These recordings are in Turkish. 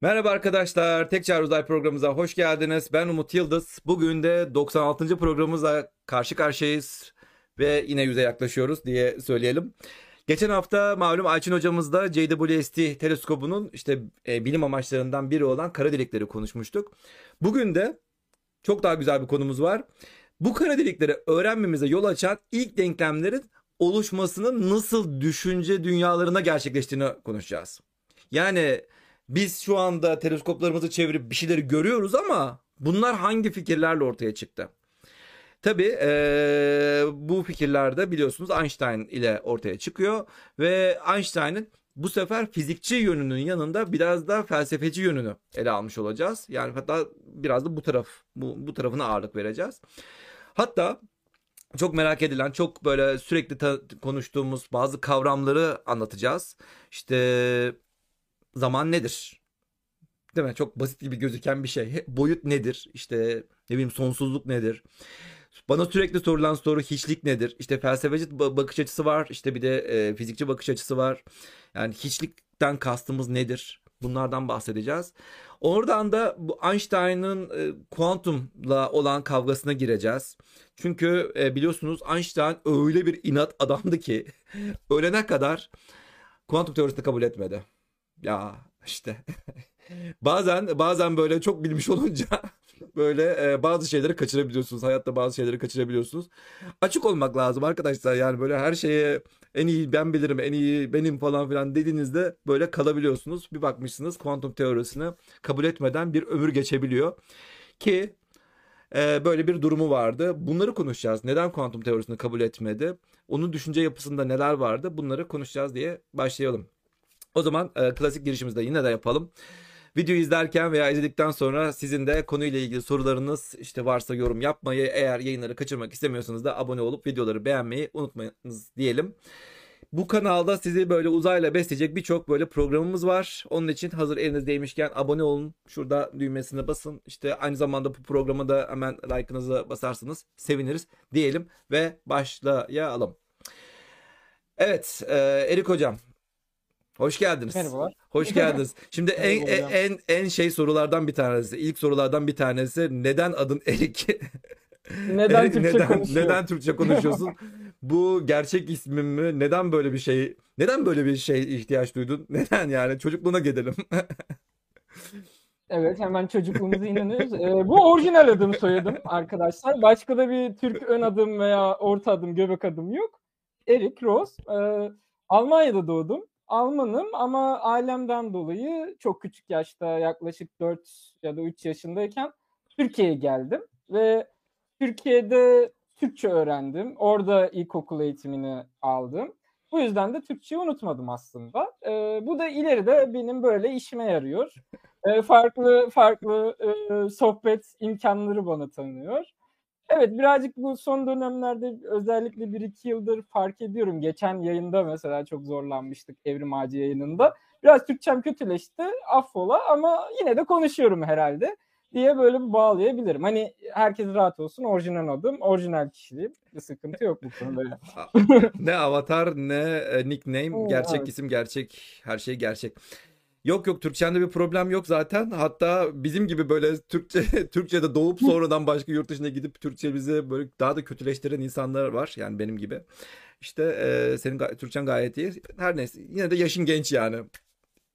Merhaba arkadaşlar, Tek Çağrı Uzay programımıza hoş geldiniz. Ben Umut Yıldız. Bugün de 96. programımızla karşı karşıyayız ve yine yüze yaklaşıyoruz diye söyleyelim. Geçen hafta malum Ayçin hocamız da JWST teleskobunun işte e, bilim amaçlarından biri olan kara delikleri konuşmuştuk. Bugün de çok daha güzel bir konumuz var. Bu kara delikleri öğrenmemize yol açan ilk denklemlerin oluşmasının nasıl düşünce dünyalarına gerçekleştiğini konuşacağız. Yani biz şu anda teleskoplarımızı çevirip bir şeyleri görüyoruz ama bunlar hangi fikirlerle ortaya çıktı? Tabii eee, bu fikirler de biliyorsunuz Einstein ile ortaya çıkıyor ve Einstein'ın bu sefer fizikçi yönünün yanında biraz da felsefeci yönünü ele almış olacağız. Yani hatta biraz da bu taraf bu, bu tarafına ağırlık vereceğiz. Hatta çok merak edilen, çok böyle sürekli konuştuğumuz bazı kavramları anlatacağız. İşte zaman nedir? Değil mi? Çok basit gibi gözüken bir şey. Boyut nedir? İşte ne bileyim sonsuzluk nedir? Bana sürekli sorulan soru hiçlik nedir? İşte felsefeci ba- bakış açısı var. İşte bir de e, fizikçi bakış açısı var. Yani hiçlikten kastımız nedir? Bunlardan bahsedeceğiz. Oradan da bu Einstein'ın e, kuantumla olan kavgasına gireceğiz. Çünkü e, biliyorsunuz Einstein öyle bir inat adamdı ki ölene kadar kuantum teorisini kabul etmedi. Ya işte bazen bazen böyle çok bilmiş olunca böyle e, bazı şeyleri kaçırabiliyorsunuz. Hayatta bazı şeyleri kaçırabiliyorsunuz. Açık olmak lazım arkadaşlar. Yani böyle her şeye en iyi ben bilirim, en iyi benim falan filan dediğinizde böyle kalabiliyorsunuz. Bir bakmışsınız kuantum teorisini kabul etmeden bir ömür geçebiliyor. Ki e, böyle bir durumu vardı. Bunları konuşacağız. Neden kuantum teorisini kabul etmedi? Onun düşünce yapısında neler vardı? Bunları konuşacağız diye başlayalım. O zaman e, klasik girişimizi de yine de yapalım. Videoyu izlerken veya izledikten sonra sizin de konuyla ilgili sorularınız işte varsa yorum yapmayı, eğer yayınları kaçırmak istemiyorsanız da abone olup videoları beğenmeyi unutmayınız diyelim. Bu kanalda sizi böyle uzayla besleyecek birçok böyle programımız var. Onun için hazır elinizdeymişken abone olun. Şurada düğmesine basın. İşte aynı zamanda bu programa da hemen like'ınızı basarsanız seviniriz diyelim ve başlayalım. Evet, e, Erik hocam. Hoş geldiniz. Merhabalar. Hoş geldiniz. Şimdi en en en şey sorulardan bir tanesi, ilk sorulardan bir tanesi neden adın Erik? Neden Türkçe neden, konuşuyor? neden Türkçe konuşuyorsun? Bu gerçek ismin mi? Neden böyle bir şey? Neden böyle bir şey ihtiyaç duydun? Neden yani? Çocukluğuna gidelim. Evet hemen çocukluğumuza inanıyoruz. Ee, bu orijinal adım soyadım arkadaşlar. Başka da bir Türk ön adım veya orta adım, göbek adım yok. Erik Rose. Ee, Almanya'da doğdum. Almanım ama ailemden dolayı çok küçük yaşta yaklaşık 4 ya da 3 yaşındayken Türkiye'ye geldim. Ve Türkiye'de Türkçe öğrendim. Orada ilkokul eğitimini aldım. Bu yüzden de Türkçeyi unutmadım aslında. Ee, bu da ileride benim böyle işime yarıyor. Ee, farklı farklı e, sohbet imkanları bana tanıyor. Evet birazcık bu son dönemlerde özellikle 1-2 yıldır fark ediyorum. Geçen yayında mesela çok zorlanmıştık Evrim Ağacı yayınında. Biraz Türkçem kötüleşti affola ama yine de konuşuyorum herhalde diye böyle bir bağlayabilirim. Hani herkes rahat olsun orijinal adım, orijinal kişiliğim. Bir sıkıntı yok bu konuda. Ne avatar ne e, nickname, gerçek evet. isim, gerçek her şey gerçek. Yok yok Türkçende bir problem yok zaten. Hatta bizim gibi böyle Türkçe Türkçe'de doğup sonradan başka yurt dışına gidip Türkçemizi böyle daha da kötüleştiren insanlar var. Yani benim gibi. İşte e, senin ga- Türkçen gayet iyi. Her neyse yine de yaşın genç yani.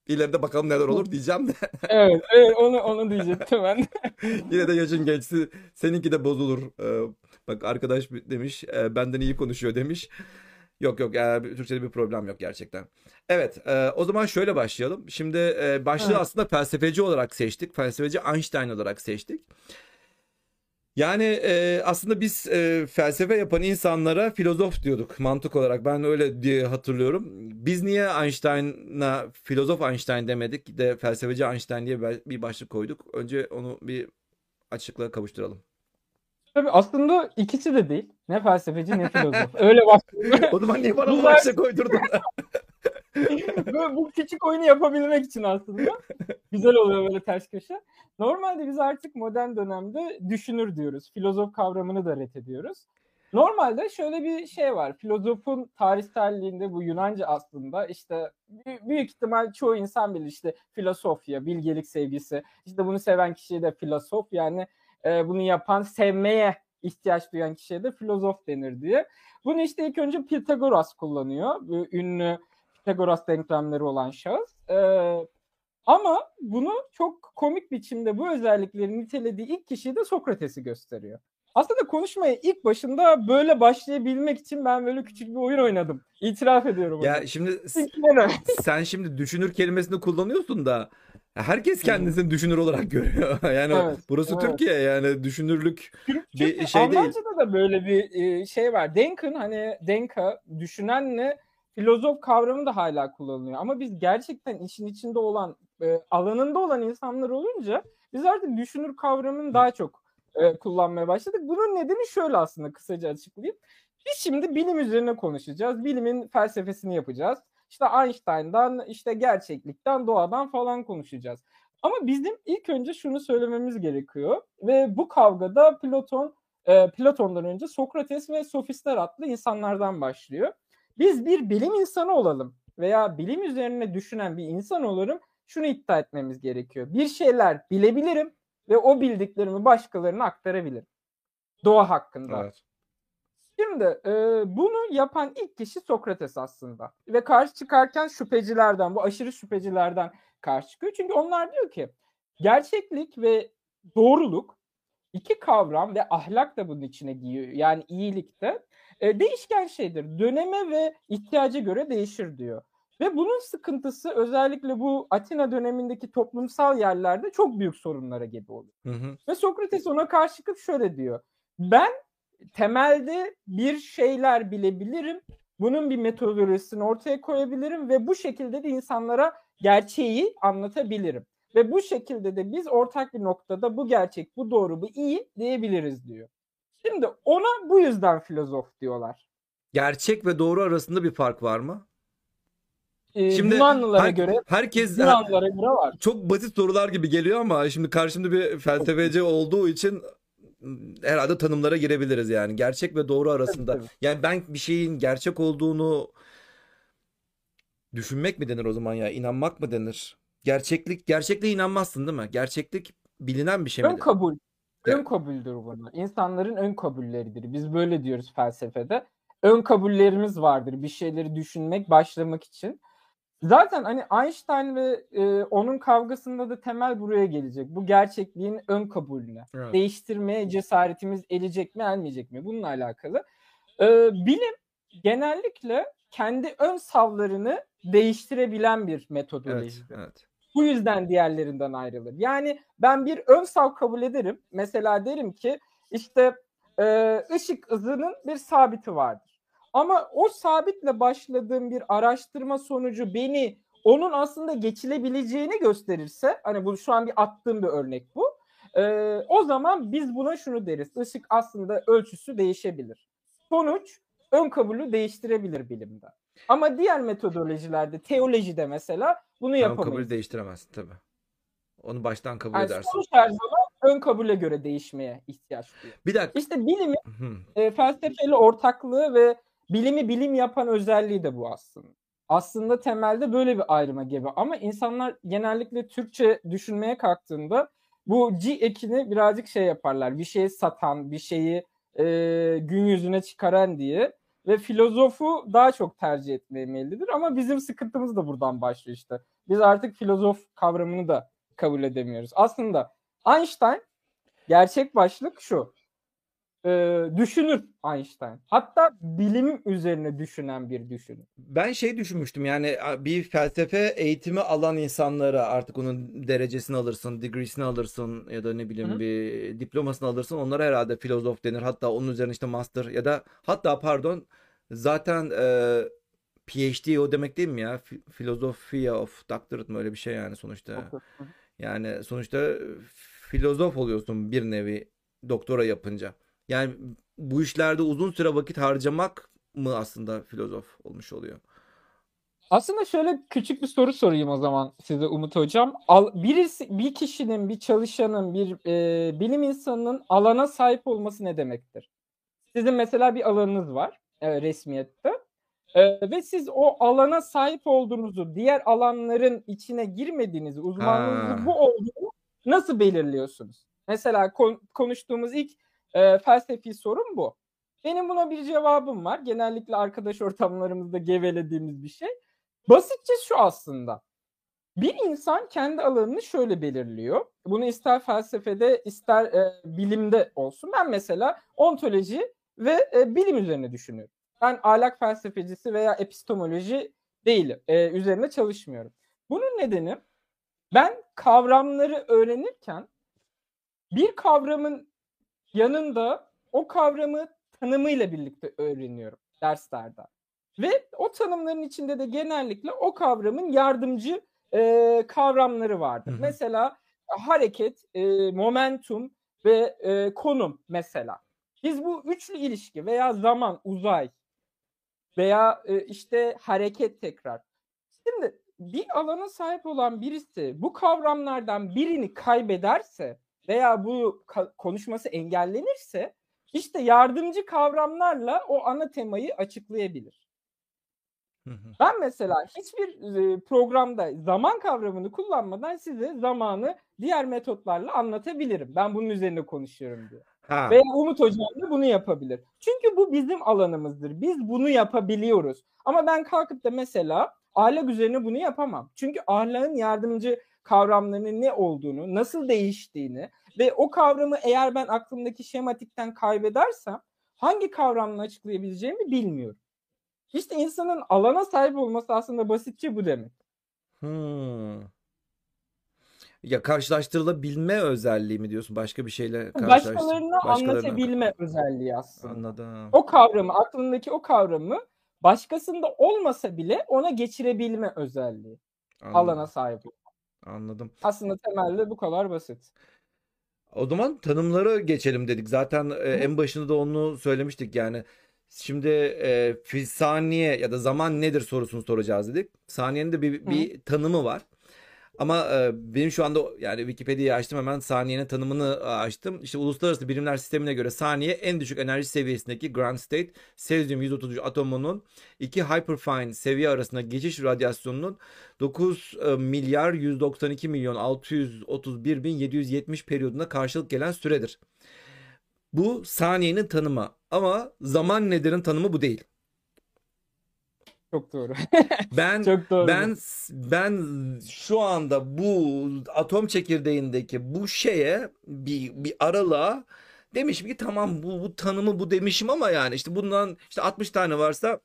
İleride bakalım neler olur diyeceğim de. evet, evet onu onu diyecektim ben. Yine de yaşın gençsi. Seninki de bozulur. Ee, bak arkadaş demiş e, benden iyi konuşuyor demiş. Yok yok e, Türkçe'de bir problem yok gerçekten. Evet e, o zaman şöyle başlayalım. Şimdi e, başlığı Evet. aslında felsefeci olarak seçtik. Felsefeci Einstein olarak seçtik. Yani e, aslında biz e, felsefe yapan insanlara filozof diyorduk mantık olarak. Ben öyle diye hatırlıyorum. Biz niye Einstein'a filozof Einstein demedik de felsefeci Einstein diye bir başlık koyduk. Önce onu bir açıklığa kavuşturalım. Tabii aslında ikisi de değil. Ne felsefeci ne filozof. Öyle başlıyor. O zaman niye bana bu başlık koydurdun? Böyle bu küçük oyunu yapabilmek için aslında. Güzel oluyor böyle ters köşe. Normalde biz artık modern dönemde düşünür diyoruz. Filozof kavramını da ret ediyoruz. Normalde şöyle bir şey var. Filozofun tarihselliğinde bu Yunanca aslında işte büyük ihtimal çoğu insan bilir işte filosofya, bilgelik sevgisi. İşte bunu seven kişiye de filosof yani e, bunu yapan, sevmeye ihtiyaç duyan kişiye de filozof denir diye. Bunu işte ilk önce Pitagoras kullanıyor. Bu ünlü Pitagoras denklemleri olan şahıs. E, ama bunu çok komik biçimde bu özellikleri nitelediği ilk kişiyi de Sokrates'i gösteriyor. Aslında konuşmaya ilk başında böyle başlayabilmek için ben böyle küçük bir oyun oynadım. İtiraf ediyorum. Ya onu. şimdi sen şimdi düşünür kelimesini kullanıyorsun da herkes kendisini düşünür olarak görüyor. Yani Evet, burası evet. Türkiye yani düşünürlük Çünkü bir şey değil. Almanca'da da böyle bir e, şey var. Denken hani Denka düşünenle filozof kavramı da hala kullanılıyor. Ama biz gerçekten işin içinde olan e, alanında olan insanlar olunca biz artık düşünür kavramını daha çok e, kullanmaya başladık. Bunun nedeni şöyle aslında kısaca açıklayayım. Biz şimdi bilim üzerine konuşacağız. Bilimin felsefesini yapacağız. İşte Einstein'dan, işte gerçeklikten, doğadan falan konuşacağız. Ama bizim ilk önce şunu söylememiz gerekiyor ve bu kavgada Platon e, Platon'dan önce Sokrates ve sofistler adlı insanlardan başlıyor. Biz bir bilim insanı olalım veya bilim üzerine düşünen bir insan olalım şunu iddia etmemiz gerekiyor. Bir şeyler bilebilirim ve o bildiklerimi başkalarına aktarabilirim. Doğa hakkında. Evet. Şimdi e, bunu yapan ilk kişi Sokrates aslında. Ve karşı çıkarken şüphecilerden, bu aşırı şüphecilerden karşı çıkıyor. Çünkü onlar diyor ki gerçeklik ve doğruluk iki kavram ve ahlak da bunun içine giriyor. Yani iyilik de e, değişken şeydir. Döneme ve ihtiyaca göre değişir diyor. Ve bunun sıkıntısı özellikle bu Atina dönemindeki toplumsal yerlerde çok büyük sorunlara gebe oluyor. Hı hı. Ve Sokrates ona karşı çıkıp şöyle diyor. Ben temelde bir şeyler bilebilirim. Bunun bir metodolojisini ortaya koyabilirim ve bu şekilde de insanlara gerçeği anlatabilirim. Ve bu şekilde de biz ortak bir noktada bu gerçek, bu doğru, bu iyi diyebiliriz diyor. Şimdi ona bu yüzden filozof diyorlar. Gerçek ve doğru arasında bir fark var mı? Ee, Şimdi Yunanlılara her- göre Herkes Yunanlılara göre var. çok basit sorular gibi geliyor ama şimdi karşımda bir felsefeci olduğu için herhalde tanımlara girebiliriz yani. Gerçek ve doğru arasında. Yani ben bir şeyin gerçek olduğunu düşünmek mi denir o zaman ya? İnanmak mı denir? Gerçeklik, gerçekliğe inanmazsın değil mi? Gerçeklik bilinen bir şey Ön midir? kabul. Ön kabuldür bunlar. İnsanların ön kabulleridir. Biz böyle diyoruz felsefede. Ön kabullerimiz vardır. Bir şeyleri düşünmek, başlamak için. Zaten hani Einstein ve e, onun kavgasında da temel buraya gelecek. Bu gerçekliğin ön kabulüne. Evet. Değiştirmeye cesaretimiz elecek mi, elmeyecek mi? Bununla alakalı. E, bilim genellikle kendi ön savlarını değiştirebilen bir Evet, metodolojidir. evet. Bu yüzden diğerlerinden ayrılır. Yani ben bir ön sav kabul ederim. Mesela derim ki işte e, ışık hızının bir sabiti vardır. Ama o sabitle başladığım bir araştırma sonucu beni onun aslında geçilebileceğini gösterirse hani bu şu an bir attığım bir örnek bu. e, o zaman biz buna şunu deriz. Işık aslında ölçüsü değişebilir. Sonuç ön kabulü değiştirebilir bilimde. Ama diğer metodolojilerde, teolojide mesela bunu Ön yapamayız. kabul değiştiremezsin tabii. Onu baştan kabul Yani edersin. sonuç her zaman ön kabule göre değişmeye ihtiyaç duyuyor. Bir dakika. İşte bilimin e, felsefeyle ortaklığı ve bilimi bilim yapan özelliği de bu aslında. Aslında temelde böyle bir ayrıma gibi ama insanlar genellikle Türkçe düşünmeye kalktığında bu G ekini birazcık şey yaparlar. Bir şeyi satan, bir şeyi e, gün yüzüne çıkaran diye ve filozofu daha çok tercih etmeye meyillidir ama bizim sıkıntımız da buradan başlıyor işte. Biz artık filozof kavramını da kabul edemiyoruz. Aslında Einstein gerçek başlık şu. Ee, düşünür Einstein. Hatta bilim üzerine düşünen bir düşünür. Ben şey düşünmüştüm yani bir felsefe eğitimi alan insanlara artık onun derecesini alırsın, degreesini alırsın ya da ne bileyim Hı hı. bir diplomasını alırsın. Onlara herhalde filozof denir. Hatta onun üzerine işte master ya da hatta pardon zaten e, PhD o demek değil mi ya? Philosophy of Doctorate mı öyle bir şey yani sonuçta. Yani sonuçta filozof oluyorsun bir nevi doktora yapınca. Yani bu işlerde uzun süre vakit harcamak mı aslında filozof olmuş oluyor? Aslında şöyle küçük bir soru sorayım o zaman size Umut Hocam. Al, birisi, bir kişinin, bir çalışanın, bir e, bilim insanının alana sahip olması ne demektir? Sizin mesela bir alanınız var e, resmiyette. E, ve siz o alana sahip olduğunuzu, diğer alanların içine girmediğinizi, uzmanlığınızın bu olduğunu nasıl belirliyorsunuz? Mesela kon- konuştuğumuz ilk e, felsefi sorun bu. Benim buna bir cevabım var. Genellikle arkadaş ortamlarımızda gevelediğimiz bir şey. Basitçe şu aslında. Bir insan kendi alanını şöyle belirliyor. Bunu ister felsefede ister e, bilimde olsun. Ben mesela ontoloji ve e, bilim üzerine düşünüyorum. Ben ahlak felsefecisi veya epistemoloji değilim. E, üzerine çalışmıyorum. Bunun nedeni ben kavramları öğrenirken bir kavramın yanında o kavramı tanımıyla birlikte öğreniyorum derslerde. Ve o tanımların içinde de genellikle o kavramın yardımcı e, kavramları vardır. Hı hı. Mesela hareket, e, momentum ve e, konum mesela. Biz bu üçlü ilişki veya zaman, uzay veya e, işte hareket tekrar. Şimdi bir alana sahip olan birisi bu kavramlardan birini kaybederse veya bu konuşması engellenirse işte yardımcı kavramlarla o ana temayı açıklayabilir. Ben mesela hiçbir e, programda zaman kavramını kullanmadan size zamanı diğer metotlarla anlatabilirim. Ben bunun üzerine konuşuyorum diye. Ha. Veya Umut Hocam da bunu yapabilir. Çünkü bu bizim alanımızdır. Biz bunu yapabiliyoruz. Ama ben kalkıp da mesela ahlak üzerine bunu yapamam. Çünkü ahlakın yardımcı kavramlarının ne olduğunu, nasıl değiştiğini ve o kavramı eğer ben aklımdaki şematikten kaybedersem hangi kavramla açıklayabileceğimi bilmiyorum. İşte insanın alana sahip olması aslında basitçe bu demek. Hmm. Ya karşılaştırılabilme özelliği mi diyorsun? Başka bir şeyle karşılaştır. Başkalarına başkalarına- anlatabilme özelliği aslında. Anladım. O kavramı, aklındaki o kavramı başkasında olmasa bile ona geçirebilme özelliği. Anladım. Alana sahip. ol. Anladım. Aslında temelde bu kadar basit. O zaman tanımlara geçelim dedik. Zaten e, en başında da onu söylemiştik yani. Şimdi e, saniye ya da zaman nedir sorusunu soracağız dedik. Saniyenin de bir, bir tanımı var. Ama e, benim şu anda yani Wikipedia'yı açtım hemen saniyenin tanımını e, açtım. İşte Uluslararası Birimler Sistemi'ne göre saniye en düşük enerji seviyesindeki ground state sezyum 133 atomunun iki hyperfine seviye arasında geçiş radyasyonunun 9 e, milyar 192 milyon 631 bin 770 periyoduna karşılık gelen süredir. Bu saniyenin tanımı ama zaman nedir'in tanımı bu değil. Çok doğru. Ben Çok doğru. ben ben şu anda bu atom çekirdeğindeki bu şeye bir bir aralığa demişim ki tamam bu, bu tanımı bu demişim ama yani işte bundan işte 60 tane varsa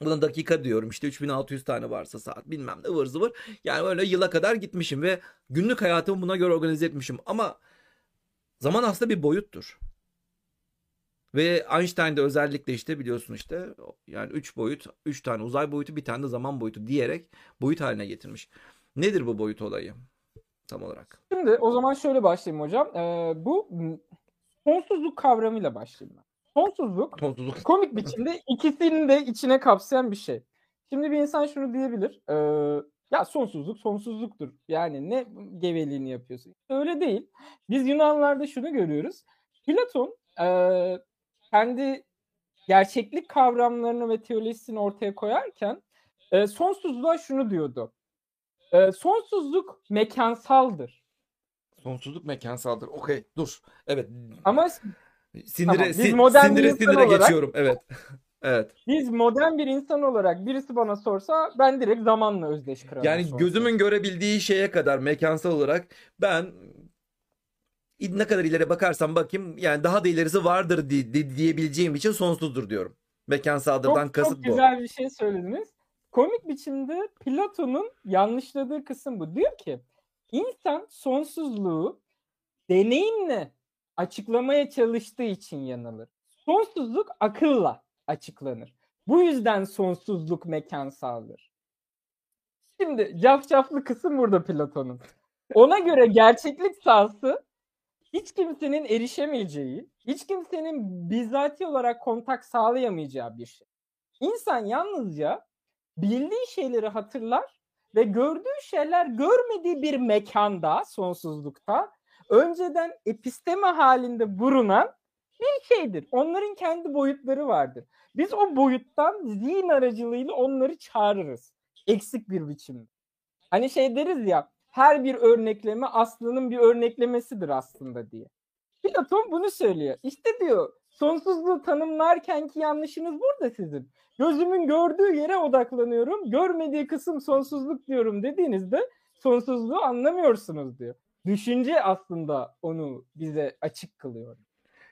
buna dakika diyorum işte 3600 tane varsa saat bilmem ne ıvır zıvır yani öyle yıla kadar gitmişim ve günlük hayatımı buna göre organize etmişim ama zaman aslında bir boyuttur. Ve Einstein de özellikle işte biliyorsun işte yani 3 boyut, 3 tane uzay boyutu, bir tane de zaman boyutu diyerek boyut haline getirmiş. Nedir bu boyut olayı tam olarak? Şimdi o zaman şöyle başlayayım hocam. Ee, bu sonsuzluk kavramıyla başlayayım ben. Sonsuzluk Sonsuzluk. komik biçimde ikisini de içine kapsayan bir şey. Şimdi bir insan şunu diyebilir. Ee, ya sonsuzluk sonsuzluktur. Yani ne geveliğini yapıyorsun? Öyle değil. Biz Yunanlarda şunu görüyoruz. Platon e, kendi gerçeklik kavramlarını ve teorisini ortaya koyarken e, sonsuzluğa şunu diyordu. E, sonsuzluk mekansaldır. Sonsuzluk mekansaldır. Okey dur. Evet. Ama Sindire, Tamam, biz modern sindire sindire olarak- geçiyorum. Evet. Evet. biz modern bir insan olarak birisi bana sorsa ben direkt zamanla özdeş kırarım. Yani sonsuz. gözümün görebildiği şeye kadar mekansal olarak ben ne kadar ileri bakarsam bakayım yani daha da ilerisi vardır di- di- diyebileceğim için sonsuzdur diyorum. Mekansaldırdan çok, kasıt çok bu. güzel bir şey söylediniz. Komik biçimde Platon'un yanlışladığı kısım bu. Diyor ki insan sonsuzluğu deneyimle açıklamaya çalıştığı için yanılır. Sonsuzluk akılla açıklanır. Bu yüzden sonsuzluk mekansaldır. Şimdi cafcaflı kısım burada Platon'un. Ona göre gerçeklik sahası hiç kimsenin erişemeyeceği, hiç kimsenin bizzati olarak kontak sağlayamayacağı bir şey. İnsan yalnızca bildiği şeyleri hatırlar ve gördüğü şeyler görmediği bir mekanda, sonsuzlukta önceden episteme halinde bulunan bir şeydir. Onların kendi boyutları vardır. Biz o boyuttan zihin aracılığıyla onları çağırırız. Eksik bir biçimde. Hani şey deriz ya her bir örnekleme aslının bir örneklemesidir aslında diye. Platon bunu söylüyor. İşte diyor sonsuzluğu tanımlarken ki yanlışınız burada sizin. Gözümün gördüğü yere odaklanıyorum. Görmediği kısım sonsuzluk diyorum dediğinizde sonsuzluğu anlamıyorsunuz diyor. Düşünce aslında onu bize açık kılıyor.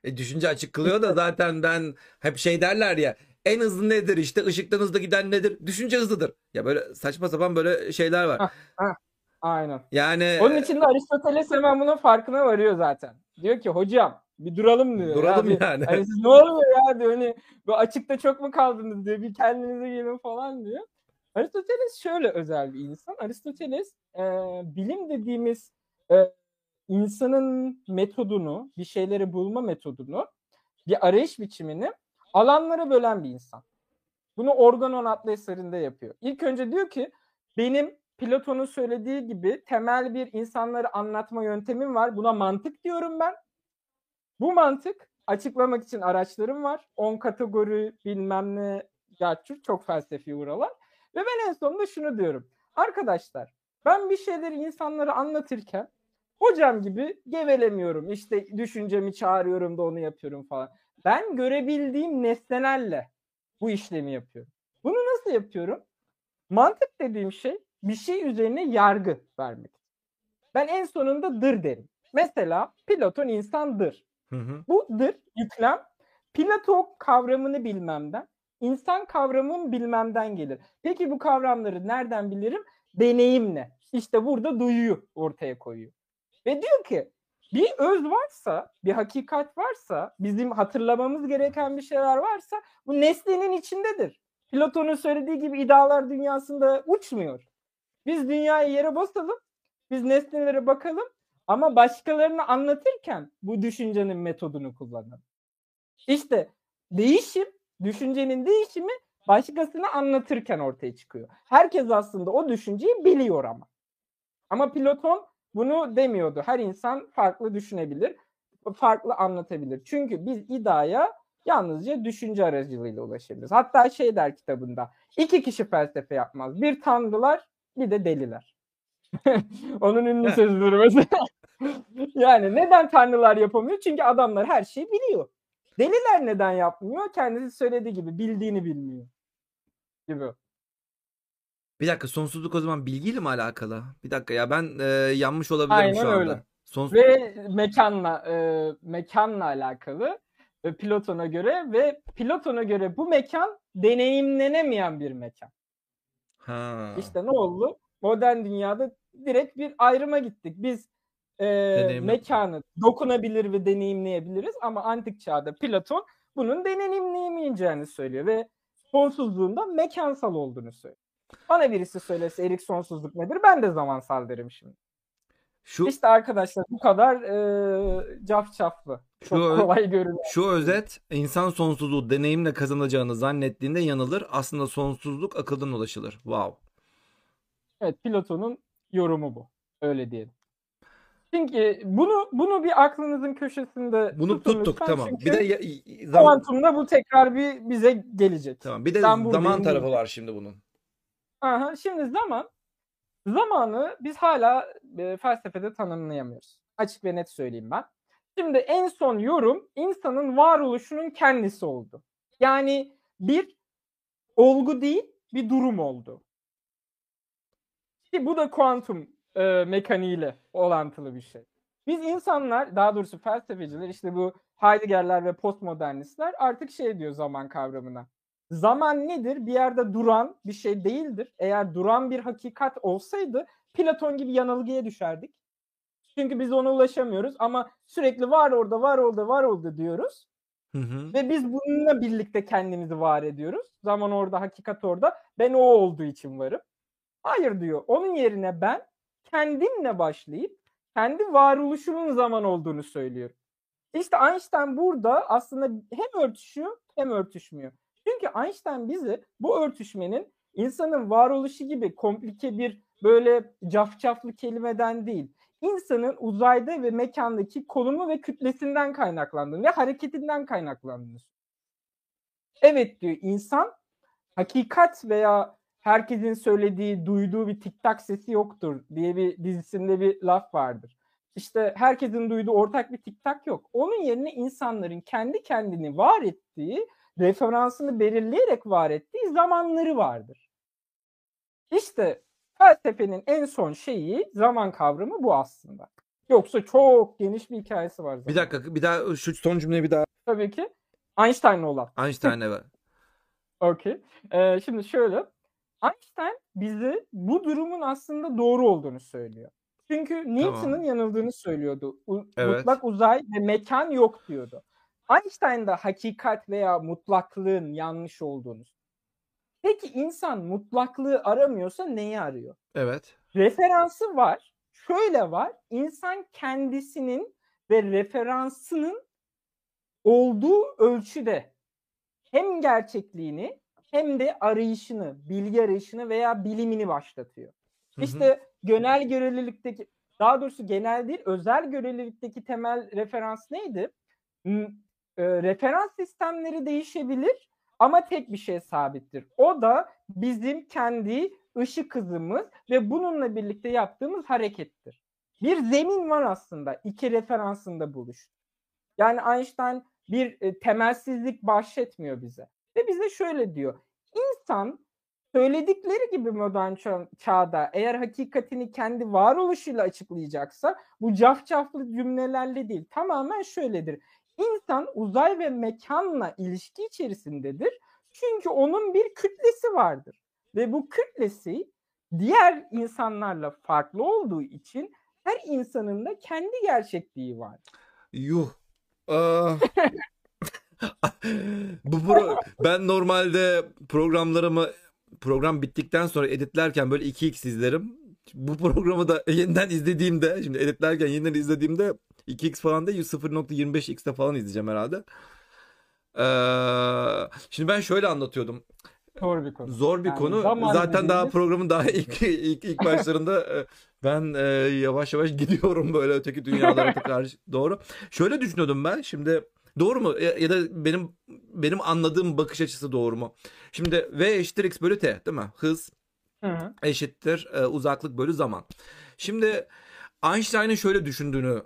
E, düşünce açık kılıyor da zaten ben hep şey derler ya en hızlı nedir işte ışıktan hızlı giden nedir? Düşünce hızlıdır. Ya böyle saçma sapan böyle şeyler var. Hah, hah. Aynen. Yani Onun için de Aristoteles hemen bunun farkına varıyor zaten. Diyor ki hocam bir duralım diyor. Duralım ya, yani. Hani siz ne oluyor ya diyor. Hani bu açıkta çok mu kaldınız diyor. Bir kendinize gelin falan diyor. Aristoteles şöyle özel bir insan. Aristoteles e, bilim dediğimiz e, insanın metodunu, bir şeyleri bulma metodunu, bir arayış biçimini alanlara bölen bir insan. Bunu Organon adlı eserinde yapıyor. İlk önce diyor ki benim Platon'un söylediği gibi temel bir insanları anlatma yöntemim var. Buna mantık diyorum ben. Bu mantık açıklamak için araçlarım var. 10 kategori bilmem ne gerçi çok felsefi buralar. Ve ben en sonunda şunu diyorum. Arkadaşlar ben bir şeyleri insanlara anlatırken hocam gibi gevelemiyorum. İşte düşüncemi çağırıyorum da onu yapıyorum falan. Ben görebildiğim nesnelerle bu işlemi yapıyorum. Bunu nasıl yapıyorum? Mantık dediğim şey bir şey üzerine yargı vermek. Ben en sonunda dır derim. Mesela Platon insandır. Hı hı. Bu dır yüklem Platon kavramını bilmemden, insan kavramını bilmemden gelir. Peki bu kavramları nereden bilirim? Deneyimle. İşte burada duyuyu ortaya koyuyor. Ve diyor ki bir öz varsa, bir hakikat varsa, bizim hatırlamamız gereken bir şeyler varsa bu nesnenin içindedir. Platon'un söylediği gibi iddialar dünyasında uçmuyor. Biz dünyayı yere basalım, biz nesnelere bakalım ama başkalarını anlatırken bu düşüncenin metodunu kullanalım. İşte değişim, düşüncenin değişimi başkasına anlatırken ortaya çıkıyor. Herkes aslında o düşünceyi biliyor ama. Ama Platon bunu demiyordu. Her insan farklı düşünebilir, farklı anlatabilir. Çünkü biz iddiaya yalnızca düşünce aracılığıyla ulaşabiliriz. Hatta şey der kitabında, iki kişi felsefe yapmaz. Bir tanrılar, bir de deliler. Onun ünlü sözleri mesela. yani neden tanrılar yapamıyor? Çünkü adamlar her şeyi biliyor. Deliler neden yapmıyor? Kendisi söylediği gibi bildiğini bilmiyor. Gibi. Bir dakika sonsuzluk o zaman bilgiyle mi alakalı? Bir dakika ya ben e, yanlış olabilirim Aynen şu anda. öyle. Sonsuz Ve mekanla e, mekanla alakalı e, Platon'a göre ve Platon'a göre bu mekan deneyimlenemeyen bir mekan. Ha. İşte ne oldu? Modern dünyada direkt bir ayrıma gittik. Biz e, mekanı dokunabilir ve deneyimleyebiliriz ama antik çağda Platon bunun deneyimleyemeyeceğini söylüyor ve sonsuzluğunda mekansal olduğunu söylüyor. Bana birisi söylese Erik sonsuzluk nedir? Ben de zamansal derim şimdi. Şu İşte arkadaşlar bu kadar e, cafcaflı. Şu Çok ö- kolay görünüyor. şu özet insan sonsuzluğu deneyimle kazanacağını zannettiğinde yanılır. Aslında sonsuzluk akıldan ulaşılır. Wow. Evet Platon'un yorumu bu. Öyle diyelim. Çünkü bunu bunu bir aklınızın köşesinde Bunu tuttuk tamam. Bir de zaman kuantumda bu tekrar bir bize gelecek. tamam. Bir de zaman tarafı var şimdi bunun. Aha, şimdi zaman zamanı biz hala e, felsefede tanımlayamıyoruz. Açık ve net söyleyeyim ben. Şimdi en son yorum insanın varoluşunun kendisi oldu. Yani bir olgu değil bir durum oldu. Ki bu da kuantum e, mekaniğiyle orantılı bir şey. Biz insanlar daha doğrusu felsefeciler işte bu Heidegger'ler ve postmodernistler artık şey diyor zaman kavramına. Zaman nedir? Bir yerde duran bir şey değildir. Eğer duran bir hakikat olsaydı Platon gibi yanılgıya düşerdik. Çünkü biz ona ulaşamıyoruz ama sürekli var orada, var orada, var orada diyoruz. Hı hı. Ve biz bununla birlikte kendimizi var ediyoruz. Zaman orada, hakikat orada. Ben o olduğu için varım. Hayır diyor. Onun yerine ben kendimle başlayıp kendi varoluşumun zaman olduğunu söylüyorum. İşte Einstein burada aslında hem örtüşüyor hem örtüşmüyor. Çünkü Einstein bizi bu örtüşmenin insanın varoluşu gibi komplike bir böyle cafcaflı kelimeden değil. İnsanın uzayda ve mekandaki konumu ve kütlesinden kaynaklandığını ve hareketinden kaynaklandığını. Evet diyor insan hakikat veya herkesin söylediği, duyduğu bir tiktak sesi yoktur diye bir dizisinde bir laf vardır. İşte herkesin duyduğu ortak bir tiktak yok. Onun yerine insanların kendi kendini var ettiği, referansını belirleyerek var ettiği zamanları vardır. İşte felsefenin en son şeyi zaman kavramı bu aslında. Yoksa çok geniş bir hikayesi var. Zaten. Bir dakika bir daha şu son cümleyi bir daha. Tabii ki. Einstein olan. Einstein evet. Okey. Ee, şimdi şöyle. Einstein bize bu durumun aslında doğru olduğunu söylüyor. Çünkü Newton'un Tamam. yanıldığını söylüyordu. U- Evet. Mutlak uzay ve mekan yok diyordu. Einstein da hakikat veya mutlaklığın yanlış olduğunu. Peki insan mutlaklığı aramıyorsa neyi arıyor? Evet. Referansı var. Şöyle var. İnsan kendisinin ve referansının olduğu ölçüde hem gerçekliğini hem de arayışını, bilgi arayışını veya bilimini başlatıyor. Hı hı. İşte genel görevlilikteki daha doğrusu genel değil özel görevlilikteki temel referans neydi? E, referans sistemleri değişebilir ama tek bir şey sabittir. O da bizim kendi ışık hızımız ve bununla birlikte yaptığımız harekettir. Bir zemin var aslında iki referansın da buluştu. Yani Einstein bir e, temelsizlik bahşetmiyor bize. Ve bize şöyle diyor. İnsan söyledikleri gibi modern ça- çağda eğer hakikatini kendi varoluşuyla açıklayacaksa bu cafcaflı cümlelerle değil tamamen şöyledir. İnsan uzay ve mekanla ilişki içerisindedir. Çünkü onun bir kütlesi vardır. Ve bu kütlesi diğer insanlarla farklı olduğu için her insanın da kendi gerçekliği var. Yuh. Aa. Bu pro- ben normalde programlarımı program bittikten sonra editlerken böyle 2x izlerim. Bu programı da yeniden izlediğimde şimdi editlerken yeniden izlediğimde 2x falan değil 0.25x'te falan izleyeceğim herhalde. Ee, şimdi ben şöyle anlatıyordum. Zor bir konu. Zor bir Yani konu. Zaten daha dediğimiz- programın daha ilk ilk, ilk başlarında e, ben e, yavaş yavaş gidiyorum böyle öteki dünyalara karşı doğru. Şöyle düşünüyordum ben. Şimdi doğru mu? Ya, ya da benim benim anladığım bakış açısı doğru mu? Şimdi V eşittir x bölü t değil mi? Hız Hı hı. eşittir e, uzaklık bölü zaman. Şimdi Einstein'ın şöyle düşündüğünü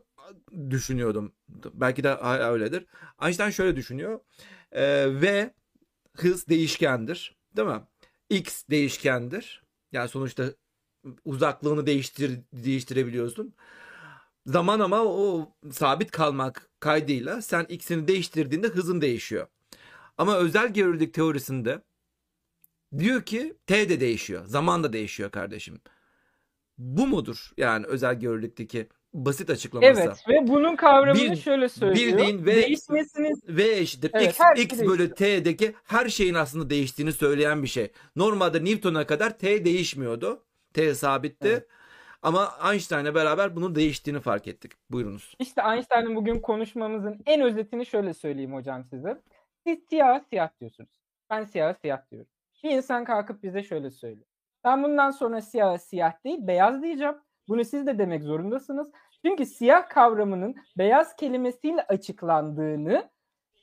düşünüyordum. Belki de öyledir. Einstein şöyle düşünüyor. E, v hız değişkendir. Değil mi? X değişkendir. Yani sonuçta uzaklığını değiştir değiştirebiliyorsun. Zaman ama o sabit kalmak kaydıyla sen x'ini değiştirdiğinde hızın değişiyor. Ama özel görelilik teorisinde diyor ki t de değişiyor. Zaman da değişiyor kardeşim. Bu mudur? Yani özel görelilikteki basit açıklaması. Evet ve bunun kavramını Bir- şöyle söylüyor. bildiğin ve- Değişmesinin V eşittir Evet, x, şey x bölü t'deki her şeyin aslında değiştiğini söyleyen bir şey. Normalde Newton'a kadar t değişmiyordu. T sabitti. Evet. Ama Einstein'la beraber bunun değiştiğini fark ettik. Buyurunuz. işte Einstein'ın bugün konuşmamızın en özetini şöyle söyleyeyim hocam size. Siz siyah siyah diyorsunuz. Ben siyah siyah diyorum. Bir insan kalkıp bize şöyle söylüyor. Ben bundan sonra siyah siyah değil beyaz diyeceğim. Bunu siz de demek zorundasınız. Çünkü siyah kavramının beyaz kelimesiyle açıklandığını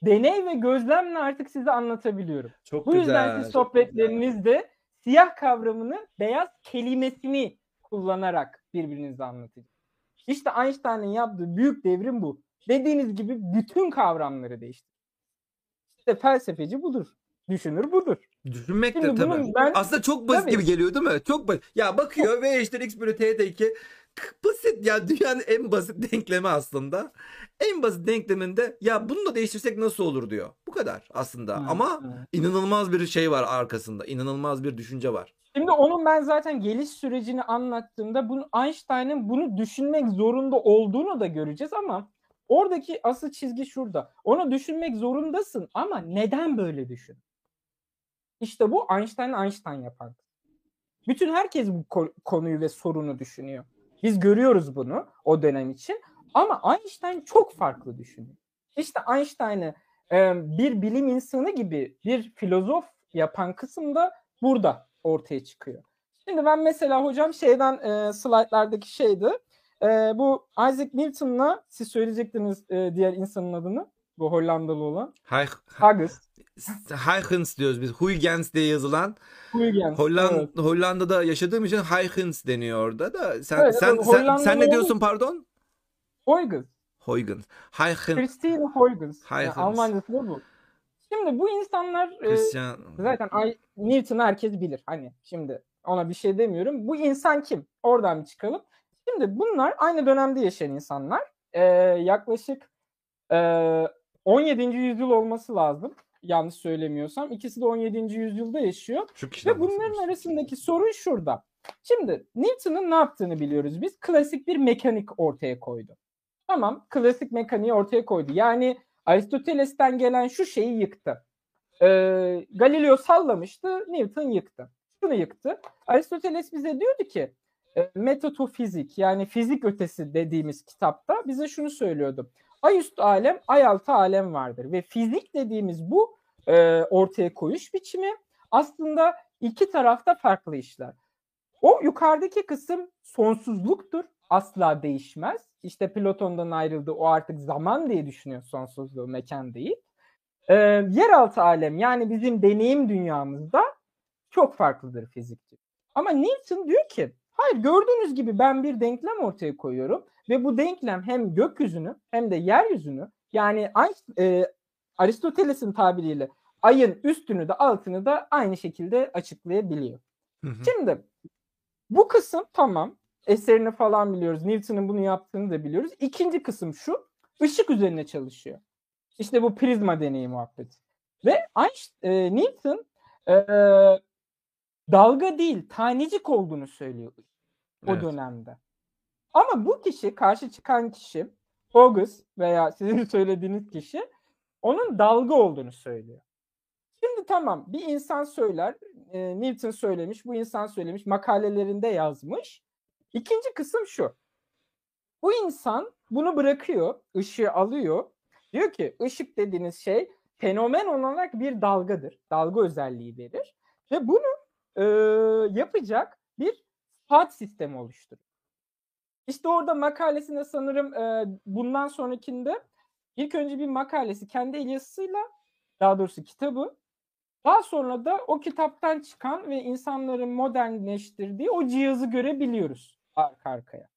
deney ve gözlemle artık size anlatabiliyorum. Çok Bu yüzden siz sohbetlerinizde siyah kavramını beyaz kelimesini kullanarak birbirinize anlatacak. İşte Einstein'ın yaptığı büyük devrim bu. Dediğiniz gibi bütün kavramları değişti. İşte felsefeci budur. Düşünür budur. Düşünmek de tabii. bunun ben- Aslında çok basit Tabii. gibi geliyor değil mi? Çok basit. Ya bakıyor V eşittir x bölü t'deki basit ya dünyanın en basit denklemi aslında. En basit denkleminde ya bunu da değiştirsek nasıl olur diyor. Bu kadar aslında. Hı, Ama hı. inanılmaz bir şey var arkasında. İnanılmaz bir düşünce var. Şimdi onun ben zaten geliş sürecini anlattığımda bunu Einstein'ın bunu düşünmek zorunda olduğunu da göreceğiz ama oradaki asıl çizgi şurada. Onu düşünmek zorundasın ama neden böyle düşün? İşte bu Einstein Einstein yapan. Bütün herkes bu ko- konuyu ve sorunu düşünüyor. Biz görüyoruz bunu o dönem için ama Einstein çok farklı düşünüyor. İşte Einstein'ı bir bilim insanı gibi bir filozof yapan kısım da burada. ortaya çıkıyor. Şimdi ben mesela hocam şeyden e, slaytlardaki şeydi. E, bu Isaac Newton'la siz söyleyecektiniz e, diğer insanın adını. Bu Hollandalı olan. Hay. Huygens diyoruz biz. Huygens diye yazılan. Huygens. Holland, evet. Hollanda'da yaşadığım için Huygens deniyor orada da. Sen Evet, sen, evet, sen, sen ne diyorsun pardon? Huygens. Huygens. Huygens. Christine Huygens. Yani Huygens. Almancası da bu. Şimdi bu insanlar e, Christian. zaten Ay- Newton'u herkes bilir. Hani şimdi ona bir şey demiyorum. Bu insan kim? Oradan bir çıkalım. Şimdi bunlar aynı dönemde yaşayan insanlar. E, yaklaşık e, 17. yüzyıl olması lazım. Yanlış söylemiyorsam. İkisi de 17. yüzyılda yaşıyor. Ve bunların arasındaki sorun şurada. Şimdi Newton'un ne yaptığını biliyoruz biz. Klasik bir mekanik ortaya koydu. Tamam, klasik mekaniği ortaya koydu. Yani Aristoteles'ten gelen şu şeyi yıktı. Ee, Galileo sallamıştı, Newton yıktı. Şunu yıktı. Aristoteles bize diyordu ki e, metotofizik yani fizik ötesi dediğimiz kitapta bize şunu söylüyordu. Ay üstü alem, ay altı alem vardır ve fizik dediğimiz bu e, ortaya koyuş biçimi aslında iki tarafta farklı işler. O yukarıdaki kısım sonsuzluktur. Asla değişmez. İşte Platon'dan ayrıldı. O artık zaman diye düşünüyor sonsuzluğu, mekan değil. Ee, yeraltı alem yani bizim deneyim dünyamızda çok farklıdır fizikçi. Ama Newton diyor ki hayır gördüğünüz gibi ben bir denklem ortaya koyuyorum ve bu denklem hem gökyüzünü hem de yeryüzünü yani e, Aristoteles'in tabiriyle ayın üstünü de altını da aynı şekilde açıklayabiliyor. Hı hı. Şimdi bu kısım tamam. Eserini falan biliyoruz. Newton'un bunu yaptığını da biliyoruz. İkinci kısım şu. ışık üzerine çalışıyor. İşte bu prizma deneyi muhabbeti. Ve Einstein, e, Newton e, dalga değil tanecik olduğunu söylüyor o Evet. dönemde. Ama bu kişi karşı çıkan kişi August veya sizin söylediğiniz kişi onun dalga olduğunu söylüyor. Şimdi tamam bir insan söyler, e, Newton söylemiş, bu insan söylemiş, makalelerinde yazmış. İkinci kısım şu. Bu insan bunu bırakıyor, ışığı alıyor. Diyor ki ışık dediğiniz şey fenomen olarak bir dalgadır. Dalga özelliği verir. Ve bunu e, yapacak bir saat sistemi oluşturur. İşte orada makalesinde sanırım e, bundan sonrakinde ilk önce bir makalesi kendi el yazısıyla daha doğrusu kitabı daha sonra da o kitaptan çıkan ve insanların modernleştirdiği o cihazı görebiliyoruz arka arkaya.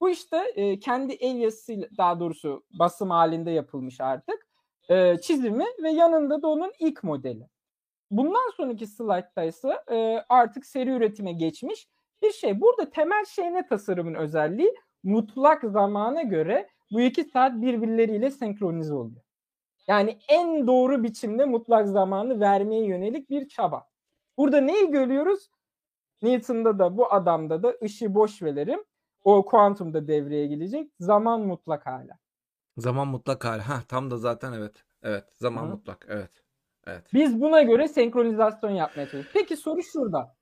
Bu işte e, kendi el yazısıyla daha doğrusu basım halinde yapılmış artık e, çizimi ve yanında da onun ilk modeli. Bundan sonraki slaytta ise e, artık seri üretime geçmiş bir şey. Burada temel şey ne tasarımın özelliği? Mutlak zamana göre bu iki saat birbirleriyle senkronize oluyor. Yani en doğru biçimde mutlak zamanı vermeye yönelik bir çaba. Burada neyi görüyoruz? Newton'da da bu adamda da ışığı boş verelim. O kuantumda devreye gelecek. Zaman mutlak hala. Zaman mutlak hali. Ha tam da zaten evet. Evet. Zaman Hı. mutlak. Evet. Evet. Biz buna göre senkronizasyon yapmaya çalışıyoruz. Peki soru şurada.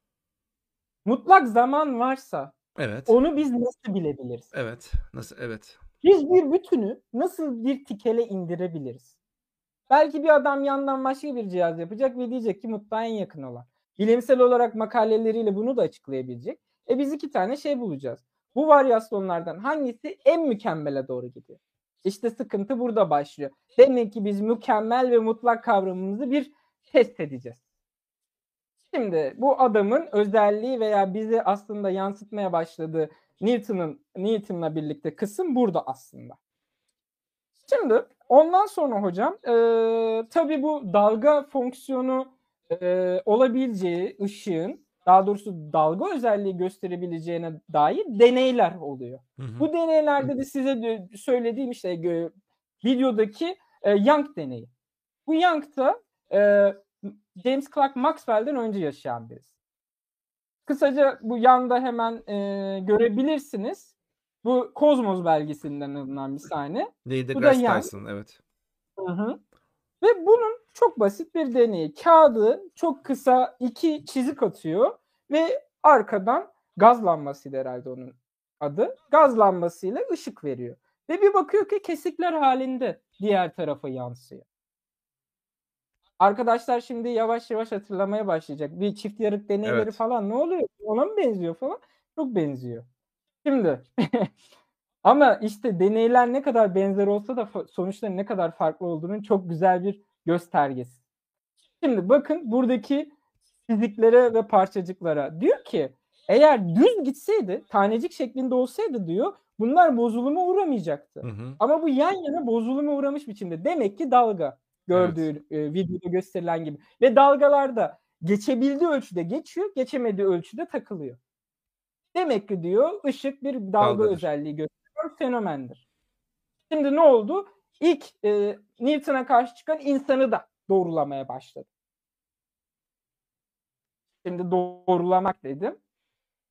Mutlak zaman varsa Evet. onu biz nasıl bilebiliriz? Evet. Nasıl? Evet. Biz bir bütünü nasıl bir tikele indirebiliriz? Belki bir adam yandan başka bir cihaz yapacak ve diyecek ki mutlağa en yakın olan. Bilimsel olarak makaleleriyle bunu da açıklayabilecek. E biz iki tane şey bulacağız. Bu varyasyonlardan hangisi en mükemmele doğru gidiyor? İşte sıkıntı burada başlıyor. Demek ki biz mükemmel ve mutlak kavramımızı bir test edeceğiz. Şimdi bu adamın özelliği veya bizi aslında yansıtmaya başladığı Newton'un Newton'la birlikte kısım burada aslında. Şimdi ondan sonra hocam e, tabii bu dalga fonksiyonu e, olabileceği ışığın daha doğrusu dalga özelliği gösterebileceğine dair deneyler oluyor. Hı hı. Bu deneylerde de size de söylediğim işte gö- videodaki e, Young deneyi. Bu Young da e, James Clerk Maxwell'den önce yaşayan birisi. Kısaca bu yanda hemen e, görebilirsiniz. Bu Kozmos belgesinden alınan bir sahne. Neil deGrasse. Tyson. Evet. Hı hı. Ve bunun çok basit bir deneyi. Kağıdı çok kısa iki çizik atıyor ve arkadan gaz lambasıydı herhalde onun adı. Gaz lambasıyla ışık veriyor. Ve bir bakıyor ki kesikler halinde diğer tarafa yansıyor. Arkadaşlar şimdi yavaş yavaş hatırlamaya başlayacak. Bir çift yarık deneyleri Evet. falan ne oluyor? Ona mı benziyor falan? Çok benziyor. Şimdi ama işte deneyler ne kadar benzer olsa da sonuçların ne kadar farklı olduğunun çok güzel bir göstergesi. Şimdi bakın buradaki fiziklere ve parçacıklara. Diyor ki eğer düz gitseydi, tanecik şeklinde olsaydı diyor bunlar bozuluma uğramayacaktı. Hı hı. Ama bu yan yana bozuluma uğramış biçimde. Demek ki dalga gördüğü e, videoda gösterilen gibi. Ve dalgalarda geçebildiği ölçüde geçiyor, geçemediği ölçüde takılıyor. Demek ki diyor ışık bir dalga Dalgadır. özelliği gösteren fenomendir. Şimdi ne oldu? İlk e, Newton'a karşı çıkan insanı da doğrulamaya başladı. Şimdi doğrulamak dedim.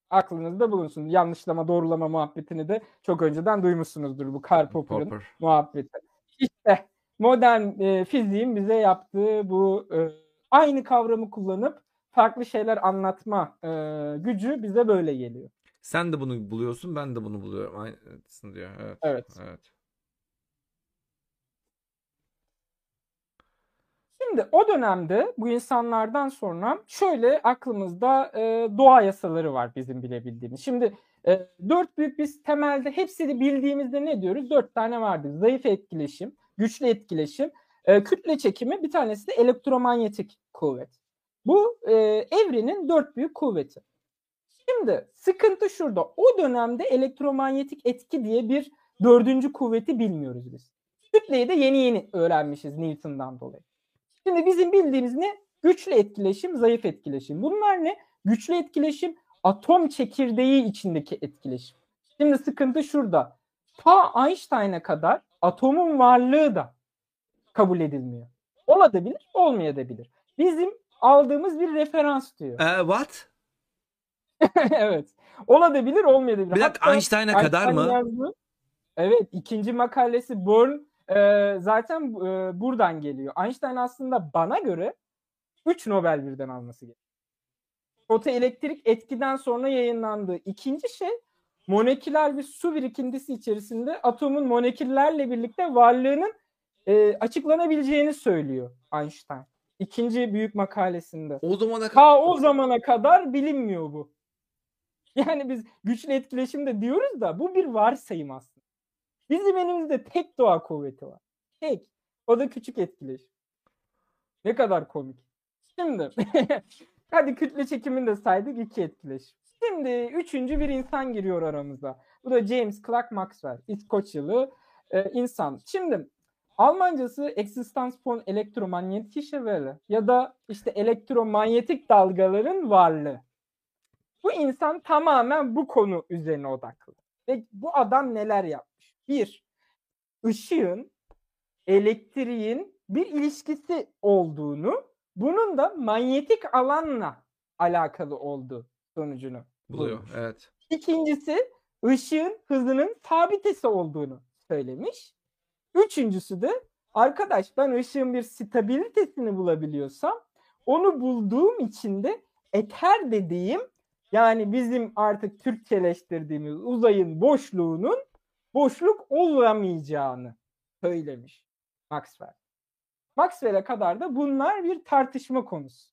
Aklınızda bulunsun. Yanlışlama doğrulama muhabbetini de çok önceden duymuşsunuzdur bu Karl Popper'ın Popper. muhabbeti. İşte modern e, fiziğin bize yaptığı bu e, aynı kavramı kullanıp farklı şeyler anlatma e, gücü bize böyle geliyor. Sen de bunu buluyorsun, ben de bunu buluyorum. Aynısını diyor. Evet. Evet. Evet. Şimdi o dönemde bu insanlardan sonra şöyle aklımızda e, doğa yasaları var bizim bilebildiğimiz. Şimdi e, dört büyük biz temelde hepsini bildiğimizde ne diyoruz? Dört tane vardır. Zayıf etkileşim, güçlü etkileşim, e, kütle çekimi bir tanesi de elektromanyetik kuvvet. Bu e, evrenin dört büyük kuvveti. Şimdi sıkıntı şurada. O dönemde elektromanyetik etki diye bir dördüncü kuvveti bilmiyoruz biz. Kütleyi de yeni yeni öğrenmişiz Newton'dan dolayı. Şimdi bizim bildiğimiz ne? Güçlü etkileşim, zayıf etkileşim. Bunlar ne? Güçlü etkileşim, atom çekirdeği içindeki etkileşim. Şimdi sıkıntı şurada. Ta Einstein'a kadar atomun varlığı da kabul edilmiyor. Olabilir, olmayabilir. Bizim aldığımız bir referans diyor. Ee, what? evet. Olabilir, olmayabilir. Bir dakika Einstein'a kadar Einstein mı? yazdığı- Evet, ikinci makalesi Born e, zaten e, buradan geliyor. Einstein aslında bana göre 3 Nobel birden alması gerekiyor. Fotoelektrik etkiden sonra yayınlandığı ikinci şey moleküler bir su birikintisi içerisinde atomun moleküllerle birlikte varlığının e, açıklanabileceğini söylüyor Einstein. İkinci büyük makalesinde. O zamana kadar Ta o zamana kadar bilinmiyor bu. Yani biz güçlü etkileşim de diyoruz da bu bir varsayım aslında. Bizim elimizde tek doğa kuvveti var. Tek. O da küçük etkileşim. Ne kadar komik. Şimdi hadi kütle çekimini de saydık iki etkileşim. Şimdi üçüncü bir insan giriyor aramıza. Bu da James Clerk Maxwell. İskoçyalı e, insan. Şimdi Almancası Existence von elektromagnetische Welle ya da işte elektromanyetik dalgaların varlığı. Bu insan tamamen bu konu üzerine odaklı. Ve bu adam neler yapmış? Bir, ışığın, elektriğin bir ilişkisi olduğunu, bunun da manyetik alanla alakalı olduğu sonucunu buluyor. bulmuş. Evet. İkincisi ışığın hızının sabitesi olduğunu söylemiş. Üçüncüsü de arkadaş ben ışığın bir stabilitesini bulabiliyorsam onu bulduğum için de eter dediğim yani bizim artık Türkçeleştirdiğimiz uzayın boşluğunun boşluk olamayacağını söylemiş Maxwell. Maxwell'e kadar da bunlar bir tartışma konusu.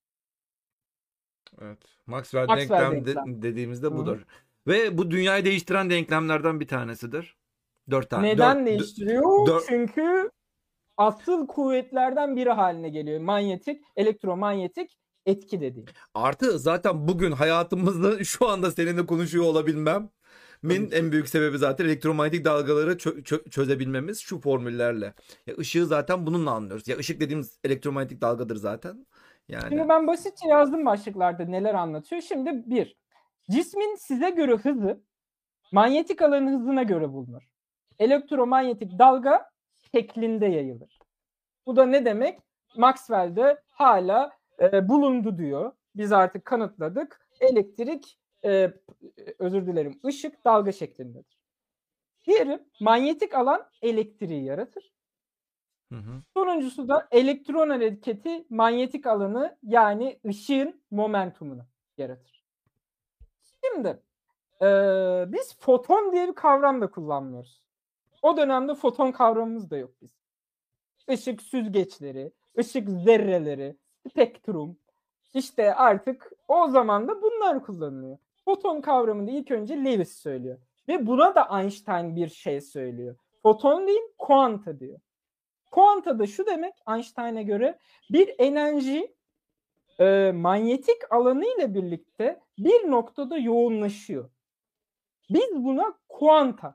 Evet. Maxwell, Maxwell denklem de- denklem. dediğimizde Hı hı. budur. Ve bu dünyayı değiştiren denklemlerden bir tanesidir. Dört tane. Neden dört- değiştiriyor? dört- Çünkü asıl kuvvetlerden biri haline geliyor. Manyetik, elektromanyetik etki dediğim. Artı zaten bugün hayatımızda şu anda seninle konuşuyor olabilmem min en büyük sebebi zaten elektromanyetik dalgaları çö- çö- çözebilmemiz şu formüllerle. Ya ışığı zaten bununla anlıyoruz. Ya ışık dediğimiz elektromanyetik dalgadır zaten. Yani Şimdi ben basitçe yazdım başlıklarda neler anlatıyor. Şimdi bir, cismin size göre hızı manyetik alanın hızına göre bulunur. Elektromanyetik dalga şeklinde yayılır. Bu da ne demek? Maxwell'de hala e, bulundu diyor. Biz artık kanıtladık. Elektrik, e, özür dilerim, ışık dalga şeklindedir. Diğeri manyetik alan elektriği yaratır. Hı hı. Sonuncusu da elektron hareketi manyetik alanı yani ışığın momentumunu yaratır. Şimdi eee, biz foton diye bir kavram da kullanmıyoruz. O dönemde foton kavramımız da yok biz. Işık süzgeçleri, ışık zerreleri, spektrum. İşte artık o zaman da bunlar kullanılıyor. Foton kavramını ilk önce Lewis söylüyor. Ve buna da Einstein bir şey söylüyor. Foton değil, kuanta diyor. Kuanta da şu demek Einstein'a göre bir enerji e, manyetik alanı ile birlikte bir noktada yoğunlaşıyor. Biz buna kuanta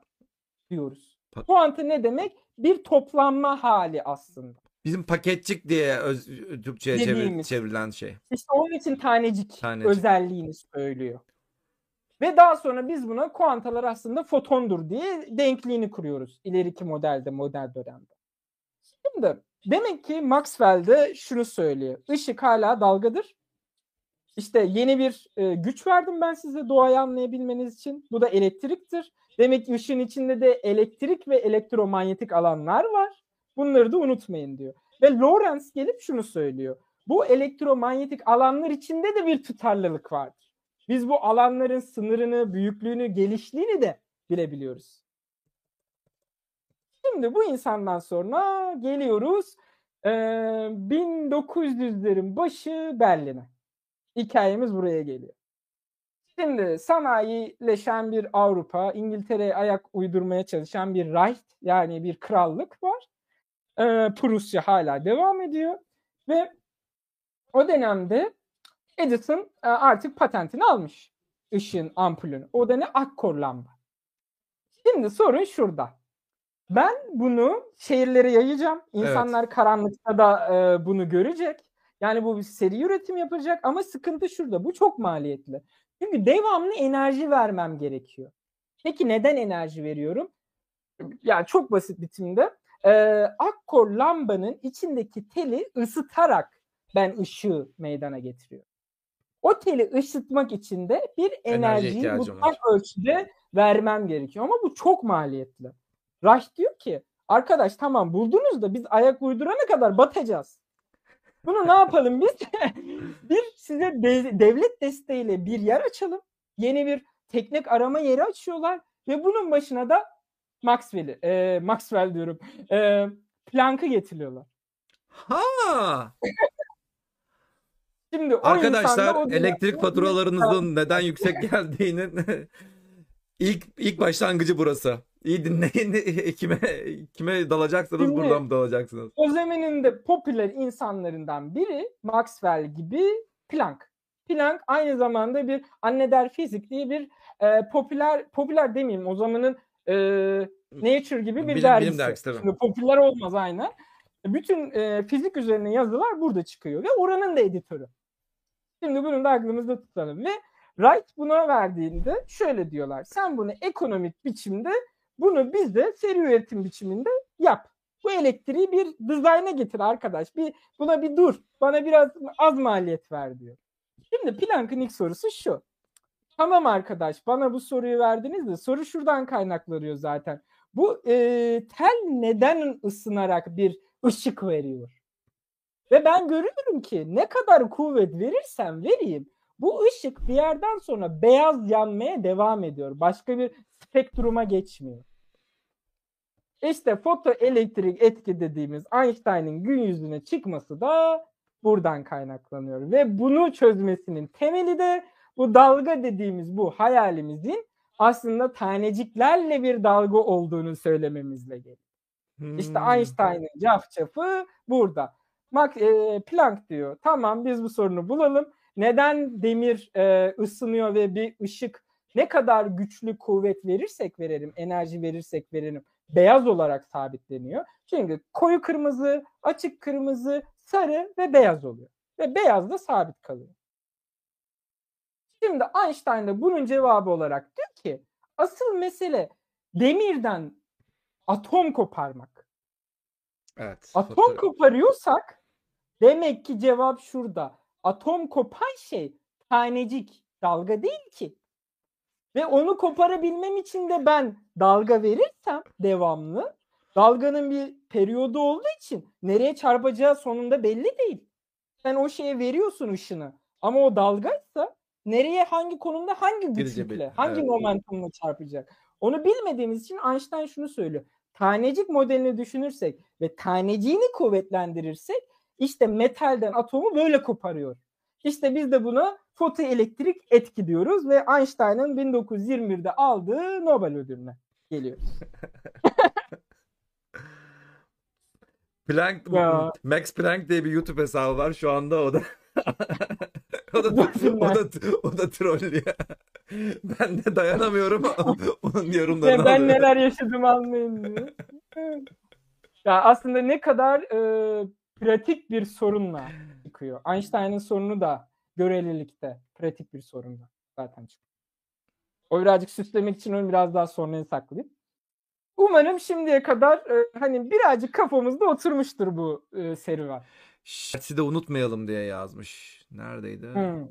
diyoruz. Pa- Kuanta ne demek? Bir toplanma hali aslında. Bizim paketçik diye öz, Türkçe'ye çevir- çevrilen şey. İşte onun için tanecik, Tanecik. özelliğini söylüyor. Ve daha sonra biz buna kuantalar aslında fotondur diye denkliğini kuruyoruz. ileriki modelde, model dönemde. Şimdi demek ki Maxwell de şunu söylüyor. Işık hala dalgadır. İşte yeni bir e, güç verdim ben size doğayı anlayabilmeniz için. Bu da elektriktir. Demek ki ışığın içinde de elektrik ve elektromanyetik alanlar var. Bunları da unutmayın diyor. Ve Lorentz gelip şunu söylüyor. Bu elektromanyetik alanlar içinde de bir tutarlılık vardır. Biz bu alanların sınırını, büyüklüğünü, gelişliğini de bilebiliyoruz. Şimdi bu insandan sonra geliyoruz eee 1900'lerin başı Berlin'e. Hikayemiz buraya geliyor. Şimdi sanayileşen bir Avrupa, İngiltere'ye ayak uydurmaya çalışan bir Reich yani bir krallık var. Eee, Prusya hala devam ediyor ve o dönemde Edison e, artık patentini almış ışığın ampulünü. O da ne? Akkor lamba. Şimdi sorun şurada. Ben bunu şehirlere yayacağım. İnsanlar karanlıkta da e, bunu görecek. Yani bu bir seri üretim yapacak ama sıkıntı şurada. Bu çok maliyetli. Çünkü devamlı enerji vermem gerekiyor. Peki neden enerji veriyorum? Yani çok basit biçimde. E, akkor lambanın içindeki teli ısıtarak ben ışığı meydana getiriyorum. O teli ısıtmak için de bir enerjiyi ihtiyacım mutlak ölçüde vermem gerekiyor. Ama bu çok maliyetli. Rush diyor ki arkadaş tamam buldunuz da biz ayak uydurana kadar batacağız. Bunu ne yapalım biz? bir size de- devlet desteğiyle bir yer açalım. Yeni bir teknik arama yeri açıyorlar ve bunun başına da Maxwell'i, e, Maxwell diyorum, e, Planck'ı getiriyorlar. Ha! Şimdi o Arkadaşlar o elektrik faturalarınızın neden yüksek geldiğinin ilk ilk başlangıcı burası. İyi dinleyin. kime kime dalacaksanız Şimdi- buradan dalacaksınız. O zamanın da popüler insanlarından biri Maxwell gibi Planck. Planck aynı zamanda bir anne der fizik diye bir e, popüler popüler demeyeyim o zamanın e, Nature gibi bir Bilim- bilim dergisi. dergisi, tabii. Şimdi popüler olmaz aynen. Bütün e, fizik üzerine yazılar burada çıkıyor ve oranın da editörü. Şimdi bunu da aklımızda tutalım ve Wright buna verdiğinde şöyle diyorlar. Sen bunu ekonomik biçimde bunu bize seri üretim biçiminde yap. Bu elektriği bir dizayna getir arkadaş. Bir buna bir dur. Bana biraz az maliyet ver diyor. Şimdi Planck'ın ilk sorusu şu. Tamam arkadaş bana bu soruyu verdiniz de soru şuradan kaynaklanıyor zaten. Bu e, tel neden ısınarak bir ışık veriyor? Ve ben görüyorum ki ne kadar kuvvet verirsem vereyim bu ışık bir yerden sonra beyaz yanmaya devam ediyor. Başka bir spektruma geçmiyor. İşte fotoelektrik etki dediğimiz Einstein'ın gün yüzüne çıkması da buradan kaynaklanıyor. Ve bunu çözmesinin temeli de bu dalga dediğimiz bu hayalimizin aslında taneciklerle bir dalga olduğunu söylememizle geliyor. İşte Hmm. Einstein'ın cafcafı burada. Max, e, Planck diyor tamam biz bu sorunu bulalım. Neden demir e, ısınıyor ve bir ışık ne kadar güçlü kuvvet verirsek verelim, enerji verirsek verelim beyaz olarak sabitleniyor. Çünkü koyu kırmızı, açık kırmızı, sarı ve beyaz oluyor. Ve beyaz da sabit kalıyor. Şimdi Einstein de bunun cevabı olarak diyor ki asıl mesele demirden atom koparmak. Evet. Atom koparıyorsak demek ki cevap şurada. Atom kopan şey tanecik, dalga değil ki. Ve onu koparabilmem için de ben dalga verirsem devamlı dalganın bir periyodu olduğu için nereye çarpacağı sonunda belli değil. Sen o şeye veriyorsun ışını ama o dalgaysa nereye hangi konumda hangi güçlükle hangi evet. momentumla çarpacak. Onu bilmediğimiz için Einstein şunu söylüyor. Tanecik modelini düşünürsek ve taneciğini kuvvetlendirirsek İşte metalden atomu böyle koparıyor. İşte biz de buna fotoelektrik etki diyoruz ve Einstein'ın 1921'de aldığı Nobel ödülüne geliyoruz. Planck, Ya. Max Planck diye bir YouTube hesabı var şu anda o da o da o da o da trollüyor. Ben de dayanamıyorum onun yorumlarını Ya ben alıyorum. neler yaşadım anlayın diye. ya aslında ne kadar e, pratik bir sorunla çıkıyor. Einstein'ın sorunu da görelilikte pratik bir sorunla zaten çıkıyor. O birazcık süslemek için onu biraz daha sonraya saklayayım. Umarım şimdiye kadar e, hani birazcık kafamızda oturmuştur bu e, serüven. Hertz'i de unutmayalım diye yazmış. Neredeydi? Hmm.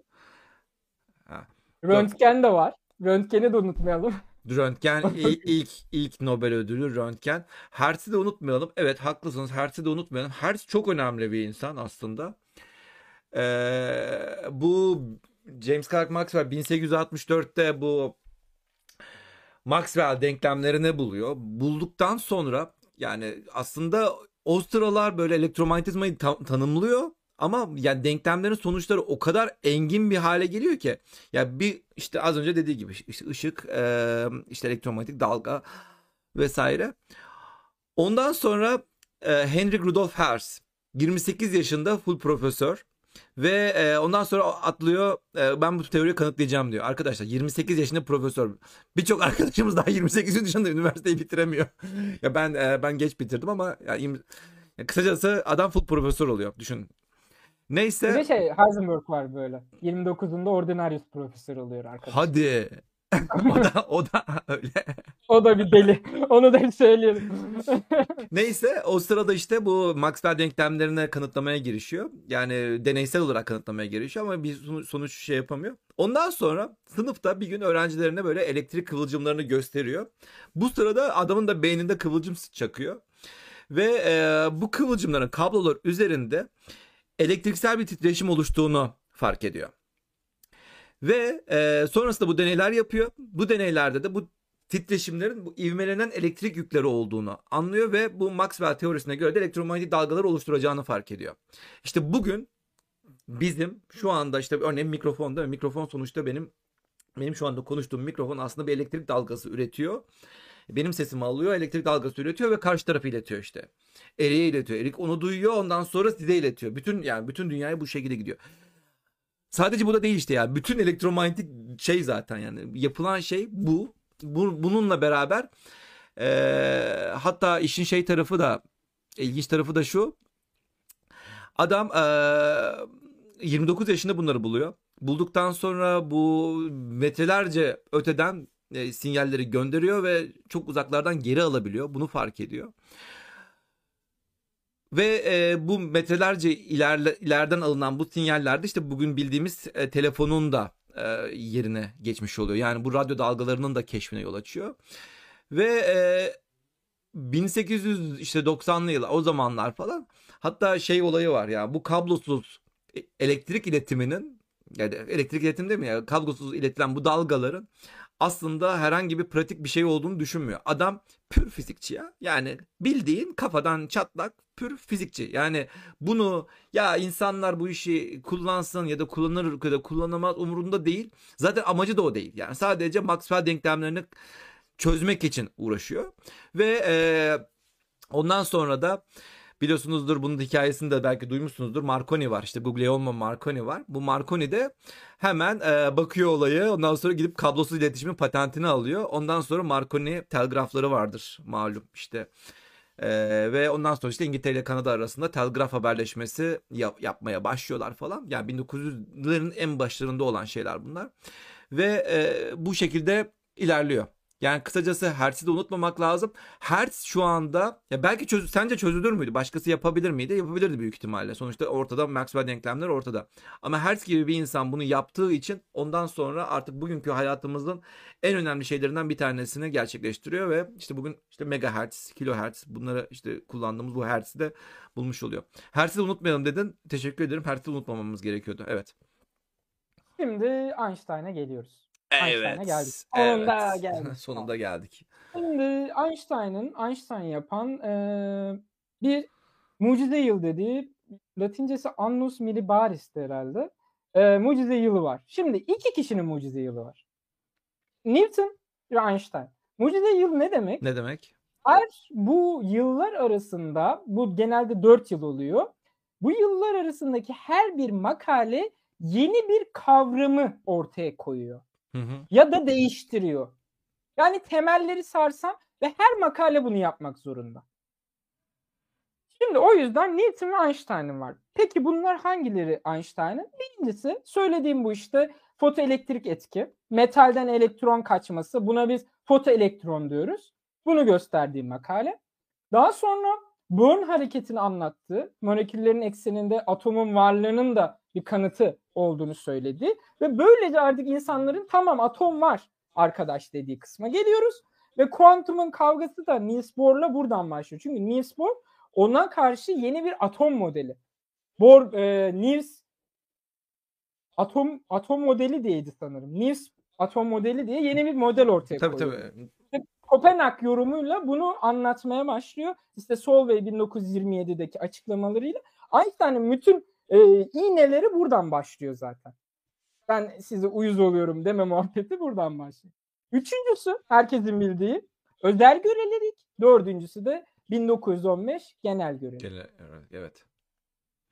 Ha. Röntgen de var. Röntgeni de unutmayalım. Röntgen ilk ilk Nobel ödülü Röntgen. Hertz'i de unutmayalım. Evet haklısınız. Hertz'i de unutmayalım. Hertz çok önemli bir insan aslında. Ee, bu James Clerk Maxwell 1864'te bu Maxwell denklemlerini buluyor. Bulduktan sonra yani aslında o sıralar böyle elektromanyetizmayı ta- tanımlıyor. Ama yani denklemlerin sonuçları o kadar engin bir hale geliyor ki ya bir işte az önce dediği gibi işte ışık, işte elektromanyetik dalga vesaire. Ondan sonra e, Henrik Rudolf Hertz 28 yaşında full profesör ve ondan sonra atlıyor ben bu teoriyi kanıtlayacağım diyor. Arkadaşlar 28 yaşında profesör. Birçok arkadaşımız daha 28 yaşında üniversiteyi bitiremiyor. ya ben ben geç bitirdim ama ya, yirmi- ya kısacası adam full profesör oluyor. Düşün. Bir Neyse. de şey Heisenberg var böyle. 29'unda Ordinarius profesör oluyor arkadaşlar. Hadi. o da o da öyle. O da bir deli. Onu da söyleyelim. Neyse o sırada işte bu Maxwell denklemlerini kanıtlamaya girişiyor. Yani deneysel olarak kanıtlamaya girişiyor ama bir sonuç şey yapamıyor. Ondan sonra sınıfta bir gün öğrencilerine böyle elektrik kıvılcımlarını gösteriyor. Bu sırada adamın da beyninde kıvılcım çakıyor. Ve e, bu kıvılcımların kablolar üzerinde elektriksel bir titreşim oluştuğunu fark ediyor. Ve e, sonrasında bu deneyler yapıyor. Bu deneylerde de bu titreşimlerin bu ivmelenen elektrik yükleri olduğunu anlıyor ve bu Maxwell teorisine göre de elektromanyetik dalgalar oluşturacağını fark ediyor. İşte bugün bizim şu anda işte örneğin mikrofonda mikrofon sonuçta benim benim şu anda konuştuğum mikrofon aslında bir elektrik dalgası üretiyor. Benim sesimi alıyor, elektrik dalgası üretiyor ve karşı tarafı iletiyor işte. Erik'e iletiyor. Erik onu duyuyor, ondan sonra size iletiyor. Bütün yani bütün dünyaya bu şekilde gidiyor. Sadece bu da değil işte ya. Bütün elektromanyetik şey zaten yani yapılan şey bu. bu bununla beraber e, hatta işin şey tarafı da ilginç tarafı da şu. Adam e, 29 yaşında bunları buluyor. Bulduktan sonra bu metrelerce öteden e, sinyalleri gönderiyor ve çok uzaklardan geri alabiliyor. Bunu fark ediyor. Ve e, bu metrelerce ilerle, ileriden alınan bu sinyallerde işte bugün bildiğimiz e, telefonun da e, yerine geçmiş oluyor. Yani bu radyo dalgalarının da keşfine yol açıyor. Ve e, 1800 işte 90'lı yıllar o zamanlar falan hatta şey olayı var ya bu kablosuz e, elektrik iletiminin yani elektrik iletim değil mi ya kablosuz iletilen bu dalgaların aslında herhangi bir pratik bir şey olduğunu düşünmüyor. Adam pür fizikçi ya. Yani bildiğin kafadan çatlak pür fizikçi. Yani bunu ya insanlar bu işi kullansın ya da kullanır ya da kullanamaz umurunda değil. Zaten amacı da o değil. Yani sadece Maxwell denklemlerini çözmek için uğraşıyor. Ve e, ondan sonra da biliyorsunuzdur bunun hikayesini de belki duymuşsunuzdur. Marconi var işte Guglielmo Marconi var. Bu Marconi de hemen e, bakıyor olayı ondan sonra gidip kablosuz iletişimin patentini alıyor. Ondan sonra Marconi telgrafları vardır malum işte. E, ve ondan sonra işte İngiltere ile Kanada arasında telgraf haberleşmesi yap, yapmaya başlıyorlar falan. Yani 1900'lerin en başlarında olan şeyler bunlar. Ve e, bu şekilde ilerliyor. Yani kısacası Hertz'i de unutmamak lazım. Hertz şu anda ya belki çöz, sence çözülür müydü? Başkası yapabilir miydi? Yapabilirdi büyük ihtimalle. Sonuçta ortada Maxwell denklemler ortada. Ama Hertz gibi bir insan bunu yaptığı için ondan sonra artık bugünkü hayatımızın en önemli şeylerinden bir tanesini gerçekleştiriyor ve işte bugün işte megahertz, kilohertz bunları işte kullandığımız bu hertz'i de bulmuş oluyor. Hertz'i unutmayalım dedin. Teşekkür ederim. Hertz'i unutmamamız gerekiyordu. Evet. Şimdi Einstein'a geliyoruz. Einstein'a Evet. geldik. Sonunda evet. geldik. Sonunda geldik. Şimdi Einstein'ın Einstein yapan e, bir mucize yıl dediği Latincesi Annus Millibaris'ti herhalde. E, mucize yılı var. Şimdi iki kişinin mucize yılı var. Newton ve Einstein. Mucize yıl ne demek? Ne demek? Her bu yıllar arasında bu genelde 4 yıl oluyor. Bu yıllar arasındaki her bir makale yeni bir kavramı ortaya koyuyor Hı ya da değiştiriyor. Yani temelleri sarsan ve her makale bunu yapmak zorunda. Şimdi o yüzden Newton ve Einstein'ın var. Peki bunlar hangileri Einstein'ın? Birincisi söylediğim bu işte fotoelektrik etki. Metalden elektron kaçması. Buna biz fotoelektron diyoruz. Bunu gösterdiğim makale. Daha sonra Bohr hareketini anlattığı, moleküllerin ekseninde atomun varlığının da bir kanıtı olduğunu söyledi. Ve böylece artık insanların tamam atom var arkadaş dediği kısma geliyoruz. Ve kuantumun kavgası da Niels Bohr'la buradan başlıyor. Çünkü Niels Bohr ona karşı yeni bir atom modeli. Bohr, e, Niels atom atom modeli diyeydi sanırım. Niels atom modeli diye yeni bir model ortaya Tabii koyuyor. tabii. Kopenhag yorumuyla bunu anlatmaya başlıyor. İşte Solvay 1927'deki açıklamalarıyla Einstein'ın bütün e, iğneleri buradan başlıyor zaten. Ben size uyuz oluyorum deme muhabbeti buradan başlıyor. Üçüncüsü herkesin bildiği özel görelilik. Dördüncüsü de 1915 genel. Gene- Evet.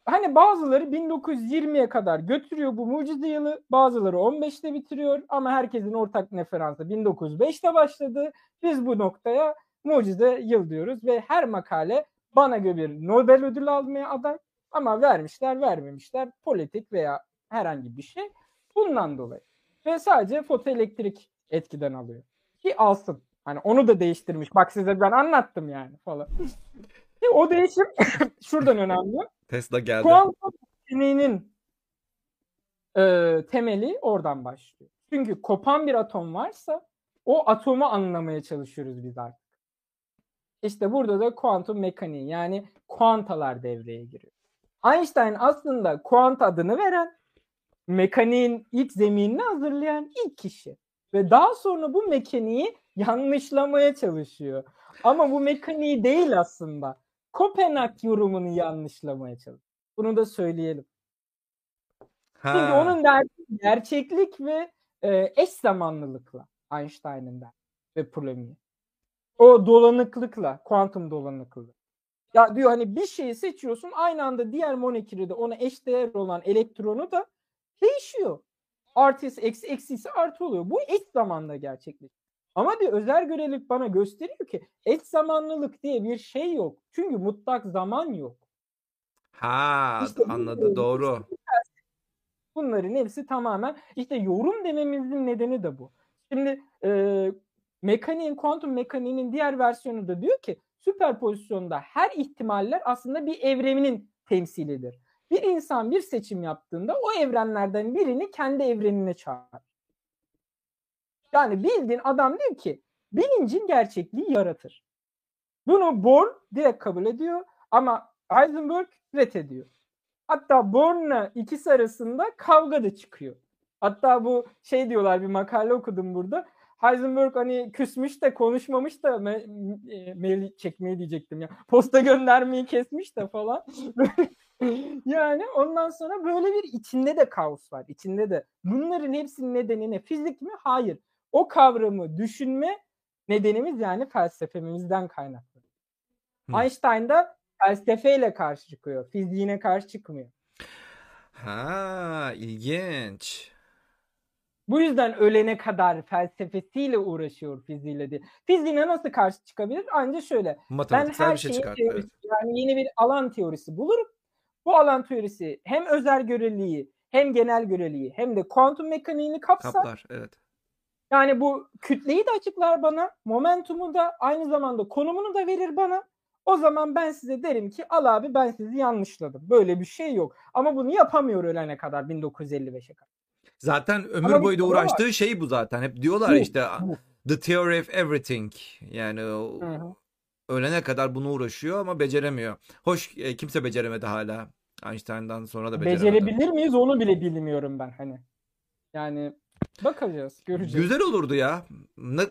Hani bazıları 1920'ye kadar götürüyor bu mucize yılı. Bazıları 15'te bitiriyor ama herkesin ortak referansı 1905'te başladı. Biz bu noktaya mucize yıl diyoruz ve her makale bana göre bir Nobel ödülü almaya aday ama vermişler vermemişler politik veya herhangi bir şey bundan dolayı. Ve sadece fotoelektrik etkiden alıyor. Ki alsın. Hani onu da değiştirmiş. Bak size ben anlattım yani falan. Ki o değişim şuradan önemli. Tesla geldi. Kuantum mekaniğinin e, temeli oradan başlıyor. Çünkü kopan bir atom varsa o atomu anlamaya çalışıyoruz biz artık. İşte burada da kuantum mekaniği yani kuantalar devreye giriyor. Einstein aslında kuant adını veren mekaniğin ilk zeminini hazırlayan ilk kişi. Ve daha sonra bu mekaniği yanlışlamaya çalışıyor. Ama bu mekaniği değil aslında. Kopenhag yorumunu yanlışlamaya çalışıyor. Bunu da söyleyelim. Ha. Çünkü onun derdi gerçeklik ve e, eş zamanlılıkla Einstein'ın derdi ve problemi. O dolanıklıkla, kuantum dolanıklığı. Ya diyor hani bir şeyi seçiyorsun aynı anda diğer molekülü de ona eşdeğer olan elektronu da değişiyor. Artısı eksi eksisi artı oluyor. Bu eş zamanda gerçekleşiyor. Ama bir özel görelilik bana gösteriyor ki eş zamanlılık diye bir şey yok. Çünkü mutlak zaman yok. Ha, İşte bu- anladı doğru. Bunların hepsi tamamen işte yorum dememizin nedeni de bu. Şimdi e, mekaniğin, kuantum mekaniğinin diğer versiyonu da diyor ki süperpozisyonda her ihtimaller aslında bir evrenin temsilidir. Bir insan bir seçim yaptığında o evrenlerden birini kendi evrenine çağırır. Yani bildiğin adam diyor ki bilincin gerçekliği yaratır. Bunu Bohr direkt kabul ediyor ama Heisenberg reddediyor. Hatta Born'la ikisi arasında kavga da çıkıyor. Hatta bu şey diyorlar bir makale okudum burada. Heisenberg hani küsmüş de konuşmamış da me- e, mail çekmeyi diyecektim ya. Posta göndermeyi kesmiş de falan. yani ondan sonra böyle bir içinde de kaos var. İçinde de. Bunların hepsinin nedeni ne? Fizik mi? Hayır. O kavramı düşünme nedenimiz yani felsefemizden kaynaklı. Hı. Einstein da felsefeyle karşı çıkıyor. Fiziğine karşı çıkmıyor. Ha, ilginç. Bu yüzden ölene kadar felsefesiyle uğraşıyor fiziğiyle diye. Fiziğine nasıl karşı çıkabilir? Ancak şöyle. Ben Matematiksel her bir şey çıkarttı. teorisi, Evet. yani yeni bir alan teorisi bulurum. Bu alan teorisi hem özel göreliği hem genel göreliği hem de kuantum mekaniğini kapsar. Kaplar, evet. Yani bu kütleyi de açıklar bana, momentumu da aynı zamanda konumunu da verir bana. O zaman ben size derim ki al abi ben sizi yanlışladım. Böyle bir şey yok. Ama bunu yapamıyor ölene kadar 1955'e kadar. Zaten ömür Ama boyu da soru var. uğraştığı şey bu zaten. Hep diyorlar Bu, işte the theory of everything. Yani o- Hı hı. ölene kadar bunu uğraşıyor ama beceremiyor. Hoş e, kimse beceremedi hala. Einstein'dan sonra da beceremedi. Becerebilir miyiz onu bile bilmiyorum ben hani. Yani bakacağız, göreceğiz. Güzel olurdu ya. Ne,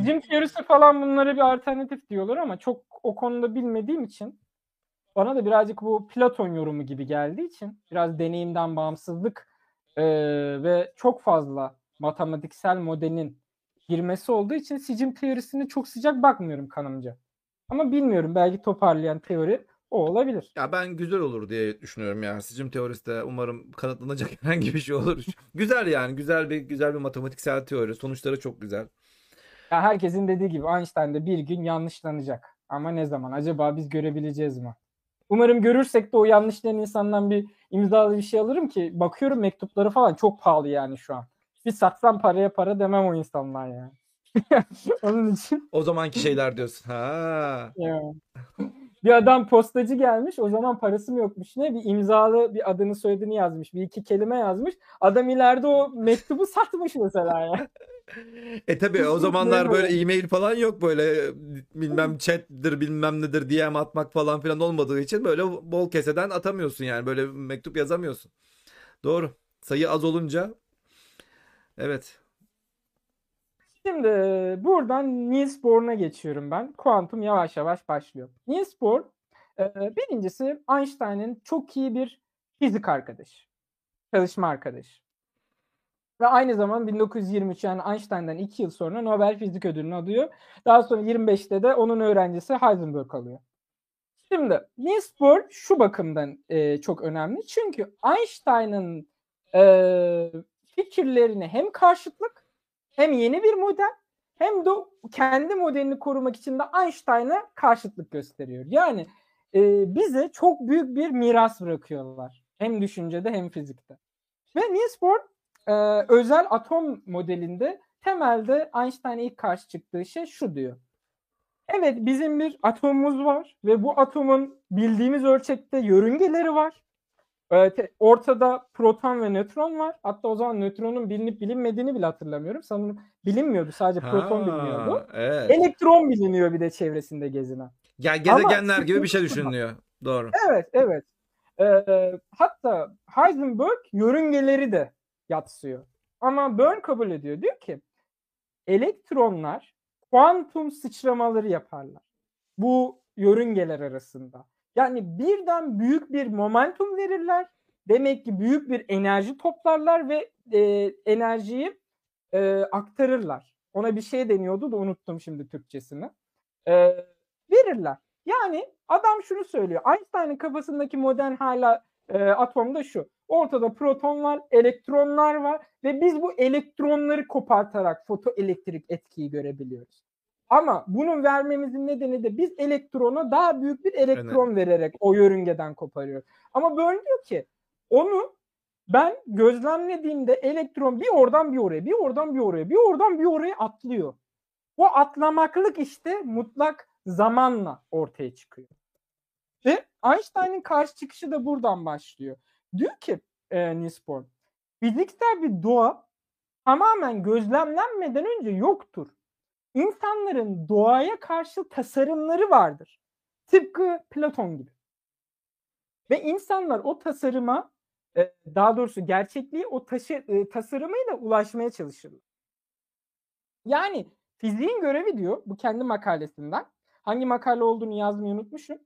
Hicim teorisi falan bunlara bir alternatif diyorlar ama çok o konuda bilmediğim için bana da birazcık bu Platon yorumu gibi geldiği için biraz deneyimden bağımsızlık e, ve çok fazla matematiksel modelin girmesi olduğu için sicim teorisine çok sıcak bakmıyorum kanımca. Ama bilmiyorum belki toparlayan teori o olabilir. Ya ben güzel olur diye düşünüyorum ya. Sicim teorisi de umarım kanıtlanacak herhangi bir şey olur. güzel yani. Güzel bir güzel bir matematiksel teori. Sonuçları çok güzel. Ya herkesin dediği gibi Einstein de bir gün yanlışlanacak. Ama ne zaman? Acaba biz görebileceğiz mi? Umarım görürsek de o yanlışlayan insandan bir imzalı bir şey alırım ki bakıyorum mektupları falan çok pahalı yani şu an. Bir satsam paraya para demem o insanlar yani. Onun için. O zamanki şeyler diyorsun. Ha. Yani. Bir adam postacı gelmiş o zaman parası mı yokmuş ne bir imzalı bir adını soyadını yazmış bir iki kelime yazmış adam ileride o mektubu satmış mesela ya. E tabi o zamanlar böyle e-mail falan yok böyle bilmem chat'dir bilmem nedir DM atmak falan filan olmadığı için böyle bol keseden atamıyorsun yani böyle mektup yazamıyorsun. Doğru. Sayı az olunca evet. Şimdi buradan Niels Bohr'a geçiyorum ben. Kuantum yavaş yavaş başlıyor. Niels Bohr birincisi Einstein'ın çok iyi bir fizik arkadaşı. Çalışma arkadaşı. Ve aynı zaman 1923 yani Einstein'dan 2 yıl sonra Nobel Fizik Ödülünü alıyor. Daha sonra 25'te de onun öğrencisi Heisenberg alıyor. Şimdi Niels Bohr şu bakımdan e, çok önemli. Çünkü Einstein'ın e, fikirlerine hem karşıtlık hem yeni bir model hem de kendi modelini korumak için de Einstein'a karşıtlık gösteriyor. Yani e, bize çok büyük bir miras bırakıyorlar. Hem düşüncede hem fizikte. Ve Niels Bohr e, özel atom modelinde temelde Einstein'a ilk karşı çıktığı şey şu diyor. Evet bizim bir atomumuz var ve bu atomun bildiğimiz ölçekte yörüngeleri var. Evet, ortada proton ve nötron var. Hatta o zaman nötronun bilinip bilinmediğini bile hatırlamıyorum. Sanırım bilinmiyordu. Sadece proton Ha, biliniyordu. evet. Elektron biliniyor bir de çevresinde gezinen. Ya gezegenler Ama gibi bir şey düşünülüyor. Doğru. Evet, evet. Ee, hatta Heisenberg yörüngeleri de yatsıyor. Ama Bern kabul ediyor. Diyor ki elektronlar kuantum sıçramaları yaparlar. Bu yörüngeler arasında. Yani birden büyük bir momentum verirler. Demek ki büyük bir enerji toplarlar ve e, enerjiyi e, aktarırlar. Ona bir şey deniyordu da unuttum şimdi Türkçesini. E, verirler. Yani adam şunu söylüyor. Einstein'ın kafasındaki modern hala e, atomda şu. Ortada proton var, elektronlar var ve biz bu elektronları kopartarak fotoelektrik etkiyi görebiliyoruz. Ama bunu vermemizin nedeni de biz elektrona daha büyük bir elektron vererek o yörüngeden koparıyoruz. Ama böyle diyor ki onu ben gözlemlediğimde elektron bir oradan bir oraya, bir oradan bir oraya, bir oradan bir oraya atlıyor. Bu atlamaklık işte mutlak zamanla ortaya çıkıyor. Ve Einstein'ın karşı çıkışı da buradan başlıyor. Diyor ki e, Niels Bohr, fiziksel bir doğa tamamen gözlemlenmeden önce yoktur. İnsanların doğaya karşı tasarımları vardır. Tıpkı Platon gibi. Ve insanlar o tasarıma daha doğrusu gerçekliği o taşı, tasarımıyla ulaşmaya çalışırlar. Yani fiziğin görevi diyor bu kendi makalesinden. Hangi makale olduğunu yazmayı unutmuşum.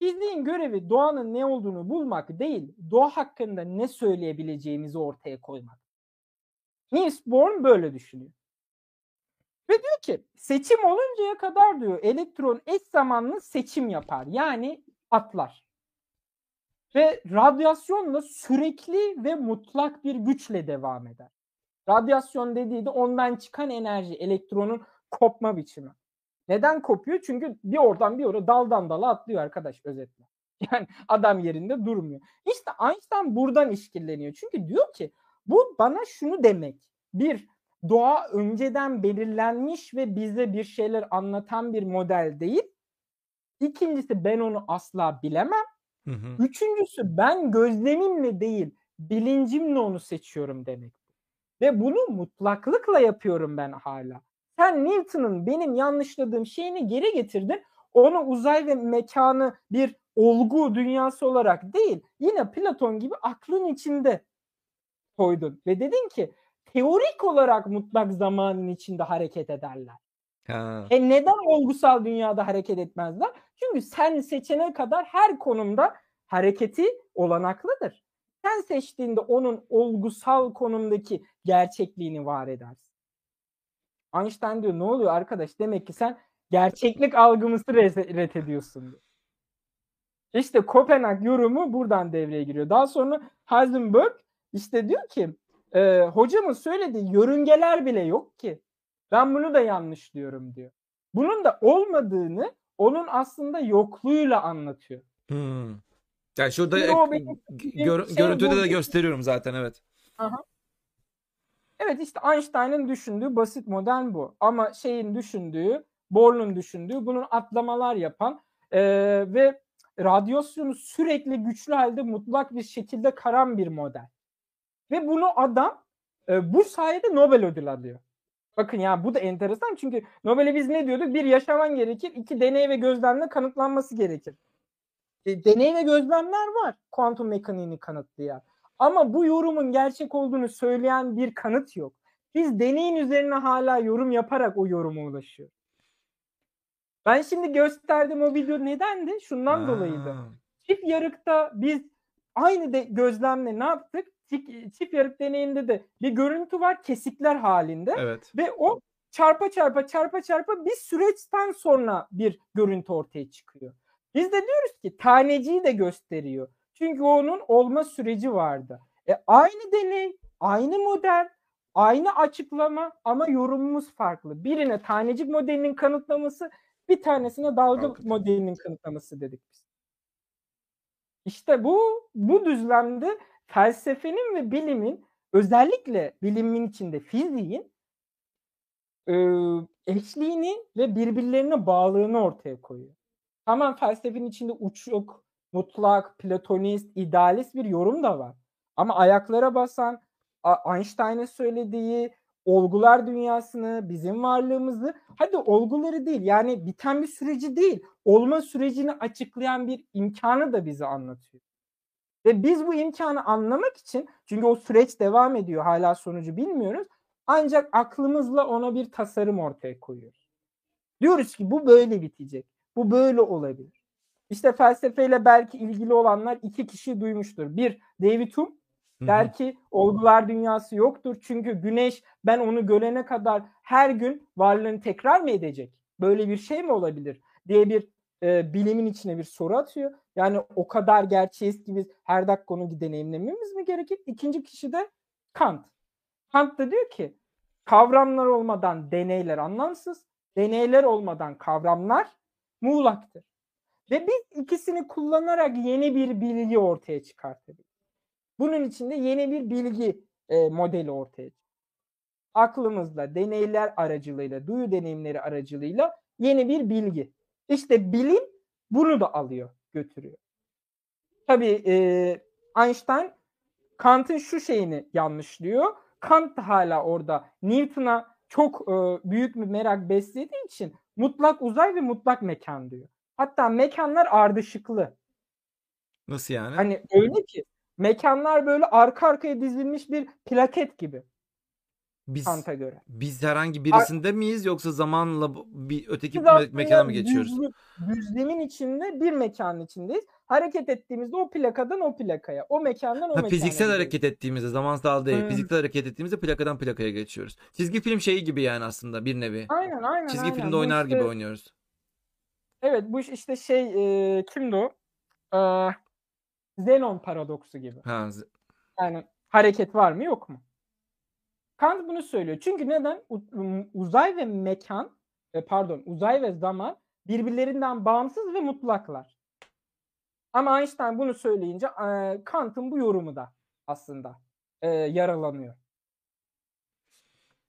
Fiziğin görevi doğanın ne olduğunu bulmak değil, doğa hakkında ne söyleyebileceğimizi ortaya koymak. Niels Bohr böyle düşünüyor. Ve diyor ki seçim oluncaya kadar diyor elektron eş zamanlı seçim yapar. Yani atlar. Ve radyasyonla sürekli ve mutlak bir güçle devam eder. Radyasyon dediği de ondan çıkan enerji, elektronun kopma biçimi. Neden kopuyor? Çünkü bir oradan bir oraya daldan dala atlıyor arkadaş özetle. Yani adam yerinde durmuyor. İşte Einstein buradan işkilleniyor. Çünkü diyor ki bu bana şunu demek. Bir, doğa önceden belirlenmiş ve bize bir şeyler anlatan bir model değil. İkincisi ben onu asla bilemem. Hı hı. Üçüncüsü ben gözlemimle değil bilincimle onu seçiyorum demek. Ve bunu mutlaklıkla yapıyorum ben hala. Sen Newton'un benim yanlışladığım şeyini geri getirdin. Onu uzay ve mekanı bir olgu dünyası olarak değil yine Platon gibi aklın içinde koydun. Ve dedin ki teorik olarak mutlak zamanın içinde hareket ederler. Ha. E neden olgusal dünyada hareket etmezler? Çünkü sen seçene kadar her konumda hareketi olanaklıdır. Sen seçtiğinde onun olgusal konumdaki gerçekliğini var edersin. Einstein diyor ne oluyor arkadaş? Demek ki sen gerçeklik algımızı ret ediyorsun diyor. İşte Kopenhag yorumu buradan devreye giriyor. Daha sonra Heisenberg işte diyor ki e, hocamın söylediği yörüngeler bile yok ki. Ben bunu da yanlış diyorum diyor. Bunun da olmadığını onun aslında yokluğuyla anlatıyor. Hmm. Yani şurada gör- şey görüntüde bu- de gösteriyorum zaten evet. Evet işte Einstein'ın düşündüğü basit model bu. Ama şeyin düşündüğü, Born'un düşündüğü bunun atlamalar yapan e, ve radyasyonu sürekli güçlü halde mutlak bir şekilde karan bir model. Ve bunu adam e, bu sayede Nobel ödül alıyor. Bakın ya bu da enteresan çünkü Nobel'e biz ne diyorduk? Bir yaşaman gerekir, iki deney ve gözlemle kanıtlanması gerekir. E, deney ve gözlemler var kuantum mekaniğini kanıtlayan. Ama bu yorumun gerçek olduğunu söyleyen bir kanıt yok. Biz deneyin üzerine hala yorum yaparak o yoruma ulaşıyoruz. Ben şimdi gösterdiğim o video nedendi? Şundan Ha. dolayıydı. Çift yarıkta biz aynı de gözlemle ne yaptık? Çift, çift yarık deneyinde de bir görüntü var kesikler halinde Evet. ve o çarpa çarpa çarpa çarpa bir süreçten sonra bir görüntü ortaya çıkıyor. Biz de diyoruz ki taneciyi de gösteriyor. Çünkü onun olma süreci vardı. E, aynı deney, aynı model, aynı açıklama ama yorumumuz farklı. Birine tanecik modelinin kanıtlaması, bir tanesine dalga Dalga. modelinin kanıtlaması dedik biz. İşte bu bu düzlemde felsefenin ve bilimin özellikle bilimin içinde fiziğin e, eşliğini ve birbirlerine bağlığını ortaya koyuyor. Tamam felsefenin içinde uçuk, mutlak, platonist, idealist bir yorum da var. Ama ayaklara basan Einstein'ın söylediği olgular dünyasını, bizim varlığımızı, hadi olguları değil yani biten bir süreci değil, olma sürecini açıklayan bir imkanı da bize anlatıyor. Ve biz bu imkanı anlamak için, çünkü o süreç devam ediyor, hala sonucu bilmiyoruz, ancak aklımızla ona bir tasarım ortaya koyuyoruz. Diyoruz ki bu böyle bitecek, bu böyle olabilir. İşte felsefeyle belki ilgili olanlar iki kişi duymuştur. Bir, David Hume. Der ki olgular dünyası yoktur çünkü güneş ben onu görene kadar her gün varlığını tekrar mı edecek? Böyle bir şey mi olabilir? diye bir e, bilimin içine bir soru atıyor. Yani o kadar gerçeğiz ki biz her dakika onu deneyimlememiz mi gerekir? İkinci kişi de Kant. Kant da diyor ki kavramlar olmadan deneyler anlamsız, deneyler olmadan kavramlar muğlaktır. Ve biz ikisini kullanarak yeni bir bilgi ortaya çıkartabiliriz. Bunun için de yeni bir bilgi e, modeli ortaya çıkıyor. Aklımızla, deneyler aracılığıyla, duyu deneyimleri aracılığıyla yeni bir bilgi. İşte bilim bunu da alıyor, götürüyor. Tabii e, Einstein Kant'ın şu şeyini yanlışlıyor. Kant da hala orada Newton'a çok e, büyük bir merak beslediği için mutlak uzay ve mutlak mekan diyor. Hatta mekanlar ardışıklı. Nasıl yani? Hani öyle ki mekanlar böyle arka arkaya dizilmiş bir plaket gibi biz Kant'a göre. biz herhangi birisinde miyiz yoksa zamanla bir öteki me- mekana mı geçiyoruz? düzlem- düzlemin içinde bir mekanın içindeyiz. Hareket ettiğimizde o plakadan o plakaya, o mekandan o Ha, mekana. fiziksel gidiyoruz. hareket ettiğimizde zamansal değil. Hmm. Fiziksel hareket ettiğimizde plakadan plakaya geçiyoruz. Çizgi film şeyi gibi yani aslında bir nevi. Aynen aynen. Çizgi aynen. filmde oynar işte- gibi oynuyoruz. Evet bu iş işte şey e, kimdi o? Ee, Zenon paradoksu gibi. Ha, z- Yani hareket var mı yok mu? Kant bunu söylüyor. Çünkü neden? Uzay ve mekan, e, pardon uzay ve zaman birbirlerinden bağımsız ve mutlaklar. Ama Einstein bunu söyleyince e, Kant'ın bu yorumu da aslında e, yaralanıyor.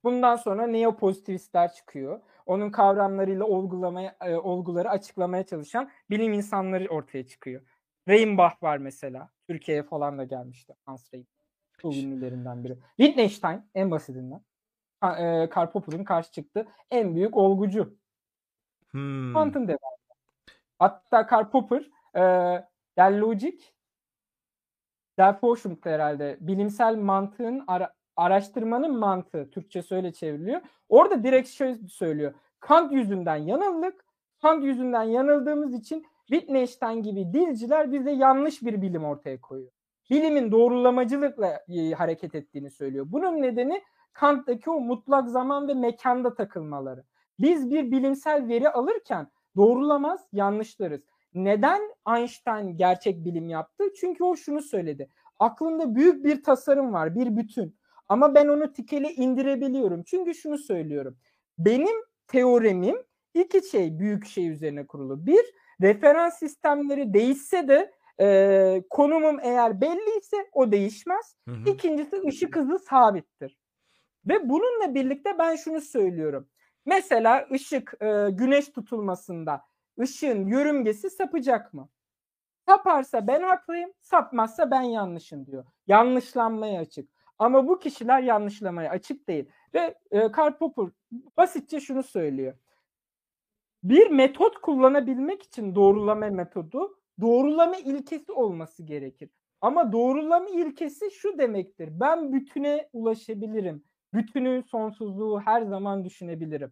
Bundan sonra neopozitivistler çıkıyor. Onun kavramlarıyla olgulamaya, e, olguları açıklamaya çalışan bilim insanları ortaya çıkıyor. Reinbach var mesela. Türkiye'ye falan da gelmişti. Hans Reinbach. Çok ünlülerinden biri. Wittgenstein en basitinden. E, Karl Popper'ın karşı çıktı. En büyük olgucu. Hmm. Kant'ın devamı. Hatta Karl Popper e, Der Logik Der Forschung herhalde bilimsel mantığın ara- araştırmanın mantığı Türkçe öyle çevriliyor. Orada direkt şöyle söylüyor. Kant yüzünden yanıldık. Kant yüzünden yanıldığımız için Wittgenstein gibi dilciler bize yanlış bir bilim ortaya koyuyor. Bilimin doğrulamacılıkla e, hareket ettiğini söylüyor. Bunun nedeni Kant'taki o mutlak zaman ve mekanda takılmaları. Biz bir bilimsel veri alırken doğrulamaz, yanlışlarız. Neden Einstein gerçek bilim yaptı? Çünkü o şunu söyledi. Aklımda büyük bir tasarım var, bir bütün. Ama ben onu tikeli indirebiliyorum. Çünkü şunu söylüyorum. Benim teoremim iki şey, büyük şey üzerine kurulu. Bir, referans sistemleri değişse de e, konumum eğer belliyse o değişmez. Hı hı. İkincisi ışık hızı sabittir. Ve bununla birlikte ben şunu söylüyorum. Mesela ışık e, güneş tutulmasında ışığın yörüngesi sapacak mı? Saparsa ben haklıyım, sapmazsa ben yanlışım diyor. Yanlışlanmaya açık. Ama bu kişiler yanlışlamaya açık değil. Ve e, Karl Popper basitçe şunu söylüyor. Bir metot kullanabilmek için doğrulama metodu doğrulama ilkesi olması gerekir. Ama doğrulama ilkesi şu demektir. Ben bütüne ulaşabilirim. Bütünün sonsuzluğu her zaman düşünebilirim.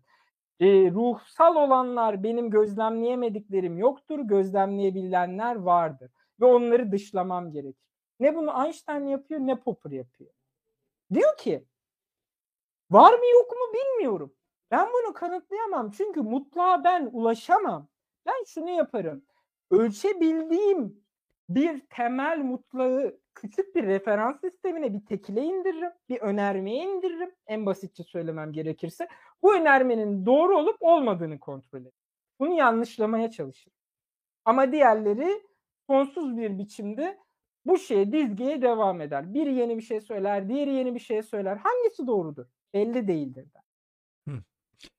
E, ruhsal olanlar benim gözlemleyemediklerim yoktur. Gözlemleyebilenler vardır. Ve onları dışlamam gerekir. Ne bunu Einstein yapıyor ne Popper yapıyor. Diyor ki var mı yok mu bilmiyorum. Ben bunu kanıtlayamam. Çünkü mutluğa ben ulaşamam. Ben şunu yaparım. Ölçebildiğim bir temel mutlağı küçük bir referans sistemine bir tekile indiririm, bir önermeye indiririm. En basitçe söylemem gerekirse bu önermenin doğru olup olmadığını kontrol ederim. Bunu yanlışlamaya çalışırım. Ama diğerleri sonsuz bir biçimde bu şeye dizgeye devam eder. Biri yeni bir şey söyler, diğeri yeni bir şey söyler. Hangisi doğrudur? Belli değildir. Der.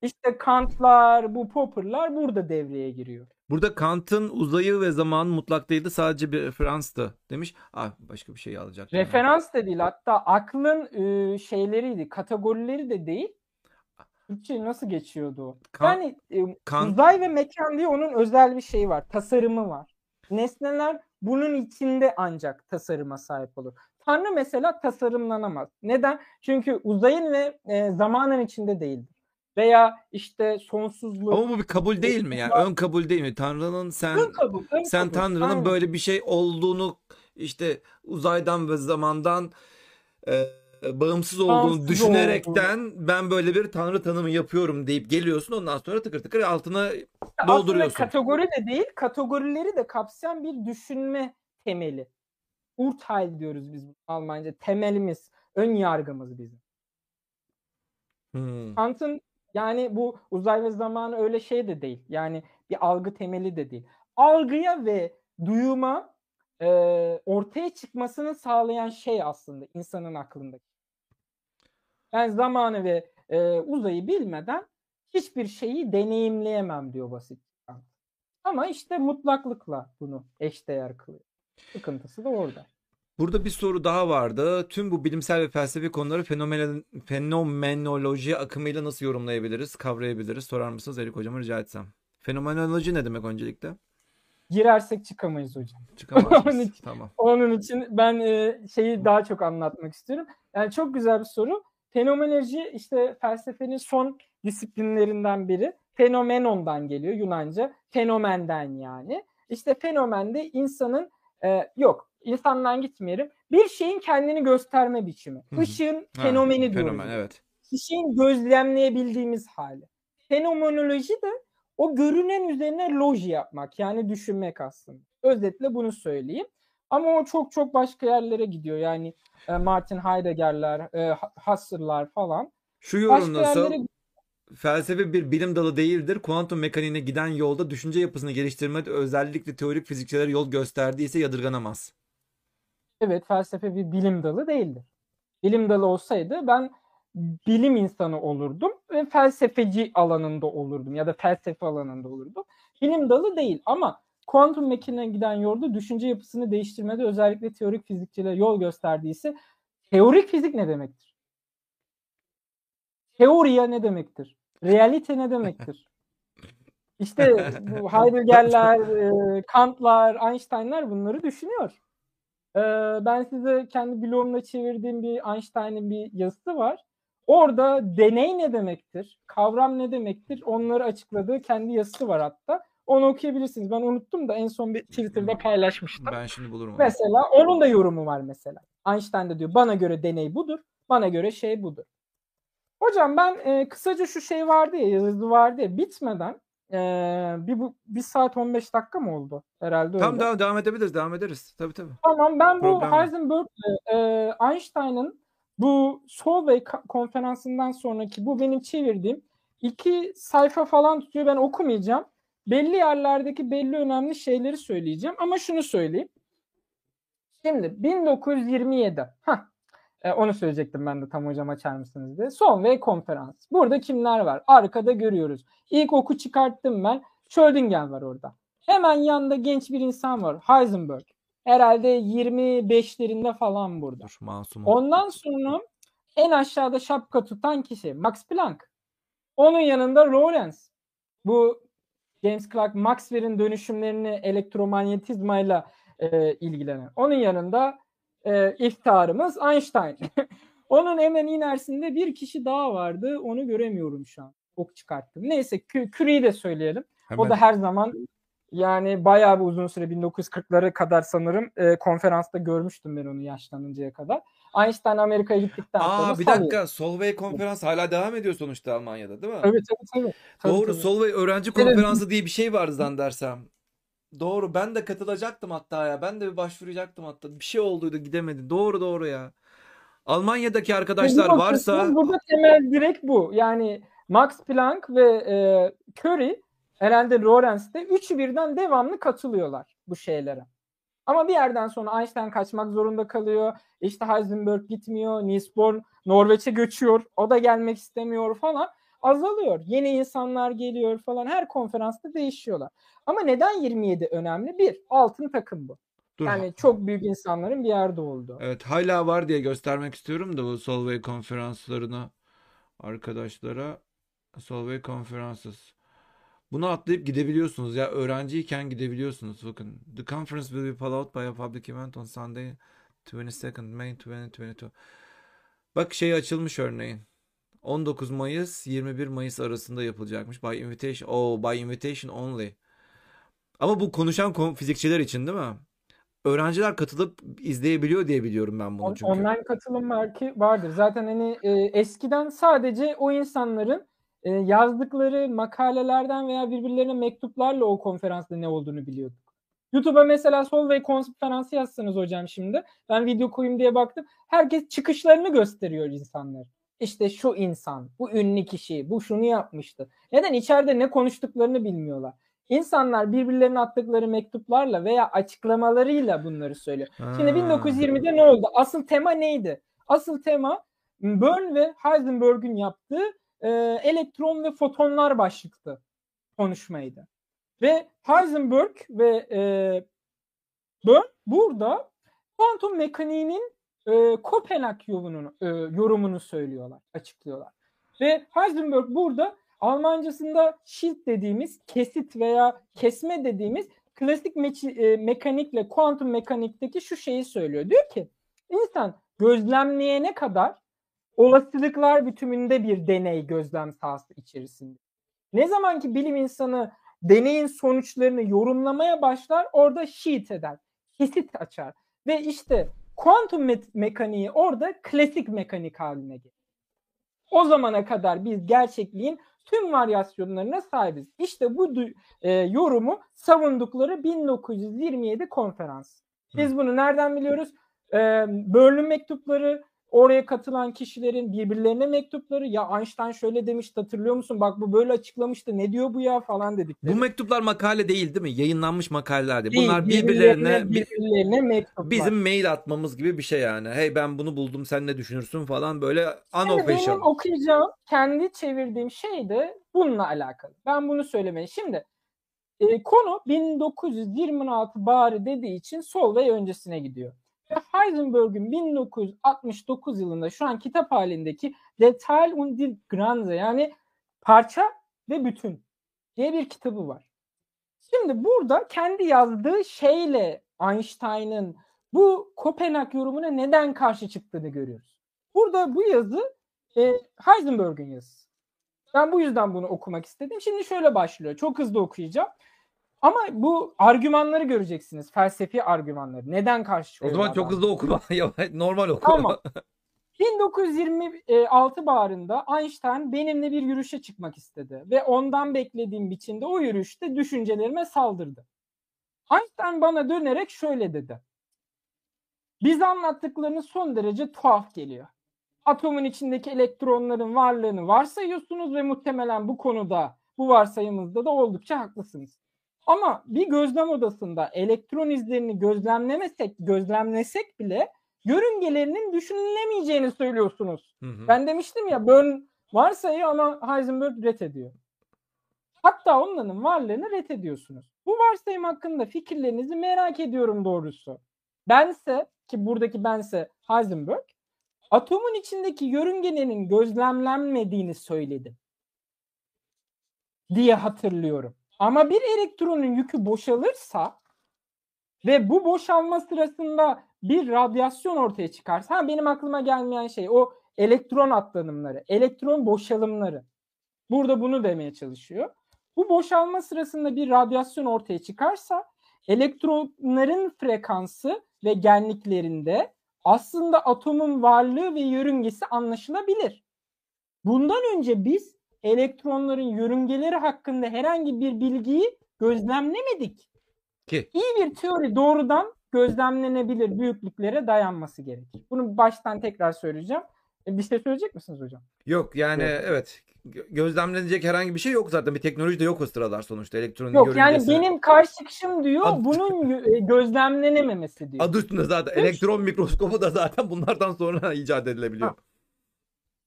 İşte Kant'lar, bu Popper'lar burada devreye giriyor. Burada Kant'ın uzayı ve zaman mutlak değildi sadece bir referanstı demiş. Ah başka bir şey alacak. Referans da değil hatta aklın e, şeyleriydi, kategorileri de değil. Türkçe nasıl geçiyordu o? Kan, yani e, kan, uzay ve mekan diye onun özel bir şeyi var, tasarımı var. Nesneler bunun içinde ancak tasarıma sahip olur. Tanrı mesela tasarımlanamaz. Neden? Çünkü uzayın ve e, zamanın içinde değildir veya işte sonsuzluk. Ama bu bir kabul değil mi yani? Ön kabul değil mi? Tanrı'nın sen ön kabul, ön sen kabul. Tanrı'nın Aynen. böyle bir şey olduğunu işte uzaydan ve zamandan e, bağımsız olduğunu bağımsız düşünerekten olduğunu. ben böyle bir tanrı tanımı yapıyorum deyip geliyorsun ondan sonra tıkır tıkır altına dolduruyorsun. Aslında kategori de değil, kategorileri de kapsayan bir düşünme temeli. Urteil diyoruz biz Almanca. Temelimiz, ön yargımız bizim. Hmm. Kant'ın yani bu uzay ve zamanı öyle şey de değil. Yani bir algı temeli de değil. Algıya ve duyuma e, ortaya çıkmasını sağlayan şey aslında insanın aklındaki. Yani zamanı ve e, uzayı bilmeden hiçbir şeyi deneyimleyemem diyor basit. Ama işte mutlaklıkla bunu eşdeğer kılıyor. Sıkıntısı da orada. Burada bir soru daha vardı. Tüm bu bilimsel ve felsefi konuları fenomen, fenomenoloji akımıyla nasıl yorumlayabiliriz, kavrayabiliriz? Sorar mısınız Erik Hocam'a rica etsem. Fenomenoloji ne demek öncelikle? Girersek çıkamayız hocam. Çıkamayız. onun, için, tamam. onun için ben e, şeyi daha çok anlatmak istiyorum. Yani çok güzel bir soru. Fenomenoloji işte felsefenin son disiplinlerinden biri. Fenomenondan geliyor Yunanca. Fenomenden yani. İşte fenomende insanın e, yok insandan gitmeyelim. Bir şeyin kendini gösterme biçimi. Işığın ha, fenomeni diyoruz. Fenomen, evet. Işığın gözlemleyebildiğimiz hali. Fenomenoloji de o görünen üzerine loji yapmak yani düşünmek aslında. Özetle bunu söyleyeyim. Ama o çok çok başka yerlere gidiyor. Yani e, Martin Heidegger'ler, e, Husserl'lar falan. Şu yorum nasıl? Yerlere... Felsefe bir bilim dalı değildir. Kuantum mekaniğine giden yolda düşünce yapısını geliştirmede özellikle teorik fizikçiler yol gösterdiyse yadırganamaz evet felsefe bir bilim dalı değildir. Bilim dalı olsaydı ben bilim insanı olurdum ve felsefeci alanında olurdum ya da felsefe alanında olurdum. Bilim dalı değil ama kuantum mekaniğine giden yolda düşünce yapısını değiştirmede özellikle teorik fizikçiler yol gösterdiyse teorik fizik ne demektir? Teoriya ne demektir? Realite ne demektir? İşte bu Heidegger'ler, Kant'lar, Einstein'lar bunları düşünüyor. Ee, ben size kendi blogumda çevirdiğim bir Einstein'ın bir yazısı var. Orada deney ne demektir, kavram ne demektir onları açıkladığı kendi yazısı var hatta. Onu okuyabilirsiniz. Ben unuttum da en son bir Twitter'da paylaşmıştım. Ben şimdi bulurum. onu. Mesela onun da yorumu var mesela. Einstein de diyor bana göre deney budur, bana göre şey budur. Hocam ben e, kısaca şu şey vardı ya yazı vardı ya bitmeden e, bir, bu, bir saat 15 dakika mı oldu herhalde öyle. Tamam devam, devam edebiliriz. Devam ederiz. Tabii tabii. Tamam ben bu Problem yok. Heisenberg e, Einstein'ın bu Solvay konferansından sonraki bu benim çevirdiğim iki sayfa falan tutuyor ben okumayacağım. Belli yerlerdeki belli önemli şeyleri söyleyeceğim ama şunu söyleyeyim. Şimdi 1927. Hah. E, onu söyleyecektim ben de tam hocam açar mısınız diye. Solvay konferans. Burada kimler var? Arkada görüyoruz. İlk oku çıkarttım ben. Schrödinger var orada. Hemen yanında genç bir insan var. Heisenberg. Herhalde 25'lerinde falan burada. Dur masum. Ondan sonra en aşağıda şapka tutan kişi Max Planck. Onun yanında Lorentz. Bu James Clerk Maxwell'in dönüşümlerini elektromanyetizmayla e, ilgilenen. Onun yanında e, iftiharımız Einstein. Onun hemen ilerisinde bir kişi daha vardı. Onu göremiyorum şu an. Ok çıkarttım. Neyse Cu- Curie'yi de söyleyelim. Hemen. O da her zaman yani bayağı bir uzun süre 1940'lara kadar sanırım e, konferansta görmüştüm ben onu yaşlanıncaya kadar. Einstein Amerika'ya gittikten sonra Aa bir salıyor. dakika. Solvay konferans hala devam ediyor sonuçta Almanya'da değil mi? Tabii tabii tabii. Tabii, Doğru. tabii. Solvay öğrenci Evet. konferansı diye bir şey vardı zannedersem. Doğru. Ben de katılacaktım hatta ya. Ben de bir başvuracaktım hatta. Bir şey olduydu gidemedim. Doğru doğru ya. Almanya'daki arkadaşlar Burada varsa burada temel direkt bu. Yani Max Planck ve e, Curie herhalde Lorentz de üçü birden devamlı katılıyorlar bu şeylere. Ama bir yerden sonra Einstein kaçmak zorunda kalıyor. İşte Heisenberg gitmiyor. Niels Bohr Norveç'e göçüyor. O da gelmek istemiyor falan. Azalıyor. Yeni insanlar geliyor falan. Her konferansta değişiyorlar. Ama neden 27 önemli? Bir, altın takım bu. dur. Yani çok büyük insanların bir yerde olduğu. Evet hala var diye göstermek istiyorum da bu Solvay konferanslarını arkadaşlara Solvay konferanssız. Bunu atlayıp gidebiliyorsunuz ya öğrenciyken gidebiliyorsunuz bakın. The conference will be followed by a public event on Sunday 22nd May 2022. Bak şey açılmış örneğin. 19 Mayıs 21 Mayıs arasında yapılacakmış. By invitation. Oh, by invitation only. Ama bu konuşan kon- fizikçiler için değil mi? Öğrenciler katılıp izleyebiliyor diye biliyorum ben bunu çünkü. Online katılım belki vardır. Zaten hani e, eskiden sadece o insanların e, yazdıkları makalelerden veya birbirlerine mektuplarla o konferansta ne olduğunu biliyorduk. YouTube'a mesela Solvay konferansı yazsanız hocam şimdi. Ben video koyayım diye baktım. Herkes çıkışlarını gösteriyor insanlar. İşte şu insan, bu ünlü kişi, bu şunu yapmıştı. Neden? İçeride ne konuştuklarını bilmiyorlar. İnsanlar birbirlerine attıkları mektuplarla veya açıklamalarıyla bunları söylüyor. Şimdi Ha. 1920'de ne oldu? Asıl tema neydi? Asıl tema Bern ve Heisenberg'ün yaptığı e, elektron ve fotonlar başlıklı konuşmaydı. Ve Heisenberg ve e, Bern burada kuantum mekaniğinin e, Kopenhag yolunun e, yorumunu söylüyorlar, açıklıyorlar. Ve Heisenberg burada Almancasında shield dediğimiz kesit veya kesme dediğimiz klasik meçi- e, mekanikle kuantum mekanikteki şu şeyi söylüyor. Diyor ki insan gözlemleyene kadar olasılıklar bütününde bir deney gözlem sahası içerisinde. Ne zaman ki bilim insanı deneyin sonuçlarını yorumlamaya başlar orada sheet eder. Kesit açar. Ve işte kuantum me- mekaniği orada klasik mekanik haline gelir. O zamana kadar biz gerçekliğin tüm varyasyonlarına sahibiz. İşte bu e, yorumu savundukları 1927 konferans. Biz bunu nereden biliyoruz? E, Börlün mektupları, oraya katılan kişilerin birbirlerine mektupları. Ya Einstein şöyle demişti hatırlıyor musun? Bak bu böyle açıklamıştı. Ne diyor bu ya falan dedikleri. Bu mektuplar makale değil değil mi? Yayınlanmış makaleler değil. Değil, Bunlar birbirlerine bi- birbirlerine mektuplar. bizim mail atmamız gibi bir şey yani. Hey ben bunu buldum sen ne düşünürsün falan böyle Şimdi unofficial. benim okuyacağım, kendi çevirdiğim şey de bununla alakalı. Ben bunu söylemeye. Şimdi e, konu 1926 bari dediği için Solvay öncesine gidiyor. Ve Heisenberg'ün 1969 yılında şu an kitap halindeki Detail und die Grenze yani parça ve bütün diye bir kitabı var. Şimdi burada kendi yazdığı şeyle Einstein'ın bu Kopenhag yorumuna neden karşı çıktığını görüyoruz. Burada bu yazı E, Heisenberg'in yazısı. Ben bu yüzden bunu okumak istedim. Şimdi şöyle başlıyor. Çok hızlı okuyacağım. Ama bu argümanları göreceksiniz. Felsefi argümanları. Neden karşı O çıkıyor? zaman bu çok adam? hızlı okuma. Normal oku. Tamam. 1926 baharında Einstein benimle bir yürüyüşe çıkmak istedi ve ondan beklediğim biçimde o yürüyüşte düşüncelerime saldırdı. Einstein bana dönerek şöyle dedi. Bize anlattıklarınız son derece tuhaf geliyor. Atomun içindeki elektronların varlığını varsayıyorsunuz ve muhtemelen bu konuda bu varsayımınızda da oldukça haklısınız. Ama bir gözlem odasında elektron izlerini gözlemlemesek, gözlemlesek bile yörüngelerinin düşünülemeyeceğini söylüyorsunuz. Hı hı. Ben demiştim ya Bern varsayıyor ama Heisenberg ret ediyor. Hatta onların varlığını ret ediyorsunuz. Bu varsayım hakkında fikirlerinizi merak ediyorum doğrusu. Bense ki buradaki bense Heisenberg atomun içindeki yörüngenin gözlemlenmediğini söyledim diye hatırlıyorum. Ama bir elektronun yükü boşalırsa ve bu boşalma sırasında bir radyasyon ortaya çıkarsa ha benim aklıma gelmeyen şey o elektron atlanımları, elektron boşalımları. Burada bunu demeye çalışıyor. Bu boşalma sırasında bir radyasyon ortaya çıkarsa elektronların frekansı ve genliklerinde aslında atomun varlığı ve yörüngesi anlaşılabilir. Bundan önce biz elektronların yörüngeleri hakkında herhangi bir bilgiyi gözlemlemedik. Ki İyi bir teori doğrudan gözlemlenebilir büyüklüklere dayanması gerekir. Bunu baştan tekrar söyleyeceğim. E, Bir şey söyleyecek misiniz hocam? yok yani evet. Gö- Gözlemlenecek herhangi bir şey yok zaten. Bir teknoloji de yok o sıralar sonuçta. Elektronun Yok yani yörüngesi. benim karşı çıkışım diyor Ad- bunun e, gözlemlenememesi diyor. Adı üstünde zaten. Üç. Elektron mikroskobu da zaten bunlardan sonra icat edilebiliyor. Ha.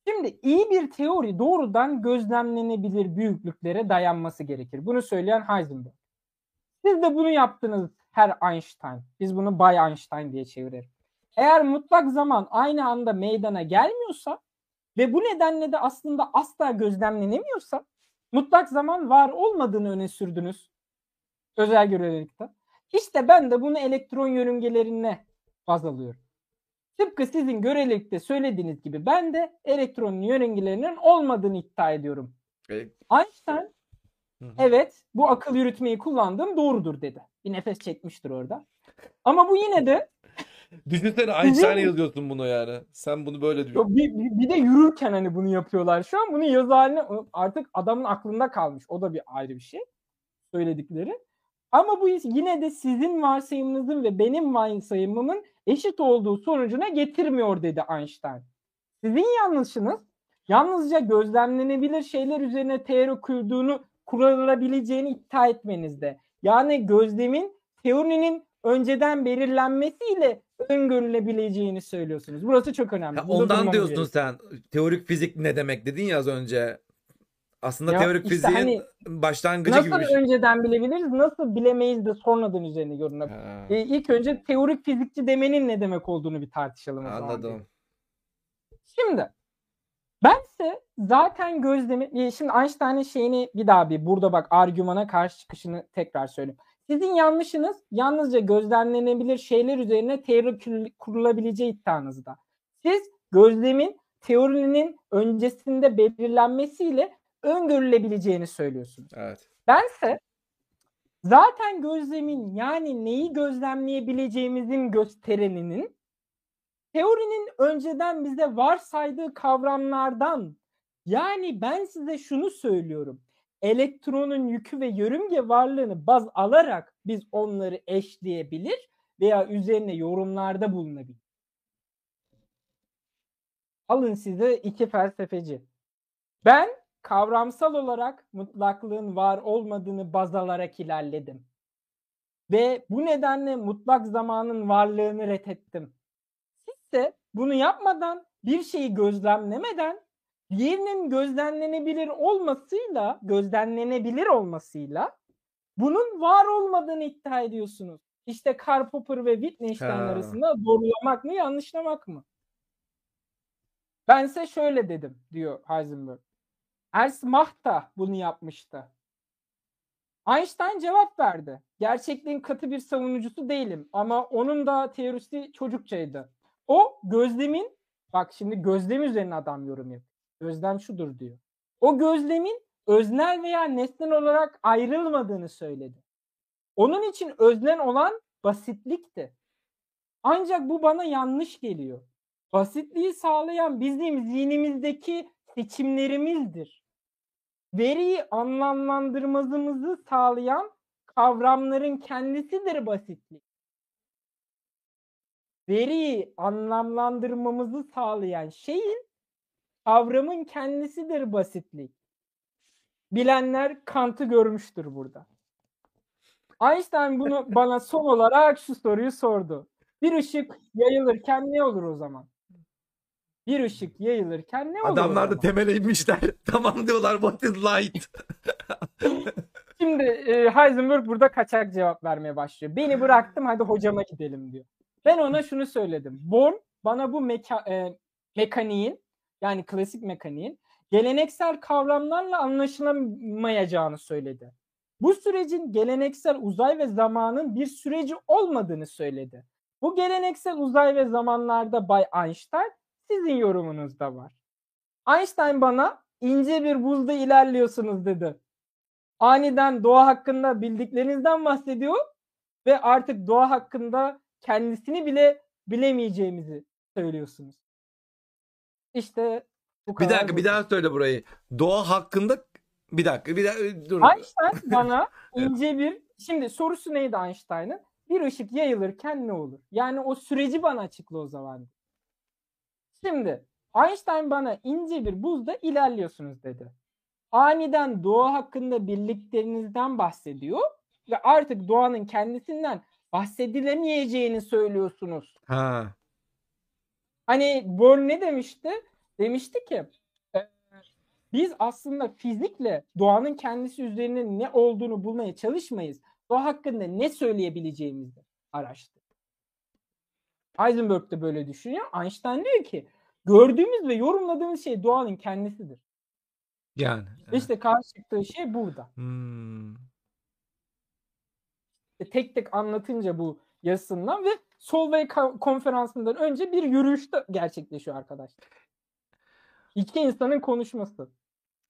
Şimdi iyi bir teori doğrudan gözlemlenebilir büyüklüklere dayanması gerekir. Bunu söyleyen Heisenberg. Siz de bunu yaptınız Herr Einstein. Biz bunu Bay Einstein diye çevirelim. Eğer mutlak zaman aynı anda meydana gelmiyorsa ve bu nedenle de aslında asla gözlemlenemiyorsa mutlak zaman var olmadığını öne sürdünüz özel görelilikte. İşte ben de bunu elektron yörüngelerine baz alıyorum. Tıpkı sizin görelilikte söylediğiniz gibi ben de elektronun yörüngelerinin olmadığını iddia ediyorum. E, Einstein evet bu akıl yürütmeyi kullandığım doğrudur dedi. Bir nefes çekmiştir orada. Ama bu yine de Düşünsene Einstein'a yazıyorsun bunu yani. Sen bunu böyle bir, bir, bir de yürürken hani bunu yapıyorlar şu an. Bunu yazı haline artık adamın aklında kalmış. O da bir ayrı bir şey. Söyledikleri. Ama bu yine de sizin varsayımınızın ve benim varsayımımın eşit olduğu sonucuna getirmiyor dedi Einstein. Sizin yanlışınız yalnızca gözlemlenebilir şeyler üzerine teori kurduğunu kurulabileceğini iddia etmenizde. Yani gözlemin teorinin önceden belirlenmesiyle öngörülebileceğini söylüyorsunuz. Burası çok önemli. Burada ondan diyorsun gerekiyor. sen. Teorik fizik ne demek dedin ya az önce. Aslında Ya teorik işte fiziğin hani başlangıcı Nasıl gibi bir şey. önceden bilebiliriz, nasıl bilemeyiz de sonradan üzerine görünebilir. Ha, E, ilk önce teorik fizikçi demenin ne demek olduğunu bir tartışalım anladım. Şimdi bense zaten gözlemi e, şimdi Einstein'ın şeyini bir daha bir burada bak argümana karşı çıkışını tekrar söyleyeyim. Sizin yanlışınız yalnızca gözlemlenebilir şeyler üzerine teori kur- kurulabileceği iddianızda. Siz gözlemin teorinin öncesinde belirlenmesiyle öngörülebileceğini söylüyorsunuz. Evet. Bense zaten gözlemin yani neyi gözlemleyebileceğimizin göstereninin teorinin önceden bize varsaydığı kavramlardan yani ben size şunu söylüyorum. Elektronun yükü ve yörünge varlığını baz alarak biz onları eşleyebilir veya üzerine yorumlarda bulunabilir. Alın size iki felsefeci. Ben kavramsal olarak mutlaklığın var olmadığını baz alarak ilerledim. Ve bu nedenle mutlak zamanın varlığını reddettim. Siz de bunu yapmadan bir şeyi gözlemlemeden diğerinin gözlemlenebilir olmasıyla, gözlemlenebilir olmasıyla bunun var olmadığını iddia ediyorsunuz. İşte Karl Popper ve Wittgenstein Ha. arasında doğrulamak mı yanlışlamak mı? Bense şöyle dedim diyor Heisenberg. Ernst Mach da bunu yapmıştı. Einstein cevap verdi. Gerçekliğin katı bir savunucusu değilim ama onun da teorisi çocukçaydı. O gözlemin bak şimdi gözlem üzerine adam yorum yapıyor. Gözlem şudur diyor. O gözlemin öznel veya nesnel olarak ayrılmadığını söyledi. Onun için öznel olan basitlikti. Ancak bu bana yanlış geliyor. Basitliği sağlayan bizim zihnimizdeki seçimlerimizdir. Veriyi anlamlandırmamızı sağlayan kavramların kendisidir basitlik. Veriyi anlamlandırmamızı sağlayan şeyin kavramın kendisidir basitlik. Bilenler Kant'ı görmüştür burada. Einstein bunu bana son olarak şu soruyu sordu. Bir ışık yayılırken ne olur o zaman? Bir ışık yayılırken ne olur Adamlar da temele inmişler. tamam diyorlar what is light? Şimdi e, Heisenberg burada kaçak cevap vermeye başlıyor. Beni bıraktım hadi hocama gidelim diyor. Ben ona şunu söyledim. Born bana bu meka- e, mekaniğin yani klasik mekaniğin geleneksel kavramlarla anlaşılamayacağını söyledi. Bu sürecin geleneksel uzay ve zamanın bir süreci olmadığını söyledi. Bu geleneksel uzay ve zamanlarda Bay Einstein sizin yorumunuzda var. Einstein bana ince bir buzda ilerliyorsunuz dedi. Aniden doğa hakkında bildiklerinizden bahsediyor ve artık doğa hakkında kendisini bile bilemeyeceğimizi söylüyorsunuz. İşte bu bir kadar. dakika bir daha söyle burayı. Doğa hakkında bir dakika bir dakika dur. Einstein bana ince bir şimdi sorusu neydi Einstein'ın? Bir ışık yayılırken ne olur? Yani o süreci bana açıkla o zaman. Şimdi Einstein bana ince bir buzda ilerliyorsunuz dedi. Aniden doğa hakkında birliklerinizden bahsediyor ve artık doğanın kendisinden bahsedilemeyeceğini söylüyorsunuz. Ha. Hani Bohr ne demişti? Demişti ki e, biz aslında fizikle doğanın kendisi üzerine ne olduğunu bulmaya çalışmayız. Doğa hakkında ne söyleyebileceğimizi araştır. Heisenberg de böyle düşünüyor. Einstein diyor ki gördüğümüz ve yorumladığımız şey doğanın kendisidir. Yani. İşte karşı çıktığı şey burada. Hmm. E, tek tek anlatınca bu yazısından ve Solvay konferansından önce bir yürüyüşte gerçekleşiyor arkadaşlar. İki insanın konuşması.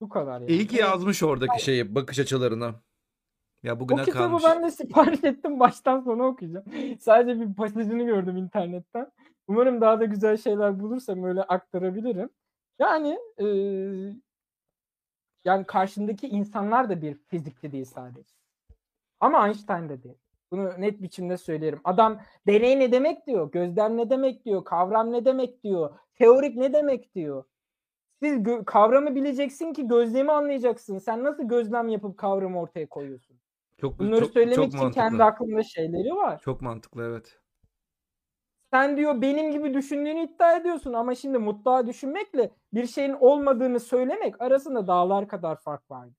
Bu kadar yani. İyi ki yazmış oradaki şeyi bakış açılarına. Ya O bugüne kitabı kalmış. ben de sipariş ettim. Baştan sona okuyacağım. Sadece bir pasajını gördüm internetten. Umarım daha da güzel şeyler bulursam öyle aktarabilirim. Yani e, yani karşındaki insanlar da bir fizikçi değil sadece. Ama Einstein de değil. Bunu net biçimde söylerim. Adam deney ne demek diyor, gözlem ne demek diyor, kavram ne demek diyor, teorik ne demek diyor. Siz kavramı bileceksin ki gözlemi anlayacaksın. Sen nasıl gözlem yapıp kavramı ortaya koyuyorsun? Çok Bunları çok, söylemek çok için mantıklı. kendi aklımda şeyleri var. Çok mantıklı evet. Sen diyor benim gibi düşündüğünü iddia ediyorsun ama şimdi mutlaka düşünmekle bir şeyin olmadığını söylemek arasında dağlar kadar fark var.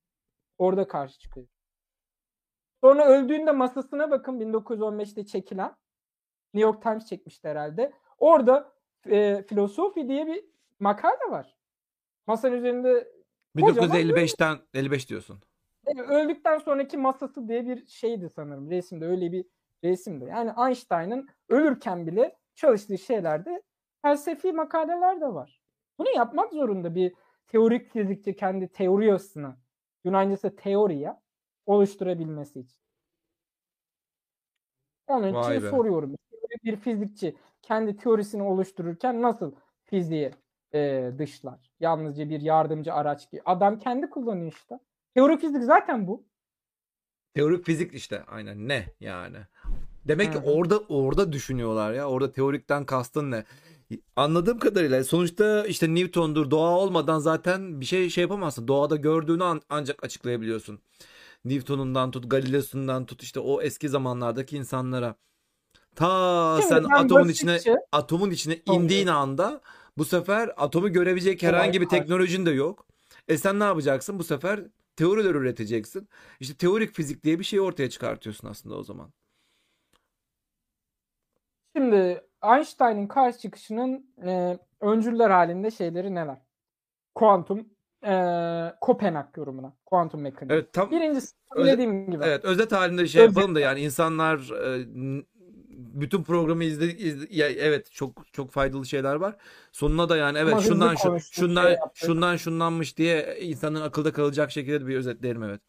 Orada karşı çıkıyor. Sonra öldüğünde masasına bakın 1915'te çekilen New York Times çekmişti herhalde. Orada e, filosofi diye bir makale var. Masanın üzerinde Kocaman 1955'ten 55 diyorsun. Öldükten sonraki masası diye bir şeydi sanırım. Resimde öyle bir resimdi. Yani Einstein'ın ölürken bile çalıştığı şeylerde felsefi makaleler de var. Bunu yapmak zorunda bir teorik fizikçi kendi teoriyasını, Yunancası teoriya oluşturabilmesi için. Onun Vay için be. soruyorum. Bir fizikçi kendi teorisini oluştururken nasıl fiziği e, dışlar? Yalnızca bir yardımcı araç gibi. Adam kendi kullanıyor işte. Teorik fizik zaten bu. Teorik fizik işte aynen ne yani. Demek ki orada orada düşünüyorlar ya. Orada teorikten kastın ne? Anladığım kadarıyla sonuçta işte Newton'dur doğa olmadan zaten bir şey şey yapamazsın. Doğada gördüğünü an- ancak açıklayabiliyorsun. Newton'undan tut, Galileo'sundan tut işte o eski zamanlardaki insanlara. Ta Şimdi sen atomun içine basitçe- atomun içine Tabii. indiğin anda bu sefer atomu görebilecek herhangi bir teknolojin de yok. E sen ne yapacaksın? Bu sefer teoriler üreteceksin. İşte teorik fizik diye bir şey ortaya çıkartıyorsun aslında o zaman. Şimdi Einstein'ın karşı çıkışının e, öncüller halinde şeyleri neler? Kuantum, e, Kopenhag yorumuna, kuantum mekaniği. Evet tam Birincisi Öze- dediğim gibi. evet özet halinde şey Özet. yapalım da yani insanlar e, bütün programı izle, izle ya, evet çok çok faydalı şeyler var. Sonuna da yani evet Ama şundan şu, şundan şey yaptık. şundan şunlanmış diye insanın akılda kalacak şekilde de bir özetleyelim evet.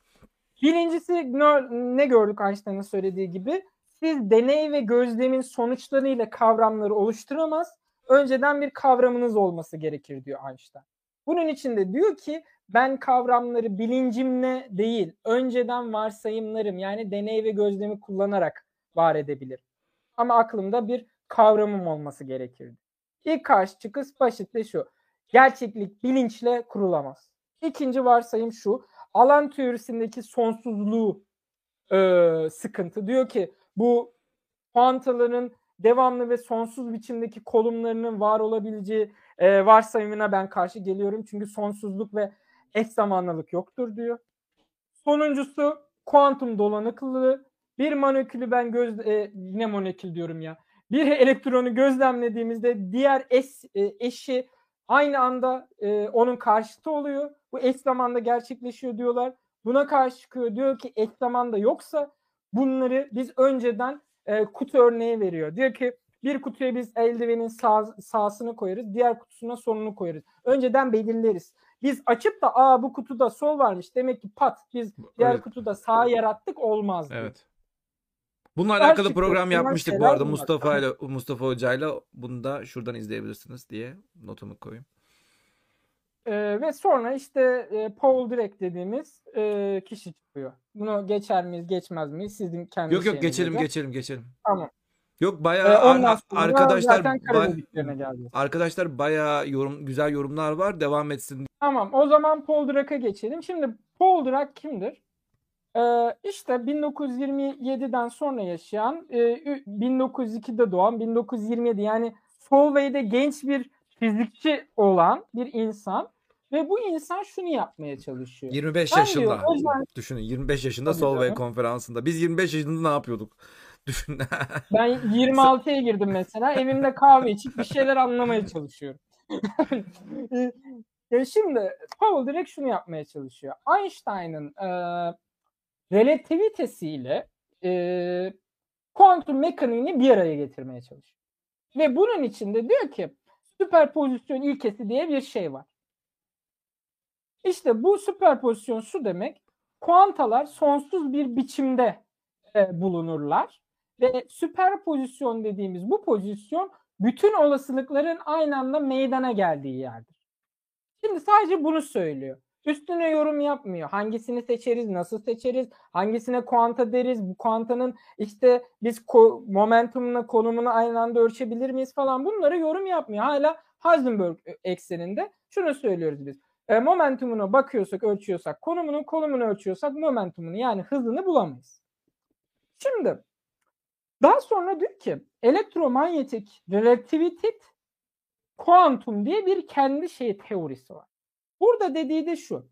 Birincisi ne, ne gördük Einstein'ın söylediği gibi? Siz deney ve gözlemin sonuçlarıyla kavramları oluşturamaz. Önceden bir kavramınız olması gerekir diyor Einstein. Bunun için de diyor ki ben kavramları bilincimle değil, önceden varsayımlarım yani deney ve gözlemi kullanarak var edebilirim. Ama aklımda bir kavramım olması gerekirdi. İlk karşı çıkış basitle şu. Gerçeklik bilinçle kurulamaz. İkinci varsayım şu. Alan teorisindeki sonsuzluğu e, sıkıntı. Diyor ki bu kuantaların devamlı ve sonsuz biçimdeki kolumlarının var olabileceği e, varsayımına ben karşı geliyorum. Çünkü sonsuzluk ve eş zamanlılık yoktur diyor. Sonuncusu kuantum dolanıklılığı. Bir molekülü ben göz e, yine molekül diyorum ya. Bir elektronu gözlemlediğimizde diğer eş, e, eşi aynı anda e, onun karşıtı oluyor. Bu eş zamanda gerçekleşiyor diyorlar. Buna karşı çıkıyor. Diyor ki eş zamanda yoksa bunları biz önceden e, kutu örneği veriyor. Diyor ki bir kutuya biz eldivenin sağ, sağsını koyarız. Diğer kutusuna solunu koyarız. Önceden belirleriz. Biz açıp da aa bu kutuda sol varmış. Demek ki pat biz diğer Evet. kutuda sağ yarattık olmaz. diyor. Evet. Bununla Her alakalı program yapmıştık bu arada. Mustafa ile Mustafa Hoca ile bunu da şuradan izleyebilirsiniz diye notumu koyayım. Ee, ve sonra işte e, Paul Dirac dediğimiz e, kişi çıkıyor. Bunu geçer miyiz geçmez miyiz sizin kendi Yok yok geçelim göre. geçelim geçelim. Tamam. Yok Ee, bayağı ondan ar- arkadaşlar ba- arkadaşlar bayağı yorum güzel yorumlar var. Devam etsin. Tamam o zaman Paul Dirac'a geçelim. Şimdi Paul Dirac kimdir? İşte 1927'den sonra yaşayan, e, ü- 1902'de doğan, 1927 yani Solvay'da genç bir fizikçi olan bir insan ve bu insan şunu yapmaya çalışıyor. 25 Ben yaşında. diyor, yüzden- Düşünün 25 yaşında Tabii Solvay canım. konferansında. Biz 25 yaşında ne yapıyorduk? Düşün. Ben 26'ya girdim mesela. Evimde kahve içip bir şeyler anlamaya çalışıyorum. E, Şimdi Paul direkt şunu yapmaya çalışıyor. Einstein'ın e, relativitesiyle e, kuantum mekaniğini bir araya getirmeye çalışıyor. Ve bunun içinde diyor ki süperpozisyon ilkesi diye bir şey var. İşte bu süperpozisyon şu demek. Kuantalar sonsuz bir biçimde e, bulunurlar ve süperpozisyon dediğimiz bu pozisyon bütün olasılıkların aynı anda meydana geldiği yerdir. Şimdi sadece bunu söylüyor. Üstüne yorum yapmıyor. Hangisini seçeriz, nasıl seçeriz, hangisine kuanta deriz, bu kuantanın işte biz ko- momentumuna, konumunu aynı anda ölçebilir miyiz falan bunlara yorum yapmıyor. Hala Heisenberg ekseninde şunu söylüyoruz biz. E, momentumuna bakıyorsak, ölçüyorsak, konumunu, konumunu ölçüyorsak momentumunu yani hızını bulamayız. Şimdi daha sonra diyor ki elektromanyetik relativitet kuantum diye bir kendi şey teorisi var. Burada dediği de şu.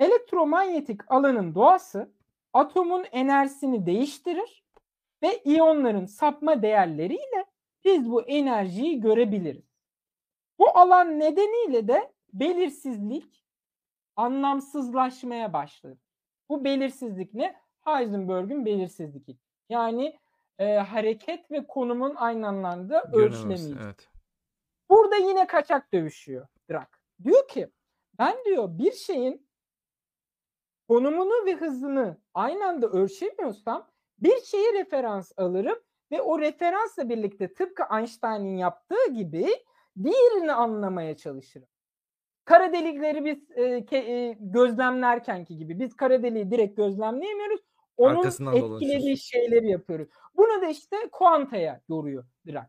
Elektromanyetik alanın doğası atomun enerjisini değiştirir ve iyonların sapma değerleriyle biz bu enerjiyi görebiliriz. Bu alan nedeniyle de belirsizlik anlamsızlaşmaya başladı. Bu belirsizlik ne? Heisenberg'ün belirsizliği. Yani e, hareket ve konumun aynı anlamda ölçülemeyeceği. Evet. Burada yine kaçak dövüşüyor Dirac. Diyor ki ben diyor bir şeyin konumunu ve hızını aynı anda ölçemiyorsam bir şeyi referans alırım ve o referansla birlikte tıpkı Einstein'ın yaptığı gibi diğerini anlamaya çalışırım. Kara delikleri biz e, ke- e, gözlemlerkenki gibi biz kara deliği direkt gözlemleyemiyoruz. Onun Arkasından etkilediği dolaşıyoruz. şeyleri yapıyoruz. Bunu da işte kuantaya yoruyor Dirac.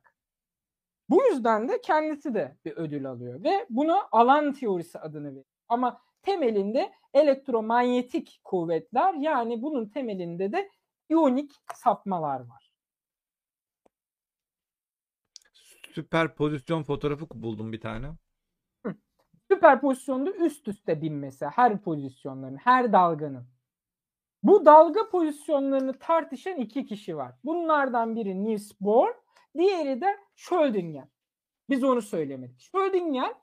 Bu yüzden de kendisi de bir ödül alıyor ve buna alan teorisi adını veriyor. Ama temelinde elektromanyetik kuvvetler yani bunun temelinde de iyonik sapmalar var. Süperpozisyon fotoğrafı buldum bir tane. Süperpozisyonda üst üste binmesi her pozisyonların, her dalganın. Bu dalga pozisyonlarını tartışan iki kişi var. Bunlardan biri Niels Bohr, diğeri de Schrödinger. Biz onu söylemedik. Schrödinger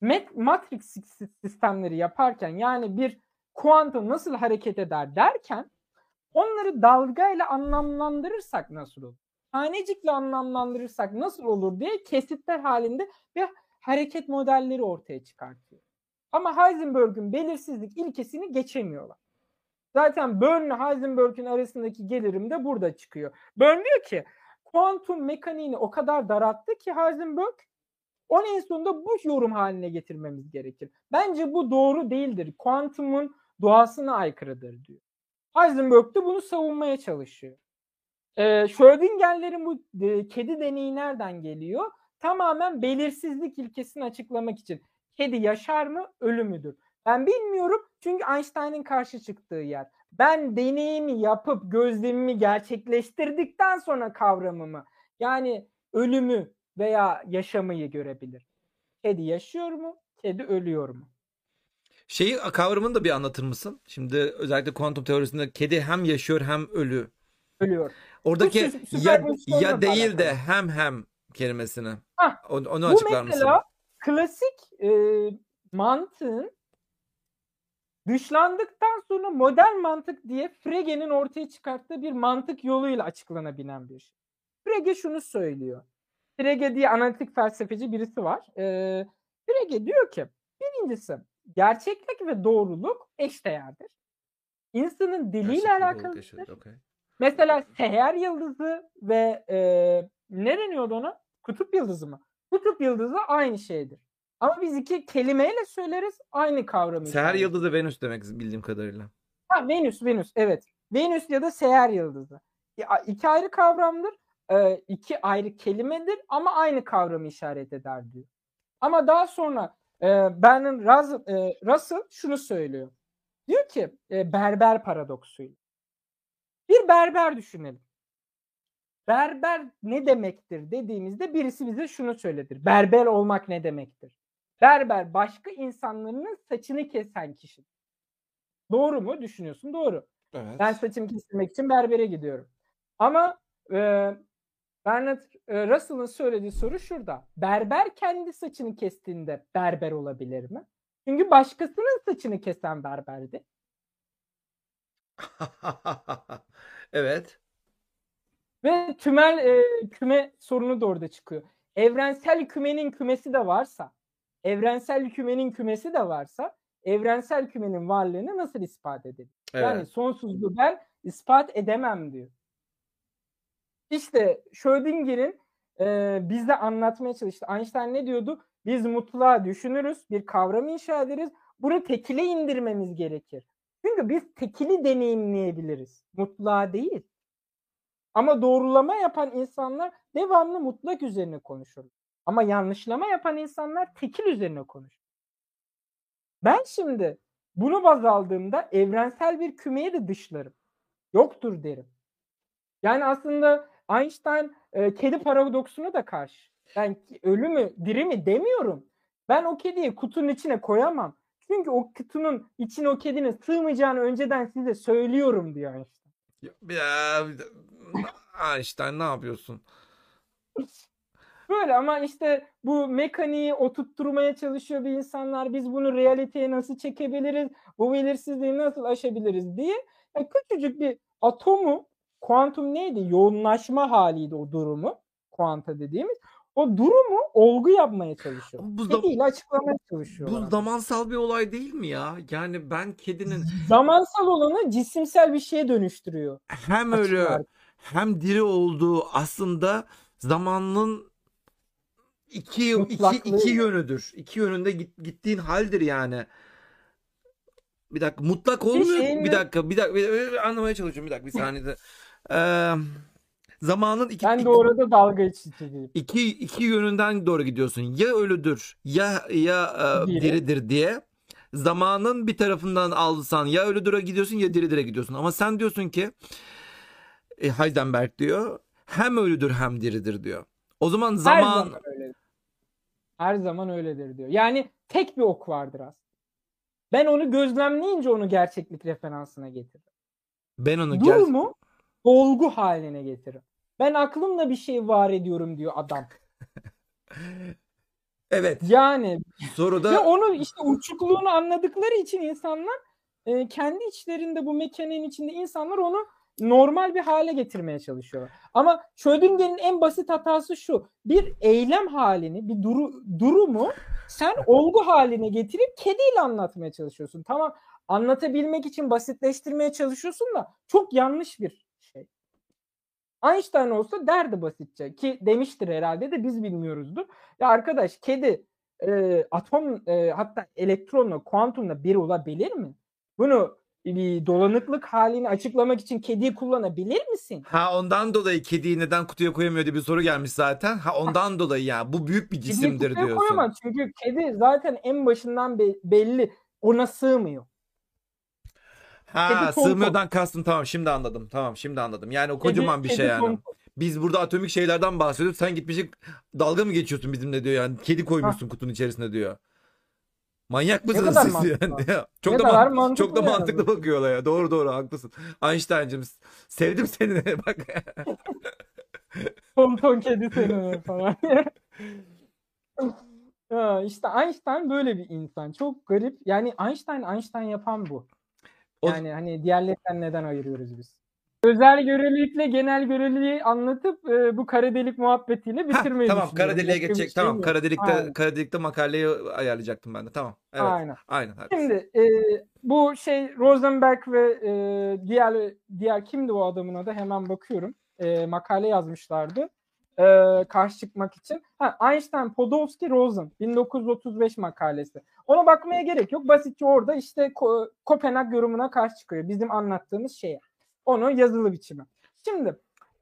mat- matrix sistemleri yaparken yani bir kuantum nasıl hareket eder derken onları dalgayla anlamlandırırsak nasıl olur? tanecikle anlamlandırırsak nasıl olur diye kesitler halinde bir hareket modelleri ortaya çıkartıyor. Ama Heisenberg'ün belirsizlik ilkesini geçemiyorlar. Zaten Bern ile Heisenberg'ün arasındaki gelirim de burada çıkıyor. Bern diyor ki kuantum mekaniğini o kadar daralttı ki Heisenberg onu en sonunda bu yorum haline getirmemiz gerekir. Bence bu doğru değildir. Kuantumun doğasına aykırıdır diyor. Heisenberg de bunu savunmaya çalışıyor. Ee, Schrödinger'lerin bu e, kedi deneyi nereden geliyor? Tamamen belirsizlik ilkesini açıklamak için. Kedi yaşar mı, ölü müdür? Ben bilmiyorum çünkü Einstein'ın karşı çıktığı yer. Ben deneyimi yapıp gözlemimi gerçekleştirdikten sonra kavramımı yani ölümü veya yaşamayı görebilir. Kedi yaşıyor mu? Kedi ölüyor mu? Şeyi kavramını da bir anlatır mısın? Şimdi özellikle kuantum teorisinde kedi hem yaşıyor hem ölü. Ölüyor. Oradaki süper ya, ya değil de hem hem kelimesini. Hah, Onu, onu Bu açıklar mısın? mesela klasik e, mantığın dışlandıktan sonra modern mantık diye Frege'nin ortaya çıkarttığı bir mantık yoluyla açıklanabilen bir şey. Frege şunu söylüyor. Frege diye analitik felsefeci birisi var. E, Frege diyor ki birincisi gerçeklik ve doğruluk eşdeğerdir. İnsanın diliyle alakalıdır. okey. Mesela seher yıldızı ve e, ne deniyordu ona? Kutup yıldızı mı? Kutup yıldızı aynı şeydir. Ama biz iki kelimeyle söyleriz aynı kavramı. Seher ifade yıldızı Venüs demek bildiğim kadarıyla. Ha, Venüs, Venüs evet. Venüs ya da seher yıldızı. İki ayrı kavramdır. e, iki ayrı kelimedir ama aynı kavramı işaret eder diyor. Ama daha sonra e, Bernard Russell, Russell şunu söylüyor. Diyor ki e, berber paradoksuyla. Bir berber düşünelim. Berber ne demektir dediğimizde birisi bize şunu söyledir. Berber olmak ne demektir? Berber başka insanların saçını kesen kişi. Doğru mu? Düşünüyorsun. Doğru. Evet. Ben saçımı kestirmek için berbere gidiyorum. Ama e, Bernard e, Russell'ın söylediği soru şurada. Berber kendi saçını kestiğinde berber olabilir mi? Çünkü başkasının saçını kesen berberdi. evet. Ve tümel e, küme sorunu da orada çıkıyor. Evrensel kümenin kümesi de varsa, evrensel kümenin kümesi de varsa, evrensel kümenin varlığını nasıl ispat edelim? Evet. Yani sonsuzluğu ben ispat edemem diyor. İşte Schrödinger'in e, bize anlatmaya çalıştı. Einstein ne diyordu? Biz mutluğa düşünürüz, bir kavram inşa ederiz. Bunu tekile indirmemiz gerekir. Çünkü biz tekili deneyimleyebiliriz. Mutluğa değil. Ama doğrulama yapan insanlar devamlı mutlak üzerine konuşur. Ama yanlışlama yapan insanlar tekil üzerine konuşur. Ben şimdi bunu baz aldığımda evrensel bir kümeye de dışlarım. Yoktur derim. Yani aslında Einstein e, kedi paradoksuna da karşı. Ben ölü mü diri mi demiyorum. Ben o kediyi kutunun içine koyamam. Çünkü o kutunun içine o kedinin sığmayacağını önceden size söylüyorum diyor Einstein. Ya, Einstein ne yapıyorsun? Böyle ama işte bu mekaniği oturtturmaya çalışıyor bir insanlar. Biz bunu realiteye nasıl çekebiliriz? Bu belirsizliği nasıl aşabiliriz diye. Yani küçücük bir atomu kuantum neydi? Yoğunlaşma haliydi o durumu. Kuanta dediğimiz. O durumu olgu yapmaya çalışıyor. Bu Kediyle açıklamaya çalışıyor. Bu zamansal bir olay değil mi ya? Yani ben kedinin Zamansal olanı cisimsel bir şeye dönüştürüyor. hem Açıklar. hem diri olduğu aslında zamanın iki, iki, iki yönüdür. İki yönünde git, gittiğin haldir yani. Bir dakika mutlak olmuyor. Bir de- dakika bir dakika bir- bir- anlamaya çalışıyorum bir dakika bir saniyede. Ee, zamanın iki, Ben de orada dalga geçiciyim. iki, iki yönünden doğru gidiyorsun. Ya ölüdür ya ya e, Diri. diridir diye. Zamanın bir tarafından alsan ya ölüdüre gidiyorsun ya diridire gidiyorsun. Ama sen diyorsun ki e, Heisenberg diyor hem ölüdür hem diridir diyor. O zaman zaman zaman. Her zaman öyledir diyor. Yani tek bir ok vardır aslında. Ben onu gözlemleyince onu gerçeklik referansına getiririm. ben onu Durumu olgu haline getiririm. Ben aklımla bir şey var ediyorum diyor adam. Evet Yani ve soruda onu işte uçukluğunu anladıkları için insanlar e, kendi içlerinde bu mekaniğin içinde insanlar onu normal bir hale getirmeye çalışıyorlar. Ama Schrödinger'in en basit hatası şu. Bir eylem halini, bir duru, durumu sen olgu haline getirip kediyle anlatmaya çalışıyorsun. Tamam anlatabilmek için basitleştirmeye çalışıyorsun da çok yanlış bir şey. Einstein olsa derdi basitçe ki demiştir herhalde de biz bilmiyoruzdur. Ya arkadaş kedi e, atom e, hatta elektronla kuantumla bir olabilir mi? Bunu dolanıklık halini açıklamak için kediyi kullanabilir misin? Ha ondan dolayı kediyi neden kutuya koyamıyor diye bir soru gelmiş zaten. Ha ondan dolayı ya bu büyük bir cisimdir Kediyi kutuya diyorsun. koyamaz çünkü kedi zaten en başından be- belli ona sığmıyor. Ha Kedi tonton. sığmıyordan kastın tamam şimdi anladım. Tamam şimdi anladım. Yani o kocaman bir şey yani. tonton. Biz burada atomik şeylerden bahsediyoruz. Sen gitmişsin dalga mı geçiyorsun bizimle diyor yani. Kedi koymuşsun kutunun içerisine diyor. Manyak mısınız kadar siz mantıklı? yani? çok Ne da kadar man- mantıklı çok da yani mantıklı bu. bakıyorlar ya. Doğru doğru haklısın. Einstein'cığım sevdim seni bak. Tonton kedi seni falan. ya işte Einstein böyle bir insan. Çok garip. Yani Einstein Einstein yapan bu. O- Yani hani diğerlerinden neden ayırıyoruz biz? Özel görelilikle genel göreliliği anlatıp e, bu kara delik muhabbetiyle Ha, bitirmeyi tamam düşünüyorum. kara deliğe geçecek. şey Tamam kara delikte Aynen. kara delikte makaleyi ayarlayacaktım ben de. Tamam. Evet. Aynen. Aynen. hadi. Şimdi e, bu şey Rosenberg ve e, diğer diğer kimdi o adamın adı hemen bakıyorum. E, makale yazmışlardı. E, karşı çıkmak için. Ha, Einstein, Podolsky, Rosen 1935 makalesi. Ona bakmaya gerek yok. Basitçe orada işte Ko- Kopenhag yorumuna karşı çıkıyor. Bizim anlattığımız şeye. Onun yazılı biçimi. Şimdi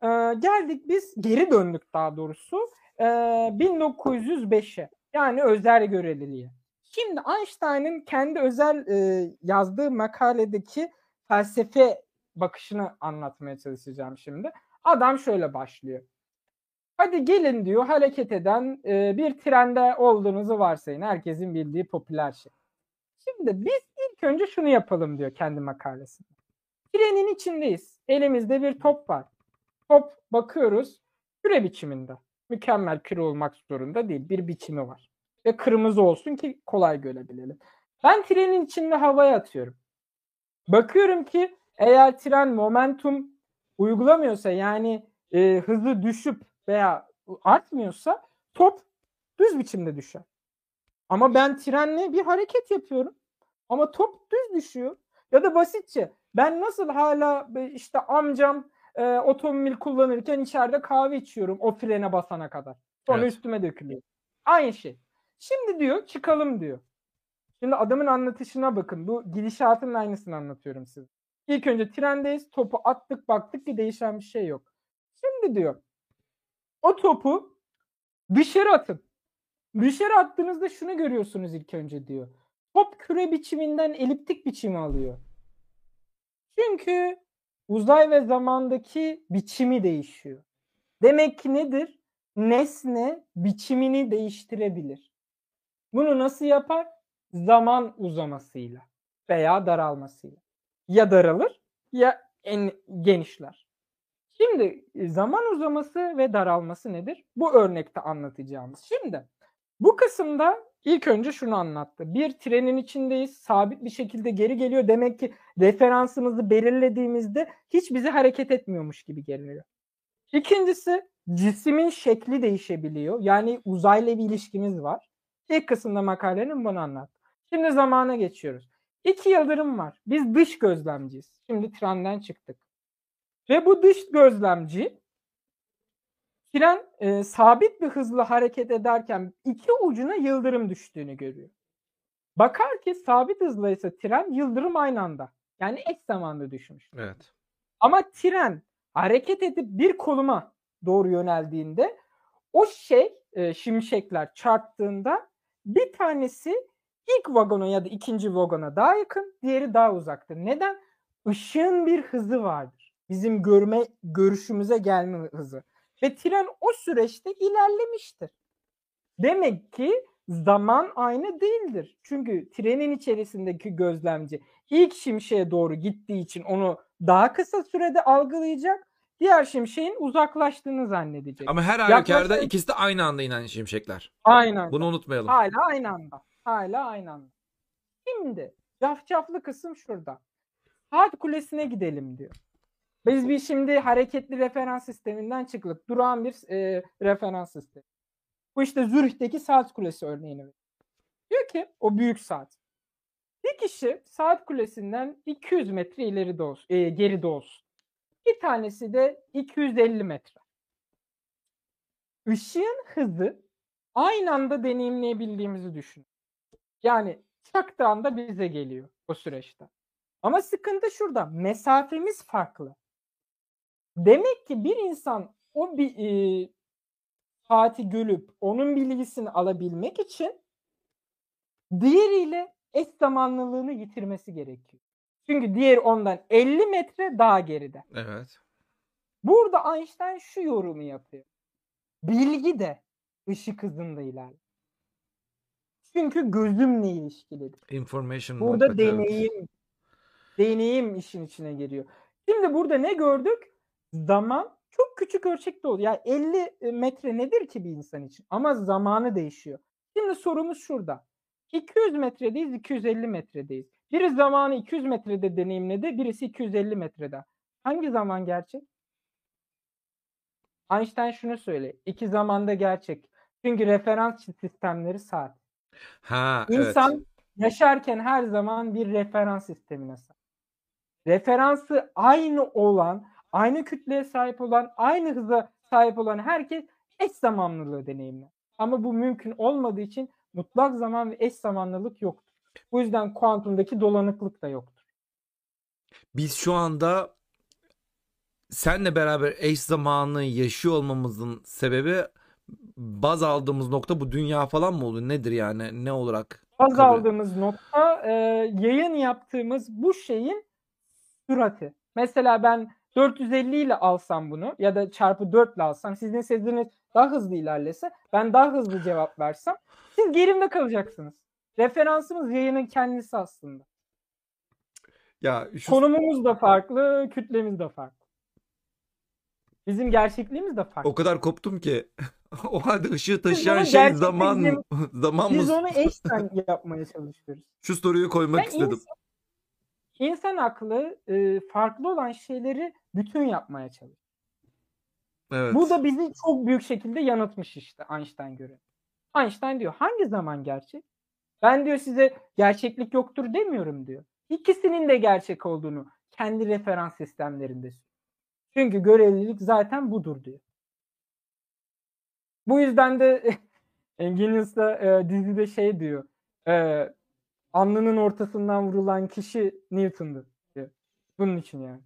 e, geldik biz geri döndük daha doğrusu e, 1905'e yani özel göreliliğe. Şimdi Einstein'ın kendi özel e, yazdığı makaledeki felsefe bakışını anlatmaya çalışacağım şimdi. Adam şöyle başlıyor. Hadi gelin diyor hareket eden e, bir trende olduğunuzu varsayın. Herkesin bildiği popüler şey. Şimdi biz ilk önce şunu yapalım diyor kendi makalesinde. Trenin içindeyiz. Elimizde bir top var. Top bakıyoruz küre biçiminde. Mükemmel küre olmak zorunda değil. Bir biçimi var ve kırmızı olsun ki kolay görebilelim. Ben trenin içinde havaya atıyorum. Bakıyorum ki eğer tren momentum uygulamıyorsa yani e, hızı düşüp veya artmıyorsa top düz biçimde düşer. Ama ben trenle bir hareket yapıyorum. Ama top düz düşüyor. Ya da basitçe ben nasıl hala işte amcam e, otomobil kullanırken içeride kahve içiyorum o frene basana kadar. Sonra Evet. üstüme dökülüyor. Aynı şey. Şimdi diyor çıkalım diyor. Şimdi adamın anlatışına bakın. Bu gidişatın aynısını anlatıyorum size. İlk önce trendeyiz. Topu attık baktık ki değişen bir şey yok. Şimdi diyor o topu dışarı atın. Dışarı attığınızda şunu görüyorsunuz ilk önce diyor. Top küre biçiminden eliptik biçimi alıyor. Çünkü uzay ve zamandaki biçimi değişiyor. Demek ki nedir? Nesne biçimini değiştirebilir. Bunu nasıl yapar? Zaman uzamasıyla veya daralmasıyla. Ya daralır ya en genişler. Şimdi e, zaman uzaması ve daralması nedir? Bu örnekte anlatacağımız. Şimdi bu kısımda ilk önce şunu anlattı. Bir trenin içindeyiz. Sabit bir şekilde geri geliyor. Demek ki referansımızı belirlediğimizde hiç bizi hareket etmiyormuş gibi geliyor. İkincisi cismin şekli değişebiliyor. Yani uzayla bir ilişkimiz var. İlk kısımda makalenin bunu anlat. Şimdi zamana geçiyoruz. İki yıldırım var. Biz dış gözlemciyiz. Şimdi trenden çıktık. Ve bu dış gözlemci tren e, sabit bir hızla hareket ederken iki ucuna yıldırım düştüğünü görüyor. Bakar ki sabit hızla ise tren yıldırım aynı anda. Yani eş zamanda düşmüş. Evet. Ama tren hareket edip bir koluma doğru yöneldiğinde o şey e, şimşekler çarptığında bir tanesi ilk vagona ya da ikinci vagona daha yakın, diğeri daha uzaktır. Neden? Işığın bir hızı vardır. Bizim görme görüşümüze gelme hızı. Ve tren o süreçte ilerlemiştir. Demek ki zaman aynı değildir. Çünkü trenin içerisindeki gözlemci ilk şimşeğe doğru gittiği için onu daha kısa sürede algılayacak. Diğer şimşeğin uzaklaştığını zannedecek. Ama her halükarda ikisi de aynı anda inen şimşekler. Aynen. Bunu unutmayalım. Hala aynı anda. Hala aynı anda. Şimdi cafcaflı kısım şurada. Saat kulesine gidelim diyor. Biz bir şimdi hareketli referans sisteminden çıktık. Durağan bir e, referans sistemi. Bu işte Zürih'teki saat kulesi örneğini veriyor. Diyor ki o büyük saat. Bir kişi saat kulesinden 200 metre ileri de olsun, e, geride olsun. Bir tanesi de 250 metre. Işığın hızı aynı anda deneyimleyebildiğimizi düşün. Yani çaktığı anda bize geliyor o süreçte. Ama sıkıntı şurada. Mesafemiz farklı. Demek ki bir insan o bir e, saati görüp onun bilgisini alabilmek için diğeriyle eş zamanlılığını yitirmesi gerekiyor. Çünkü diğer ondan 50 metre daha geride. Evet. Burada Einstein şu yorumu yapıyor. Bilgi de ışık hızında ilerler. Çünkü gözümle ilişkilidir. Information Burada muhabbeti, evet. deneyim deneyim işin içine giriyor. Şimdi burada ne gördük? Zaman çok küçük ölçekte oluyor. Yani 50 metre nedir ki bir insan için? Ama zamanı değişiyor. Şimdi sorumuz şurada. 200 metredeyiz, 250 metredeyiz. Biri zamanı 200 metrede deneyimledi, birisi 250 metrede. Hangi zaman gerçek? Einstein şunu söyle. İki zamanda gerçek. Çünkü referans sistemleri saat. Ha, evet. İnsan yaşarken her zaman bir referans sistemine sahip. Referansı aynı olan, aynı kütleye sahip olan, aynı hıza sahip olan herkes eş zamanlılığı deneyimler. Ama bu mümkün olmadığı için mutlak zaman ve eş zamanlılık yoktur. Bu yüzden kuantumdaki dolanıklık da yoktur. Biz şu anda senle beraber eş zamanı yaşıyor olmamızın sebebi baz aldığımız nokta bu dünya falan mı oluyor? Nedir yani? Ne olarak? Baz kabul- aldığımız nokta e, yayın yaptığımız bu şeyin sürati. Mesela ben 450 ile alsam bunu ya da çarpı 4 ile alsam sizin sesiniz daha hızlı ilerlese ben daha hızlı cevap versem siz gerimde kalacaksınız. Referansımız yayının kendisi aslında. Ya şu Konumumuz da farklı, kütlemiz de farklı. Bizim gerçekliğimiz de farklı. o kadar koptum ki. o halde ışığı taşıyan şey zaman bizim- zaman Biz mı? onu eşten yapmaya çalışıyoruz. Şu soruyu koymak Ben istedim. insan, insan aklı e, farklı olan şeyleri bütün yapmaya çalışıyor. Evet. Bu da bizi çok büyük şekilde yanıltmış işte Einstein göre. Einstein diyor hangi zaman gerçek? Ben diyor size gerçeklik yoktur demiyorum diyor. İkisinin de gerçek olduğunu kendi referans sistemlerinde. Çünkü görevlilik zaten budur diyor. Bu yüzden de Engin da e, dizide şey diyor. E, alnının ortasından vurulan kişi Newton'dur diyor. Bunun için yani.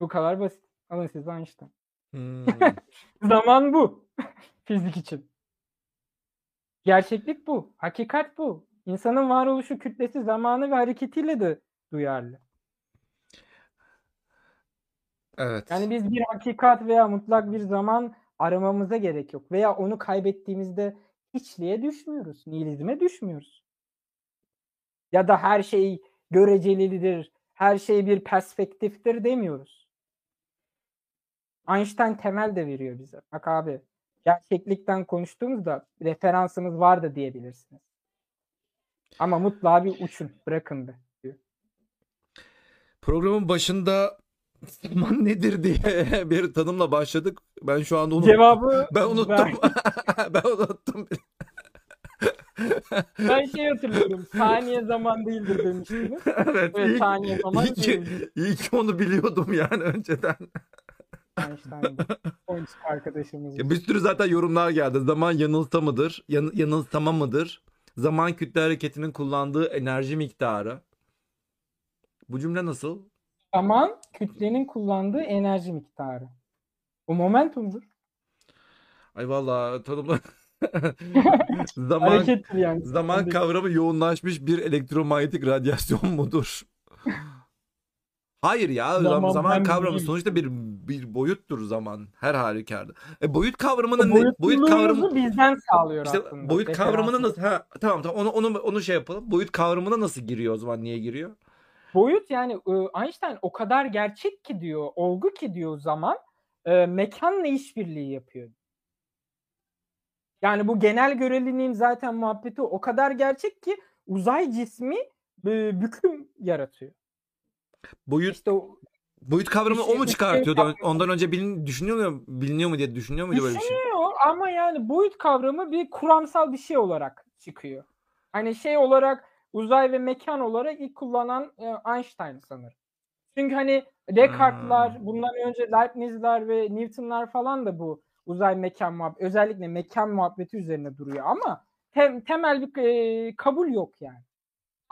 Bu kadar basit. Alın siz Einstein. Hmm. Zaman bu. Fizik için. Gerçeklik bu. Hakikat bu. İnsanın varoluşu kütlesi zamanı ve hareketiyle de duyarlı. Evet. Yani biz bir hakikat veya mutlak bir zaman aramamıza gerek yok. Veya onu kaybettiğimizde hiçliğe düşmüyoruz. Nihilizme düşmüyoruz. Ya da her şey görecelidir, her şey bir perspektiftir demiyoruz. Einstein temel de veriyor bize. Bak abi gerçeklikten konuştuğumuzda referansımız var da diyebilirsiniz. Ama mutlaka bir uçun, bırakın da. Programın başında zaman nedir diye bir tanımla başladık. Ben şu anda unuttum. Cevabı Ben unuttum. ben unuttum. Ben şey hatırlıyorum. Saniye zaman değildir demiştiniz. evet. Evet iyi, saniye zaman iyi ki, iyi ki onu biliyordum yani önceden. Einstein'da. Ponçik arkadaşımız. Ya bir sürü zaten yorumlar geldi. Zaman yanılsa mıdır? Yan, yanılsama mıdır? Zaman kütle hareketinin kullandığı enerji miktarı. Bu cümle nasıl? Zaman kütlenin kullandığı enerji miktarı. Bu momentumdur. Ay vallahi tanımla. zaman yani. zaman kavramı yoğunlaşmış bir elektromanyetik radyasyon mudur? Hayır ya zaman, Zaman kavramı değil. sonuçta bir bir boyuttur zaman her halükarda. E boyut kavramının ne? Boyut Boyutluluğumuzu kavramı bizden sağlıyor İşte aslında. boyut kavramına nasıl ha tamam tamam onu onu onu şey yapalım. Boyut kavramına nasıl giriyor o zaman niye giriyor? Boyut yani e, Einstein o kadar gerçek ki diyor, olgu ki diyor zaman e, mekanla işbirliği yapıyor. Yani bu genel göreliliğin zaten muhabbeti o kadar gerçek ki uzay cismi e, büküm yaratıyor. Boyut İşte o Boyut kavramı o mu çıkartıyordu? ışığı- Ondan önce bilin, düşünüyor mu? Biliniyor mu diye düşünüyor muydu böyle bir şey? Düşünüyor ama yani boyut kavramı bir kuramsal bir şey olarak çıkıyor. Hani şey olarak uzay ve mekan olarak ilk kullanan e, Einstein sanırım. Çünkü hani Descartes'lar, Hmm. bundan önce Leibniz'ler ve Newton'lar falan da bu uzay mekan muhabbeti, özellikle mekan muhabbeti üzerine duruyor ama tem- temel bir e, kabul yok yani.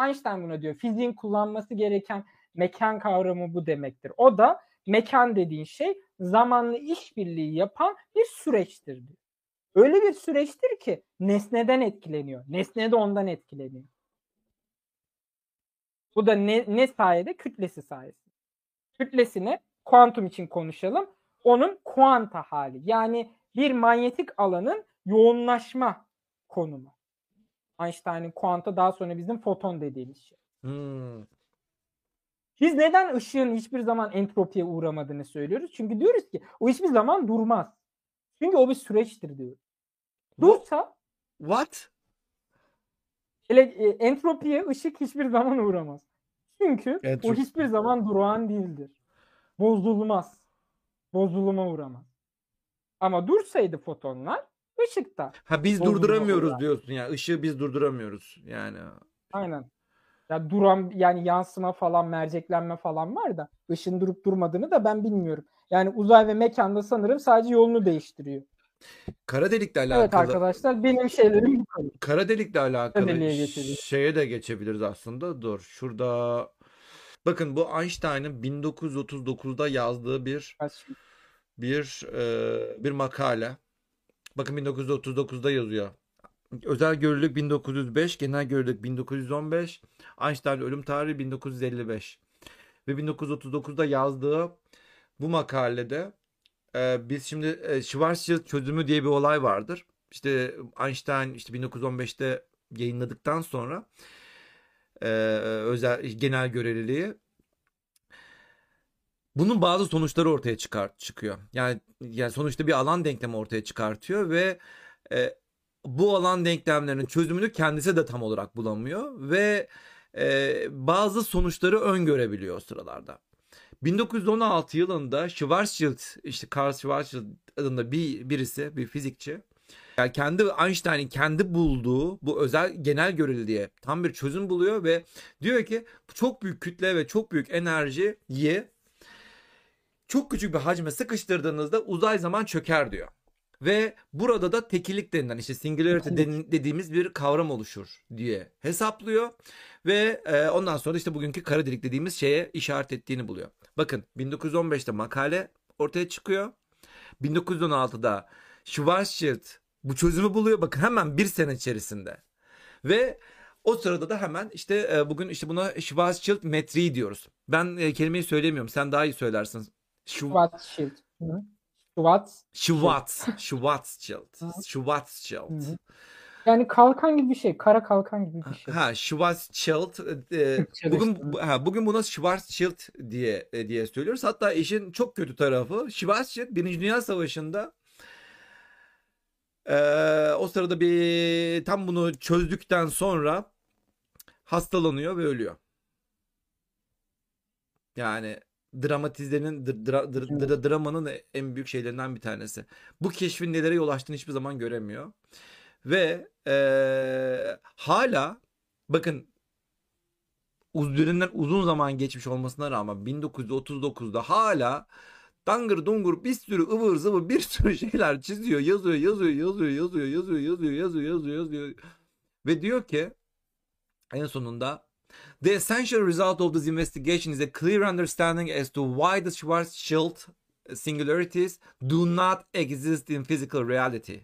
Einstein buna diyor. Fiziğin kullanması gereken mekan kavramı bu demektir. O da mekan dediğin şey zamanlı işbirliği yapan bir süreçtir diyor. Öyle bir süreçtir ki nesneden etkileniyor. Nesne de ondan etkileniyor. Bu da ne, ne sayede? Kütlesi sayesinde. Kütlesine kuantum için konuşalım. Onun kuanta hali. Yani bir manyetik alanın yoğunlaşma konumu. Einstein'ın kuanta daha sonra bizim foton dediğimiz şey. Hmm. Biz neden ışığın hiçbir zaman entropiye uğramadığını söylüyoruz? Çünkü diyoruz ki o hiçbir zaman durmaz. Çünkü o bir süreçtir diyoruz. Dursa What? ele, e, entropiye ışık hiçbir zaman uğramaz. Çünkü o Entrop- hiçbir zaman durağan değildir. Bozulmaz. Bozuluma uğramaz. Ama dursaydı fotonlar ışıkta. Ha biz durduramıyoruz diyorsun ya. Işığı biz durduramıyoruz yani. Aynen. Ya duran yani yansıma falan merceklenme falan var da ışın durup durmadığını da ben bilmiyorum. Yani uzay ve mekanda sanırım sadece yolunu değiştiriyor. Kara delikle alakalı. Evet arkadaşlar benim şeylerim bu kadar. Kara delikle alakalı şeye de geçebiliriz aslında. Dur şurada bakın bu Einstein'ın 1939'da yazdığı bir bir e, bir makale. Bakın 1939'da yazıyor. Özel görülük 1905, genel görülük 1915, Einstein ölüm tarihi 1955. Ve 1939'da yazdığı bu makalede e, biz şimdi e, Schwarzschild çözümü diye bir olay vardır. İşte Einstein işte 1915'te yayınladıktan sonra e, özel genel göreliliği bunun bazı sonuçları ortaya çıkar çıkıyor. Yani yani sonuçta bir alan denklemi ortaya çıkartıyor ve e, bu alan denklemlerinin çözümünü kendisi de tam olarak bulamıyor ve e, bazı sonuçları öngörebiliyor o sıralarda. 1916 yılında Schwarzschild işte Karl Schwarzschild adında bir birisi bir fizikçi yani kendi Einstein'in kendi bulduğu bu özel genel göreliliğe tam bir çözüm buluyor ve diyor ki çok büyük kütle ve çok büyük enerjiyi çok küçük bir hacme sıkıştırdığınızda uzay zaman çöker diyor. Ve burada da tekillik denilen işte singularity den- dediğimiz bir kavram oluşur diye hesaplıyor. Ve e, ondan sonra işte bugünkü kara delik dediğimiz şeye işaret ettiğini buluyor. Bakın 1915'te makale ortaya çıkıyor. 1916'da Schwarzschild bu çözümü buluyor. Bakın hemen bir sene içerisinde. Ve o sırada da hemen işte e, bugün işte buna Schwarzschild metriği diyoruz. Ben e, kelimeyi söylemiyorum. Sen daha iyi söylersin. Schw- Schwarzschild. Hı. Schwarz. Schwarz. Schwarzschild. Schwarzschild. Yani kalkan gibi bir şey. Kara kalkan gibi bir şey. Ha Schwarzschild. e, Türkçeleştirme. bugün bu- ha, bugün buna Schwarzschild diye e, diye söylüyoruz. Hatta işin çok kötü tarafı Schwarzschild Birinci Dünya Savaşı'nda e, o sırada bir tam bunu çözdükten sonra hastalanıyor ve ölüyor. Yani dramatizlerin dra- dra- dra- dra- dramanın en büyük şeylerinden bir tanesi. Bu keşfin nelere yol açtığını hiçbir zaman göremiyor. Ve eee, hala bakın üzerinden uzun zaman geçmiş olmasına rağmen 1939'da hala dangır dungur bir sürü ıvır zıvır bir sürü şeyler çiziyor, yazıyor, yazıyor, yazıyor, yazıyor, yazıyor, yazıyor, yazıyor, yazıyor, yazıyor. Ve diyor ki en sonunda The essential result of this investigation is a clear understanding as to why the Schwarzschild singularities do not exist in physical reality.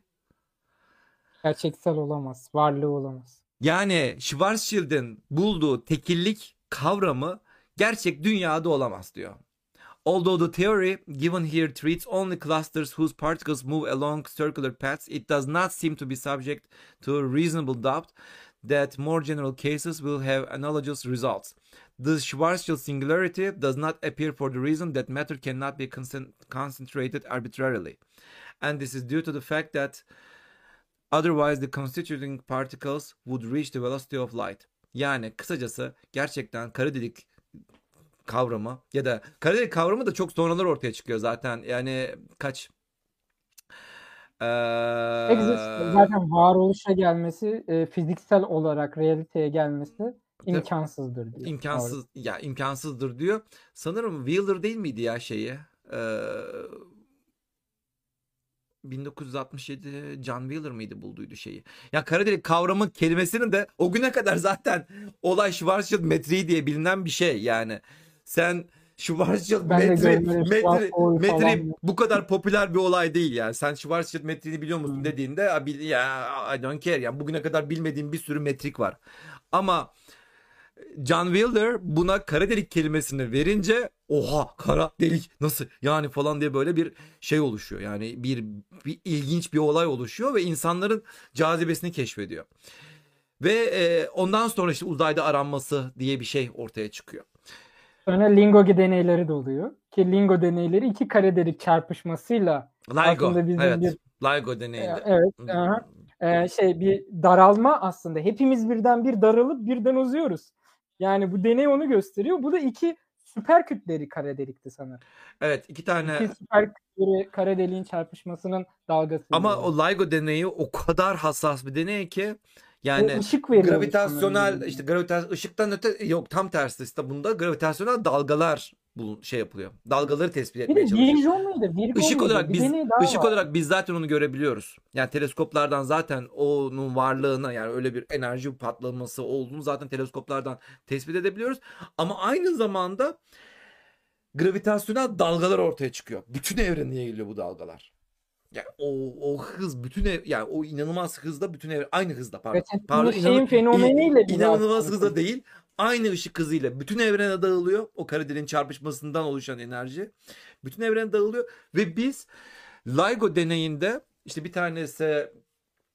Gerçeksel olamaz. Varlığı olamaz. Yani Schwarzschild'in bulduğu tekillik kavramı gerçek dünyada olamaz diyor. Although the theory given here treats only clusters whose particles move along circular paths, it does not seem to be subject to reasonable doubt that more general cases will have analogous results. The Schwarzschild singularity does not appear for the reason that matter cannot be concent- concentrated arbitrarily. And this is due to the fact that Otherwise the constituting particles would reach the velocity of light. Yani kısacası gerçekten kara delik kavramı ya da kara delik kavramı da çok sonralar ortaya çıkıyor zaten. Yani kaç Ee, Exist zaten varoluşa gelmesi, e, fiziksel olarak realiteye gelmesi imkansızdır diyor. imkansız ya imkansızdır diyor. Sanırım Wheeler değil miydi ya şeyi? Ee, 1967 John Wheeler mıydı bulduydu şeyi. Ya kara delik kavramı kelimesinin de o güne kadar zaten olay Schwarzschild metriği diye bilinen bir şey yani. Sen Schwarzschild metri, metri, metri bu kadar popüler bir olay değil yani. Sen Schwarzschild metriğini biliyor musun Hı. dediğinde "Aa, bil- ya I don't care yani bugüne kadar bilmediğim bir sürü metrik var. Ama John Wheeler buna kara delik kelimesini verince oha kara delik nasıl yani falan diye böyle bir şey oluşuyor. Yani bir, bir ilginç bir olay oluşuyor ve insanların cazibesini keşfediyor. Ve e, ondan sonra işte uzayda aranması diye bir şey ortaya çıkıyor. Sonra Lingo deneyleri de oluyor. Ki Lingo deneyleri iki kare delik çarpışmasıyla LIGO. Bizim evet. bir- LIGO deneyinde. evet aha, e, şey bir daralma aslında. Hepimiz birden bir daralıp birden uzuyoruz. Yani bu deney onu gösteriyor. Bu da iki süper kütleri kare delikti sanırım. Evet iki tane İki süper kütleri kare deliğin çarpışmasının dalgası. ama o LIGO deneyi o kadar hassas bir deney ki yani ışık veriyor. gravitasyonel işte gravitasyon ışıktan öte yok tam tersi işte bunda gravitasyonel dalgalar bu şey yapılıyor. Dalgaları tespit etmeye çalışıyor. Virjon muydu? Virgo Işık muydu? olarak Bir biz ışık var. olarak biz zaten onu görebiliyoruz. Yani teleskoplardan zaten onun varlığına yani öyle bir enerji patlaması olduğunu zaten teleskoplardan tespit edebiliyoruz. Ama aynı zamanda gravitasyonel dalgalar ortaya çıkıyor. Bütün evrene yayılıyor bu dalgalar. Yani o, o hız bütün ev, yani o inanılmaz hızda bütün evren aynı hızda pardon. Ve Pardon, şeyin fenomeniyle inanılmaz hızda değil. Aynı ışık hızıyla bütün evrene dağılıyor. O kara deliğin çarpışmasından oluşan enerji. Bütün evrene dağılıyor ve biz LIGO deneyinde işte bir tanesi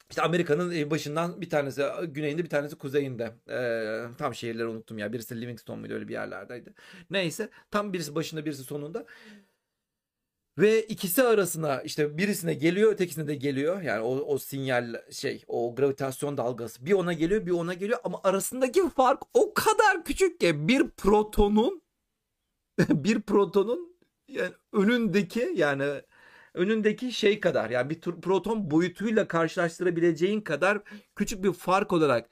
işte Amerika'nın e, başından bir tanesi güneyinde bir tanesi kuzeyinde. Ee, tam şehirleri unuttum ya. Birisi Livingston muydu öyle bir yerlerdeydi. Neyse tam birisi başında birisi sonunda. Ve ikisi arasına işte birisine geliyor ötekisine de geliyor. Yani o, o sinyal şey o gravitasyon dalgası bir ona geliyor bir ona geliyor. Ama arasındaki fark o kadar küçük ki bir protonun bir protonun yani önündeki yani önündeki şey kadar. Yani bir proton boyutuyla karşılaştırabileceğin kadar küçük bir fark olarak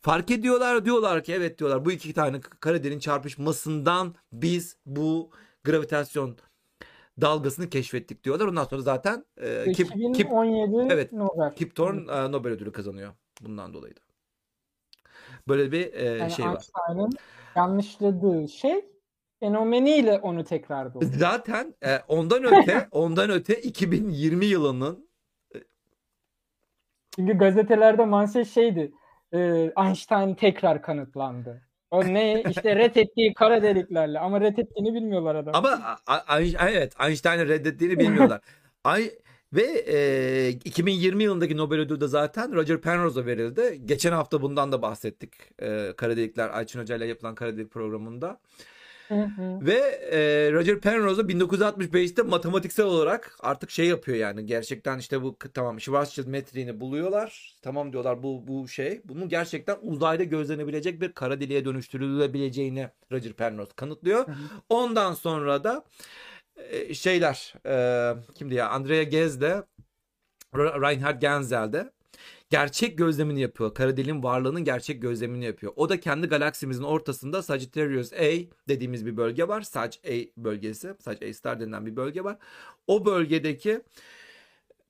fark ediyorlar diyorlar ki evet diyorlar. Bu iki tane kara deliğin çarpışmasından biz bu gravitasyon dalgasını keşfettik diyorlar. Ondan sonra zaten e, Kip, Kip, 2017 evet, Nobel. Kip Thorne e, Nobel ödülü kazanıyor bundan dolayı da. Böyle bir e, Yani şey var. Yanlışladığı şey fenomeniyle onu tekrar buluyor. Zaten e, ondan öte ondan öte 2020 yılının Çünkü gazetelerde manşet şeydi. e, Einstein tekrar kanıtlandı. O ne? İşte reddettiği kara deliklerle. Ama reddettiğini bilmiyorlar adam. ama a- a- evet Einstein'ın reddettiğini bilmiyorlar. Ay ve e, 2020 yılındaki Nobel ödülü de zaten Roger Penrose'a verildi. Geçen hafta bundan da bahsettik. E, kara delikler Ayçin Hoca ile yapılan kara delik programında. Hı hı. Ve e, Roger Penrose 1965'te matematiksel olarak artık şey yapıyor yani gerçekten işte bu tamam Schwarzschild metriğini buluyorlar. Tamam diyorlar bu bu şey. Bunun gerçekten uzayda gözlenebilecek bir kara deliğe dönüştürülebileceğini Roger Penrose kanıtlıyor. Hı hı. Ondan sonra da e, şeyler e, kimdi ya Andrea Ghez de Reinhard Genzel de gerçek gözlemini yapıyor. Kara deliğin varlığının gerçek gözlemini yapıyor. O da kendi galaksimizin ortasında Sagittarius A dediğimiz bir bölge var. Sag A bölgesi. Sag A star denilen bir bölge var. O bölgedeki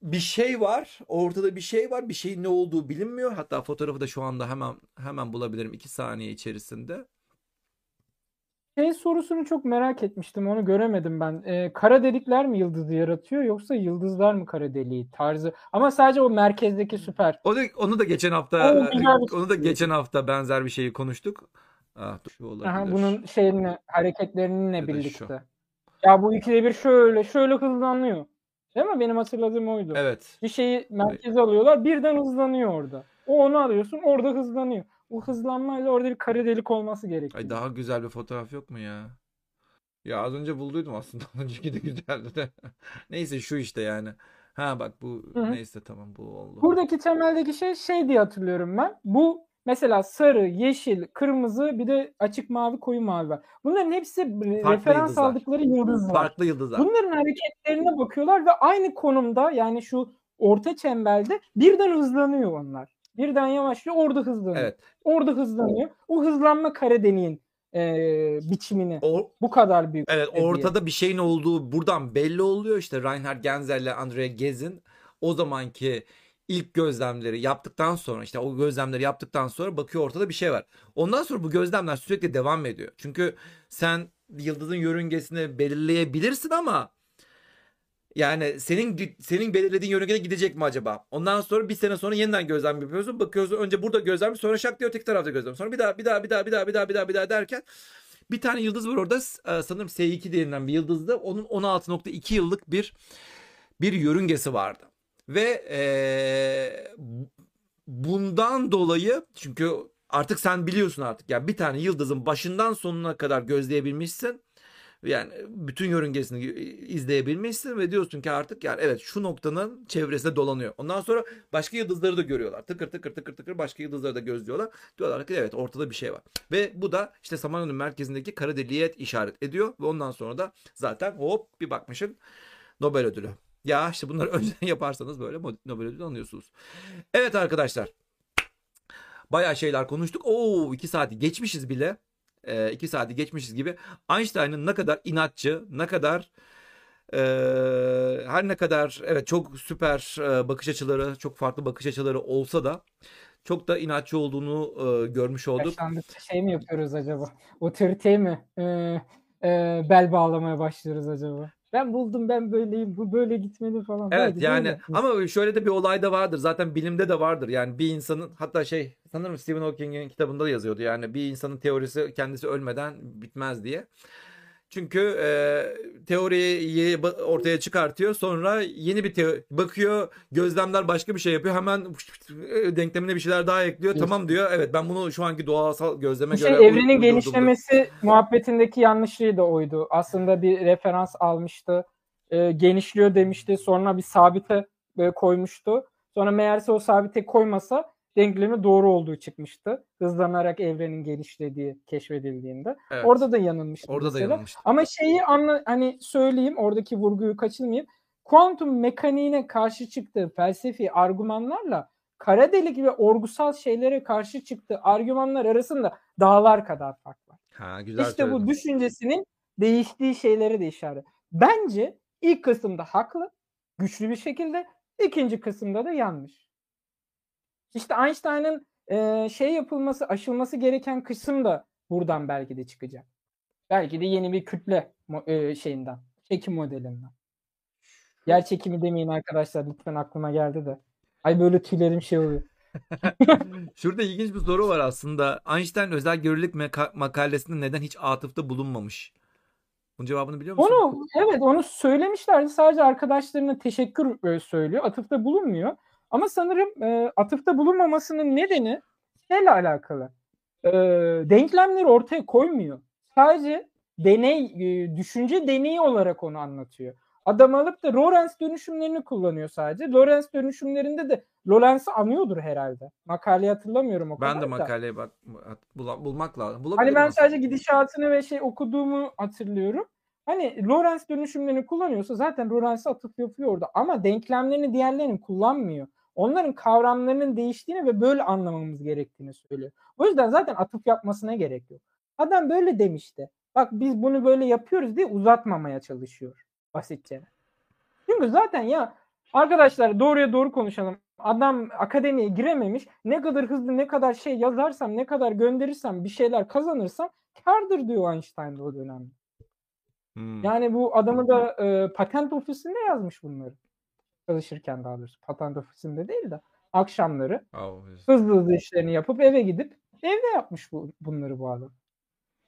bir şey var. Ortada bir şey var. Bir şeyin ne olduğu bilinmiyor. Hatta fotoğrafı da şu anda hemen hemen bulabilirim 2 saniye içerisinde. Şey sorusunu çok merak etmiştim. Onu göremedim ben. E, kara delikler mi yıldızı yaratıyor yoksa yıldızlar mı kara deliği tarzı? Ama sadece o merkezdeki süper. O da, onu da geçen hafta O bir onu da şey. geçen hafta benzer bir şeyi konuştuk. Ah, şu olabilir. Aha, bunun şeyini hareketlerinle Ya da şu. birlikte. Ya bu ikide bir şöyle şöyle hızlanıyor. Değil mi? Benim hatırladığım oydu. Evet. Bir şeyi merkeze alıyorlar birden hızlanıyor orada. O onu alıyorsun orada hızlanıyor. O hızlanmayla orada bir kare delik olması gerekiyor. Ay daha güzel bir fotoğraf yok mu ya? Ya az önce bulduydum aslında. Önceki de güzeldi de. Neyse şu işte yani. Ha bak bu Hı hı. neyse tamam bu oldu. Buradaki temeldeki şey şey diye hatırlıyorum ben. Bu Mesela sarı, yeşil, kırmızı bir de açık mavi, koyu mavi var. Bunların hepsi Farklı referans yıldızlar. aldıkları yıldız var. Farklı yıldızlar. Bunların hareketlerine bakıyorlar ve aynı konumda yani şu orta çemberde birden hızlanıyor onlar. Birden yavaşlıyor orada hızlanıyor. Evet. Orada hızlanıyor. O hızlanma kare deliğin eee, biçimini O, bu kadar büyük. evet diye. ortada bir şeyin olduğu buradan belli oluyor. İşte Reinhard Genzel ile Andrea Gez'in o zamanki ilk gözlemleri yaptıktan sonra işte o gözlemleri yaptıktan sonra bakıyor ortada bir şey var. Ondan sonra bu gözlemler sürekli devam ediyor. Çünkü sen yıldızın yörüngesini belirleyebilirsin ama yani senin senin belirlediğin yörüngede gidecek mi acaba? Ondan sonra bir sene sonra yeniden gözlem yapıyorsun. Bakıyorsun önce burada gözlem sonra şak diye öteki tarafta gözlem. Sonra bir daha bir daha bir daha bir daha bir daha bir daha bir daha derken bir tane yıldız var orada e, sanırım S2 denilen bir yıldızda onun 16.2 yıllık bir bir yörüngesi vardı. Ve eee, bundan dolayı çünkü artık sen biliyorsun artık yani bir tane yıldızın başından sonuna kadar gözleyebilmişsin. Yani bütün yörüngesini izleyebilmişsin ve diyorsun ki artık yani evet şu noktanın çevresinde dolanıyor. Ondan sonra başka yıldızları da görüyorlar. Tıkır tıkır tıkır tıkır başka yıldızları da gözlüyorlar. Diyorlar ki evet ortada bir şey var. Ve bu da işte Samanyolu'nun merkezindeki kara deliğe işaret ediyor. Ve ondan sonra da zaten hop bir bakmışsın Nobel ödülü. Ya işte bunları önceden yaparsanız böyle Nobel ödülü alıyorsunuz. Evet arkadaşlar. Bayağı şeyler konuştuk. Oo iki saati geçmişiz bile. E, iki saati geçmişiz gibi. Einstein'ın ne kadar inatçı, ne kadar e, her ne kadar evet çok süper e, bakış açıları, çok farklı bakış açıları olsa da çok da inatçı olduğunu e, görmüş olduk. Yaşlandıkça şey mi yapıyoruz acaba? Otoriteye mi e, e, bel bağlamaya başlıyoruz acaba? Ben buldum ben böyleyim bu böyle gitmeli falan. Evet Hadi yani böyle. ama şöyle de bir olay da vardır. Zaten bilimde de vardır. Yani bir insanın hatta şey sanırım Stephen Hawking'in kitabında da yazıyordu. Yani bir insanın teorisi kendisi ölmeden bitmez diye. Çünkü e, teoriyi ortaya çıkartıyor. Sonra yeni bir teori bakıyor. Gözlemler başka bir şey yapıyor. Hemen e, denklemine bir şeyler daha ekliyor. Evet. Tamam diyor. Evet ben bunu şu anki doğasal gözleme şey göre evrenin genişlemesi muhabbetindeki yanlışlığı da oydu. Aslında bir referans almıştı. E, genişliyor demişti. Sonra bir sabite e, koymuştu. Sonra meğerse o sabite koymasa denklemi doğru olduğu çıkmıştı. Hızlanarak evrenin genişlediği keşfedildiğinde. Evet. Orada da yanılmıştı. Orada da mesela. yanılmıştı. Ama şeyi anla hani söyleyeyim oradaki vurguyu kaçırmayayım. Kuantum mekaniğine karşı çıktığı felsefi argümanlarla kara delik ve orgusal şeylere karşı çıktığı argümanlar arasında dağlar kadar fark var. Ha güzel işte bu söyledin. düşüncesinin değiştiği şeylere de işaret. Bence ilk kısımda haklı, güçlü bir şekilde, ikinci kısımda da yanlış. İşte Einstein'ın e, şey yapılması, aşılması gereken kısım da buradan belki de çıkacak. Belki de yeni bir kütle e, şeyinden, çekim modelinden. Yer çekimi demeyin arkadaşlar lütfen aklıma geldi de. Ay böyle tüylerim şey oluyor. Şurada ilginç bir soru var aslında. Einstein özel görelilik makalesinde neden hiç atıfta bulunmamış? Bunun cevabını biliyor musun? Onu evet onu söylemişlerdi. Sadece arkadaşlarına teşekkür söylüyor. Atıfta bulunmuyor. Ama sanırım e, atıfta bulunmamasının nedeni şeyle alakalı. E, denklemleri ortaya koymuyor. Sadece deney, e, düşünce deneyi olarak onu anlatıyor. Adam alıp da Lorentz dönüşümlerini kullanıyor sadece. Lorentz dönüşümlerinde de Lorentz'i anıyordur herhalde. Makaleyi hatırlamıyorum o Ben kadar de da. makaleye bak bula- bulmak lazım. Bulabilirim Hani ben aslında. sadece gidişatını ve şey okuduğumu hatırlıyorum. Hani Lorentz dönüşümlerini kullanıyorsa zaten Lorentz'e atıf yapıyor orada. Ama denklemlerini diğerlerini kullanmıyor. Onların kavramlarının değiştiğini ve böyle anlamamız gerektiğini söylüyor. O yüzden zaten atıf yapmasına gerek yok. Adam böyle demişti. Bak biz bunu böyle yapıyoruz diye uzatmamaya çalışıyor basitçe. Çünkü zaten ya arkadaşlar doğruya doğru konuşalım. Adam akademiye girememiş. Ne kadar hızlı ne kadar şey yazarsam ne kadar gönderirsem bir şeyler kazanırsam kardır diyor Einstein o dönemde. Hmm. Yani bu adamı da e, patent ofisinde yazmış bunları. Çalışırken daha doğrusu. Patent ofisinde değil de akşamları Oh, hızlı hızlı işlerini yapıp eve gidip evde yapmış bu, bunları bu adam.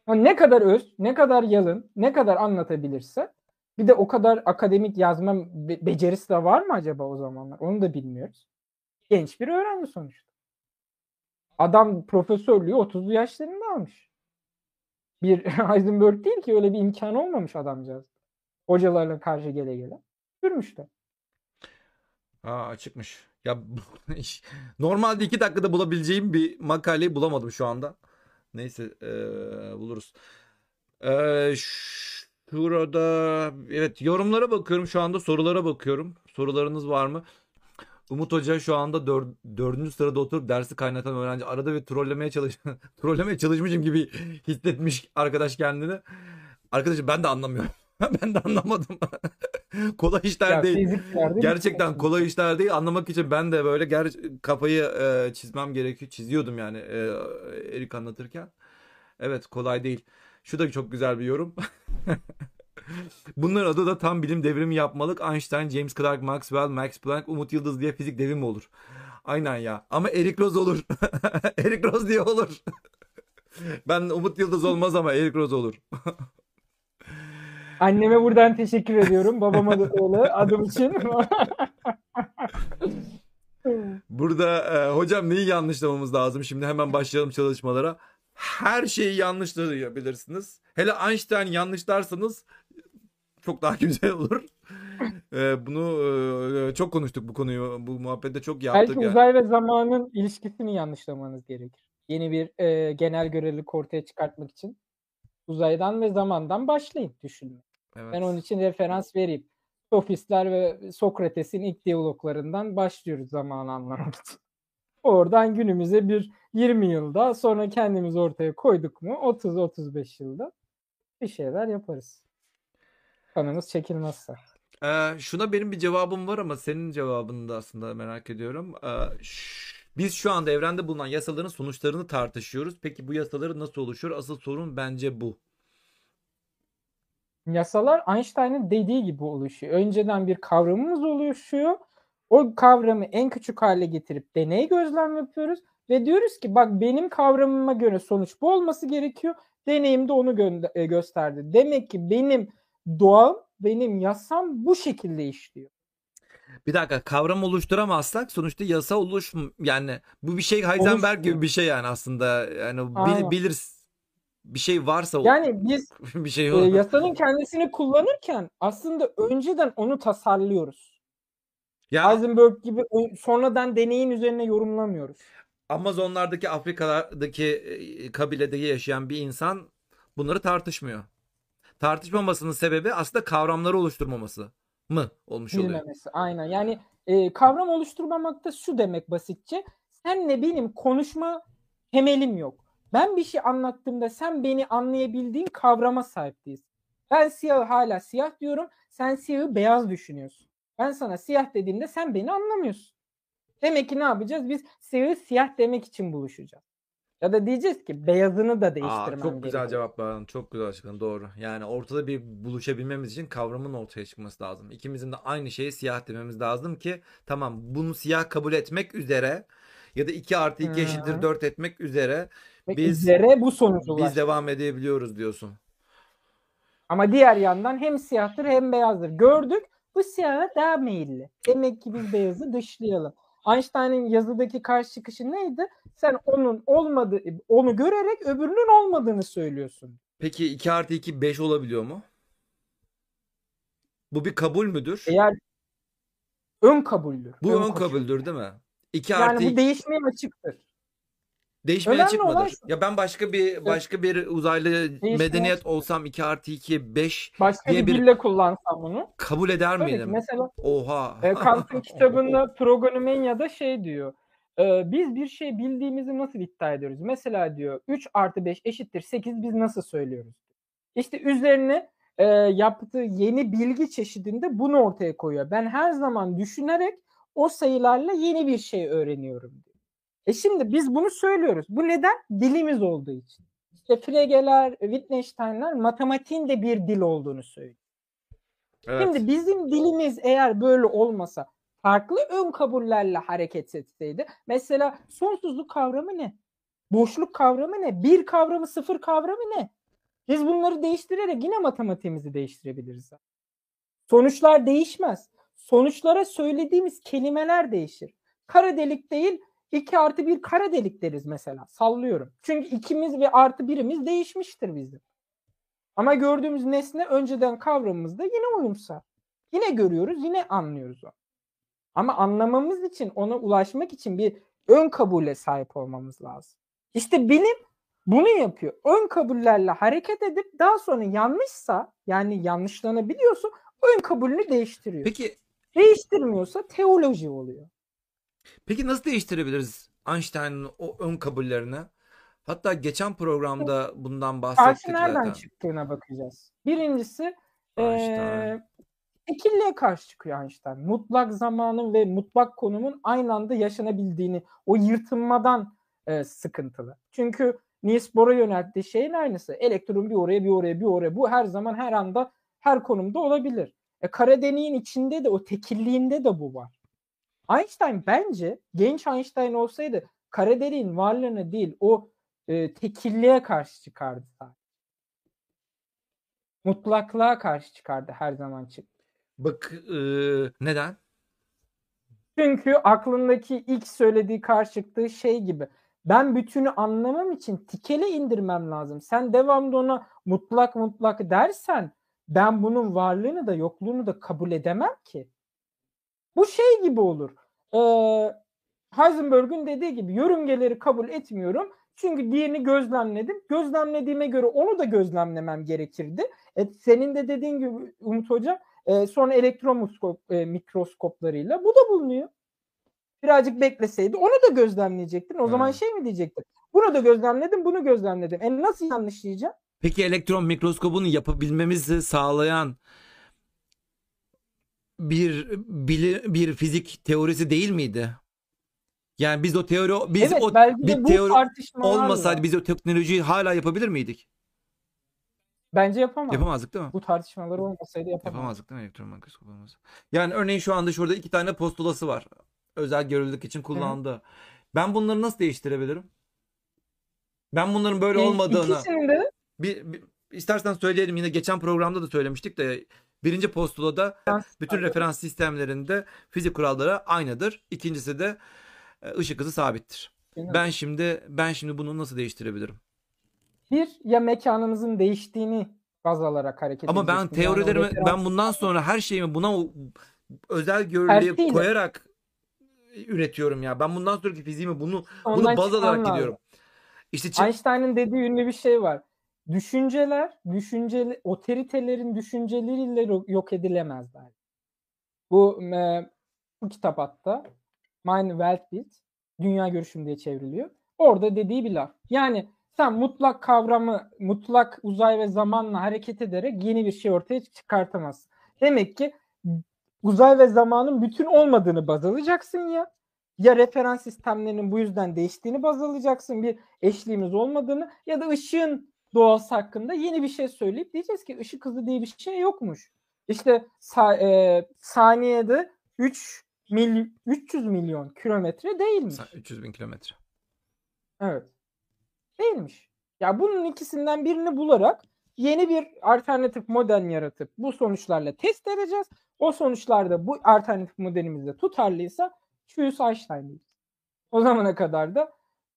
Yani ne kadar öz, ne kadar yalın, ne kadar anlatabilirse bir de o kadar akademik yazma be- becerisi de var mı acaba o zamanlar? Onu da bilmiyoruz. Genç bir öğrenci sonuçta. Adam profesörlüğü 30'lu yaşlarında almış. Bir Heisenberg değil ki öyle bir imkan olmamış adamcağız. Hocalarla karşı gele gele. Sürmüş de. Aa açıkmış. Ya normalde iki dakikada bulabileceğim bir makaleyi bulamadım şu anda. Neyse eee, buluruz. Eee, şurada evet yorumlara bakıyorum şu anda sorulara bakıyorum. Sorularınız var mı? Umut Hoca şu anda dör, dördüncü sırada oturup dersi kaynatan öğrenci. Arada bir trollemeye çalış trollemeye çalışmışım gibi hissetmiş arkadaş kendini. Arkadaşım ben de anlamıyorum. Ben de anlamadım. kolay işler Ya değil. Gerçekten kolay işler değil. Anlamak için ben de böyle ger kafayı e, çizmem gerekiyor. Çiziyordum yani e, Erik anlatırken. Evet kolay değil. Şu da çok güzel bir yorum. Bunların adı da tam bilim devrimi yapmalık. Einstein, James Clerk Maxwell, Max Planck, Umut Yıldız diye fizik devrimi olur. Aynen ya. Ama Erik Rose olur. Erik Rose diye olur. Ben Umut Yıldız olmaz ama Erik Rose olur. Anneme buradan teşekkür ediyorum. Babama da öyle adım için. Burada e, hocam neyi yanlışlamamız lazım? Şimdi hemen başlayalım çalışmalara. Her şeyi yanlışlayabilirsiniz. Hele Einstein yanlışlarsanız çok daha güzel olur. E, bunu e, çok konuştuk bu konuyu. Bu muhabbette çok yaptık. Belki ya. uzay ve zamanın ilişkisini yanlışlamanız gerekir. Yeni bir e, genel görelilik ortaya çıkartmak için uzaydan ve zamandan başlayın düşünmeye. Evet. Ben onun için referans vereyim. Sofistler ve Sokrates'in ilk diyaloglarından başlıyoruz zamanı anlamak için. Oradan günümüze bir 20 yılda sonra kendimiz ortaya koyduk mu 30-35 yılda bir şeyler yaparız. Kanımız çekilmezse. Ee, şuna benim bir cevabım var ama senin cevabını da aslında merak ediyorum. Ee, biz şu anda evrende bulunan yasaların sonuçlarını tartışıyoruz. Peki bu yasaları nasıl oluşuyor? Asıl sorun bence bu. Yasalar Einstein'ın dediği gibi oluşuyor. Önceden bir kavramımız oluşuyor. O kavramı en küçük hale getirip deney gözlem yapıyoruz ve diyoruz ki bak benim kavramıma göre sonuç bu olması gerekiyor. Deneyimde onu gö- e, gösterdi. Demek ki benim doğam, benim yasam bu şekilde işliyor. Bir dakika kavram oluşturamazsak sonuçta yasa oluş yani bu bir şey Heisenberg Oluşmuyor. gibi bir şey yani aslında yani bil, Aynen. bilir bir şey varsa o- Yani biz bir şey e, yasanın kendisini kullanırken aslında önceden onu tasarlıyoruz. Ya Heisenberg gibi ö- sonradan deneyin üzerine yorumlamıyoruz. Amazonlardaki Afrika'daki e, kabilede yaşayan bir insan bunları tartışmıyor. Tartışmamasının sebebi aslında kavramları oluşturmaması mı olmuş oluyor? Bilmemesi. Aynen. Yani e, kavram oluşturmamak da şu demek basitçe. Senle benim konuşma temelim yok. Ben bir şey anlattığımda sen beni anlayabildiğin kavrama sahip değilsin. Ben siyahı hala siyah diyorum. Sen siyahı beyaz düşünüyorsun. Ben sana siyah dediğimde sen beni anlamıyorsun. Demek ki ne yapacağız? Biz siyahı siyah demek için buluşacağız. Ya da diyeceğiz ki beyazını da Aa, değiştirmem çok güzel gerekiyor. cevaplar. Çok güzel açıkladın. Doğru. Yani ortada bir buluşabilmemiz için kavramın ortaya çıkması lazım. İkimizin de aynı şeyi siyah dememiz lazım ki tamam bunu siyah kabul etmek üzere ya da 2 artı 2 eşittir Hı. 4 etmek üzere Biz- üzere bu sonuca biz ulaştık. devam edebiliyoruz diyorsun. Ama diğer yandan hem siyahtır hem beyazdır. Gördük bu siyaha daha meyilli. Demek ki biz beyazı dışlayalım. Einstein'ın yazıdaki karşı çıkışı neydi? Sen onun olmadığı, onu görerek öbürünün olmadığını söylüyorsun. Peki 2 artı 2 5 olabiliyor mu? Bu bir kabul müdür? Eğer ön kabuldür. Bu ön koşul. kabuldür değil mi? 2 artı Yani bu 2 değişmeye açıktır. Değişmeye önemli çıkmadır. olan- Ya ben başka bir başka bir uzaylı medeniyet çıkmadır. olsam 2 artı 2 5 Başka diye bir bir- dille kullansam bunu. kabul eder Tabii ki miydim? mesela Oha. E, Kant'ın kitabında Progonomenia'da şey diyor. e, biz bir şey bildiğimizi nasıl iddia ediyoruz? Mesela diyor 3 artı 5 eşittir 8 biz nasıl söylüyoruz? İşte üzerine e, yaptığı yeni bilgi çeşidinde bunu ortaya koyuyor. Ben her zaman düşünerek o sayılarla yeni bir şey öğreniyorum diyor. E şimdi biz bunu söylüyoruz. Bu neden? Dilimiz olduğu için. İşte Frege'ler, Wittgenstein'ler matematiğin de bir dil olduğunu söylüyor. Evet. Şimdi bizim dilimiz eğer böyle olmasa farklı ön kabullerle hareket etseydi mesela sonsuzluk kavramı ne? Boşluk kavramı ne? Bir kavramı sıfır kavramı ne? Biz bunları değiştirerek yine matematiğimizi değiştirebiliriz. Sonuçlar değişmez. Sonuçlara söylediğimiz kelimeler değişir. Kara delik değil 2 artı 1 kara delik deriz mesela. Sallıyorum. Çünkü ikimiz ve artı birimiz değişmiştir bizim. Ama gördüğümüz nesne önceden kavramımızda yine uyumsal. Yine görüyoruz, yine anlıyoruz onu. Ama anlamamız için ona ulaşmak için bir ön kabule sahip olmamız lazım. İşte bilim bunu yapıyor. Ön kabullerle hareket edip daha sonra yanlışsa yani yanlışlanabiliyorsa ön kabulünü değiştiriyor. Peki Değiştirmiyorsa teoloji oluyor. Peki nasıl değiştirebiliriz Einstein'ın o ön kabullerini? Hatta geçen programda bundan bahsettik Karşı nereden zaten. çıktığına bakacağız. Birincisi Einstein. tekilliğe karşı çıkıyor Einstein. Mutlak zamanın ve mutlak konumun aynı anda yaşanabildiğini, o yırtınmadan e, sıkıntılı. Çünkü Niels Bohr'a yönelttiği şeyin aynısı. Elektron bir oraya bir oraya bir oraya. Bu her zaman her anda her konumda olabilir. E, kara deliğin içinde de o tekilliğinde de bu var. Einstein bence genç Einstein olsaydı kara deliğin varlığını değil o e, tekilliğe karşı çıkardı. sadece. Mutlaklığa karşı çıkardı her zaman çıktı. Bak e, neden? Çünkü aklındaki ilk söylediği karşı çıktığı şey gibi. Ben bütünü anlamam için tikele indirmem lazım. Sen devamlı ona mutlak mutlak dersen ben bunun varlığını da yokluğunu da kabul edemem ki. Bu şey gibi olur. Ee, Heisenberg'ün dediği gibi yörüngeleri kabul etmiyorum. Çünkü diğerini gözlemledim. Gözlemlediğime göre onu da gözlemlemem gerekirdi. E, senin de dediğin gibi Umut Hocam e, sonra elektron e, mikroskoplarıyla bu da bulunuyor. Birazcık bekleseydi onu da gözlemleyecektin. O zaman Ha. şey mi diyecektin? Bunu da gözlemledim, bunu gözlemledim. E nasıl yanlışlayacağım? Peki elektron mikroskobunu yapabilmemizi sağlayan bir bili, bir fizik teorisi değil miydi? Yani biz o teori biz evet o bir teori olmasaydı biz o teknolojiyi hala yapabilir miydik? Bence yapamaz. Yapamazdık değil mi? Bu tartışmalar olmasaydı yapamaz. Yapamazdık değil mi elektron mikroskop olmasa? Yani örneğin şu anda şurada iki tane postulası var. Özel görelilik için kullandığı. Ben bunları nasıl değiştirebilirim? Ben bunların böyle E, olmadığını İkisini de bir, bir istersen söyleyelim yine geçen programda da söylemiştik de birinci postulada bütün referans sistemlerinde fizik kuralları aynıdır. İkincisi de e, ışık hızı sabittir. Ben şimdi ben şimdi bunu nasıl değiştirebilirim? bir ya mekanınızın değiştiğini baz alarak hareket Ama ben. Yani teorilerimi referans- ben bundan sonra her şeyimi buna özel görülüğe koyarak üretiyorum ya. Ben bundan sonraki fiziğimi bunu ondan bunu baz alarak lazım. gidiyorum. İşte Einstein'ın dediği ünlü bir şey var. Düşünceler, düşünceli, otoritelerin düşünceleriyle yok edilemezler. Bu e, bu kitap hatta Mein Weltbild, Dünya Görüşüm diye çevriliyor. Orada dediği bir laf. Yani sen mutlak kavramı, mutlak uzay ve zamanla hareket ederek yeni bir şey ortaya çıkartamazsın. Demek ki uzay ve zamanın bütün olmadığını baz alacaksın ya. Ya referans sistemlerinin bu yüzden değiştiğini baz alacaksın. Bir eşliğimiz olmadığını ya da ışığın doğası hakkında yeni bir şey söyleyip diyeceğiz ki ışık hızı diye bir şey yokmuş. İşte sa- e, saniyede 3 mil 300 milyon kilometre değilmiş. Sa- 300 bin kilometre. Evet. Değilmiş. Ya bunun ikisinden birini bularak yeni bir alternatif model yaratıp bu sonuçlarla test edeceğiz. O sonuçlarda bu alternatif modelimizde tutarlıysa Tschüss Einstein diyeceğiz. O zamana kadar da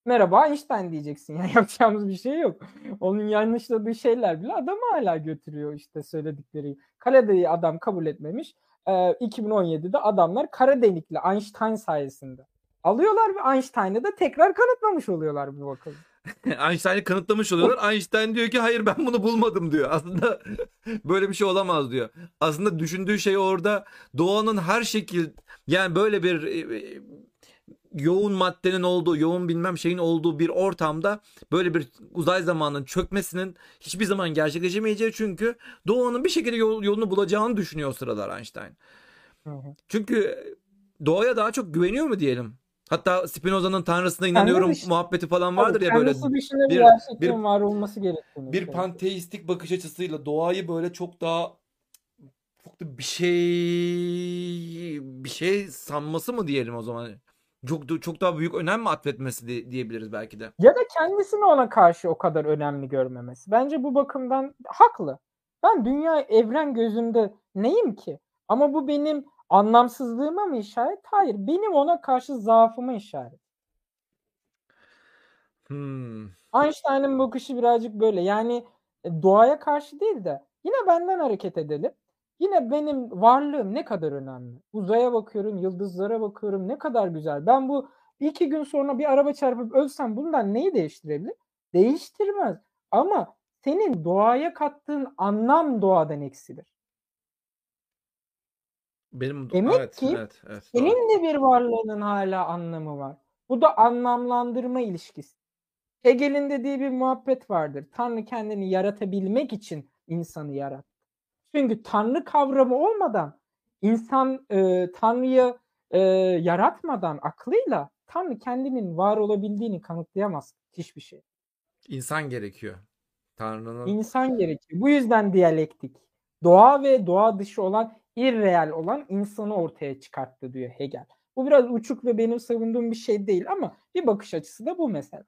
merhaba Einstein diyeceksin. Yani yapacağımız bir şey yok. Onun yanlışladığı şeyler bile adamı hala götürüyor işte söyledikleri. Karadeyi adam kabul etmemiş. Ee, 2017'de adamlar kara delikli Einstein sayesinde alıyorlar ve Einstein'ı da tekrar kanıtlamış oluyorlar bu bakalım. Einstein'ı kanıtlamış oluyorlar. Einstein diyor ki hayır ben bunu bulmadım diyor. Aslında böyle bir şey olamaz diyor. Aslında düşündüğü şey orada doğanın her şekil yani böyle bir e, e, yoğun maddenin olduğu, yoğun bilmem şeyin olduğu bir ortamda böyle bir uzay zamanının çökmesinin hiçbir zaman gerçekleşemeyeceği çünkü doğanın bir şekilde yol- yolunu bulacağını düşünüyor o sıralar Einstein. Hı hı. Çünkü doğaya daha çok güveniyor mu diyelim? Hatta Spinoza'nın tanrısına inanıyorum dış- muhabbeti falan vardır Tabii, ya böyle bir, bir- gerçekliğin bir- var olması gerektiğini. bir panteistik bakış açısıyla doğayı böyle çok daha çok da bir şey bir şey sanması mı diyelim o zaman? Çok çok daha büyük önem mi atfetmesi di- diyebiliriz belki de. Ya da kendisini ona karşı o kadar önemli görmemesi. Bence bu bakımdan haklı. Ben dünya evren gözünde neyim ki? Ama bu benim anlamsızlığıma mı işaret? Hayır. Benim ona karşı zaafıma işaret. Hmm. Einstein'ın bakışı birazcık böyle. Yani e, doğaya karşı değil de yine benden hareket edelim. Yine benim varlığım ne kadar önemli. Uzaya bakıyorum, yıldızlara bakıyorum. Ne kadar güzel. Ben bu iki gün sonra bir araba çarpıp ölsem bundan neyi değiştirebilir? Değiştirmez. Ama senin doğaya kattığın anlam doğadan eksilir. Benim Demek evet, ki evet, evet, senin de bir varlığının hala anlamı var. Bu da anlamlandırma ilişkisi. Hegel'in dediği bir muhabbet vardır. Tanrı kendini yaratabilmek için insanı yarattı. Çünkü Tanrı kavramı olmadan insan e, Tanrı'yı e, yaratmadan aklıyla Tanrı kendinin var olabildiğini kanıtlayamaz hiçbir şey. İnsan gerekiyor. Tanrı'nın İnsan gerekiyor. Bu yüzden diyalektik. Doğa ve doğa dışı olan irreal olan insanı ortaya çıkarttı diyor Hegel. Bu biraz uçuk ve benim savunduğum bir şey değil ama bir bakış açısı da bu mesela.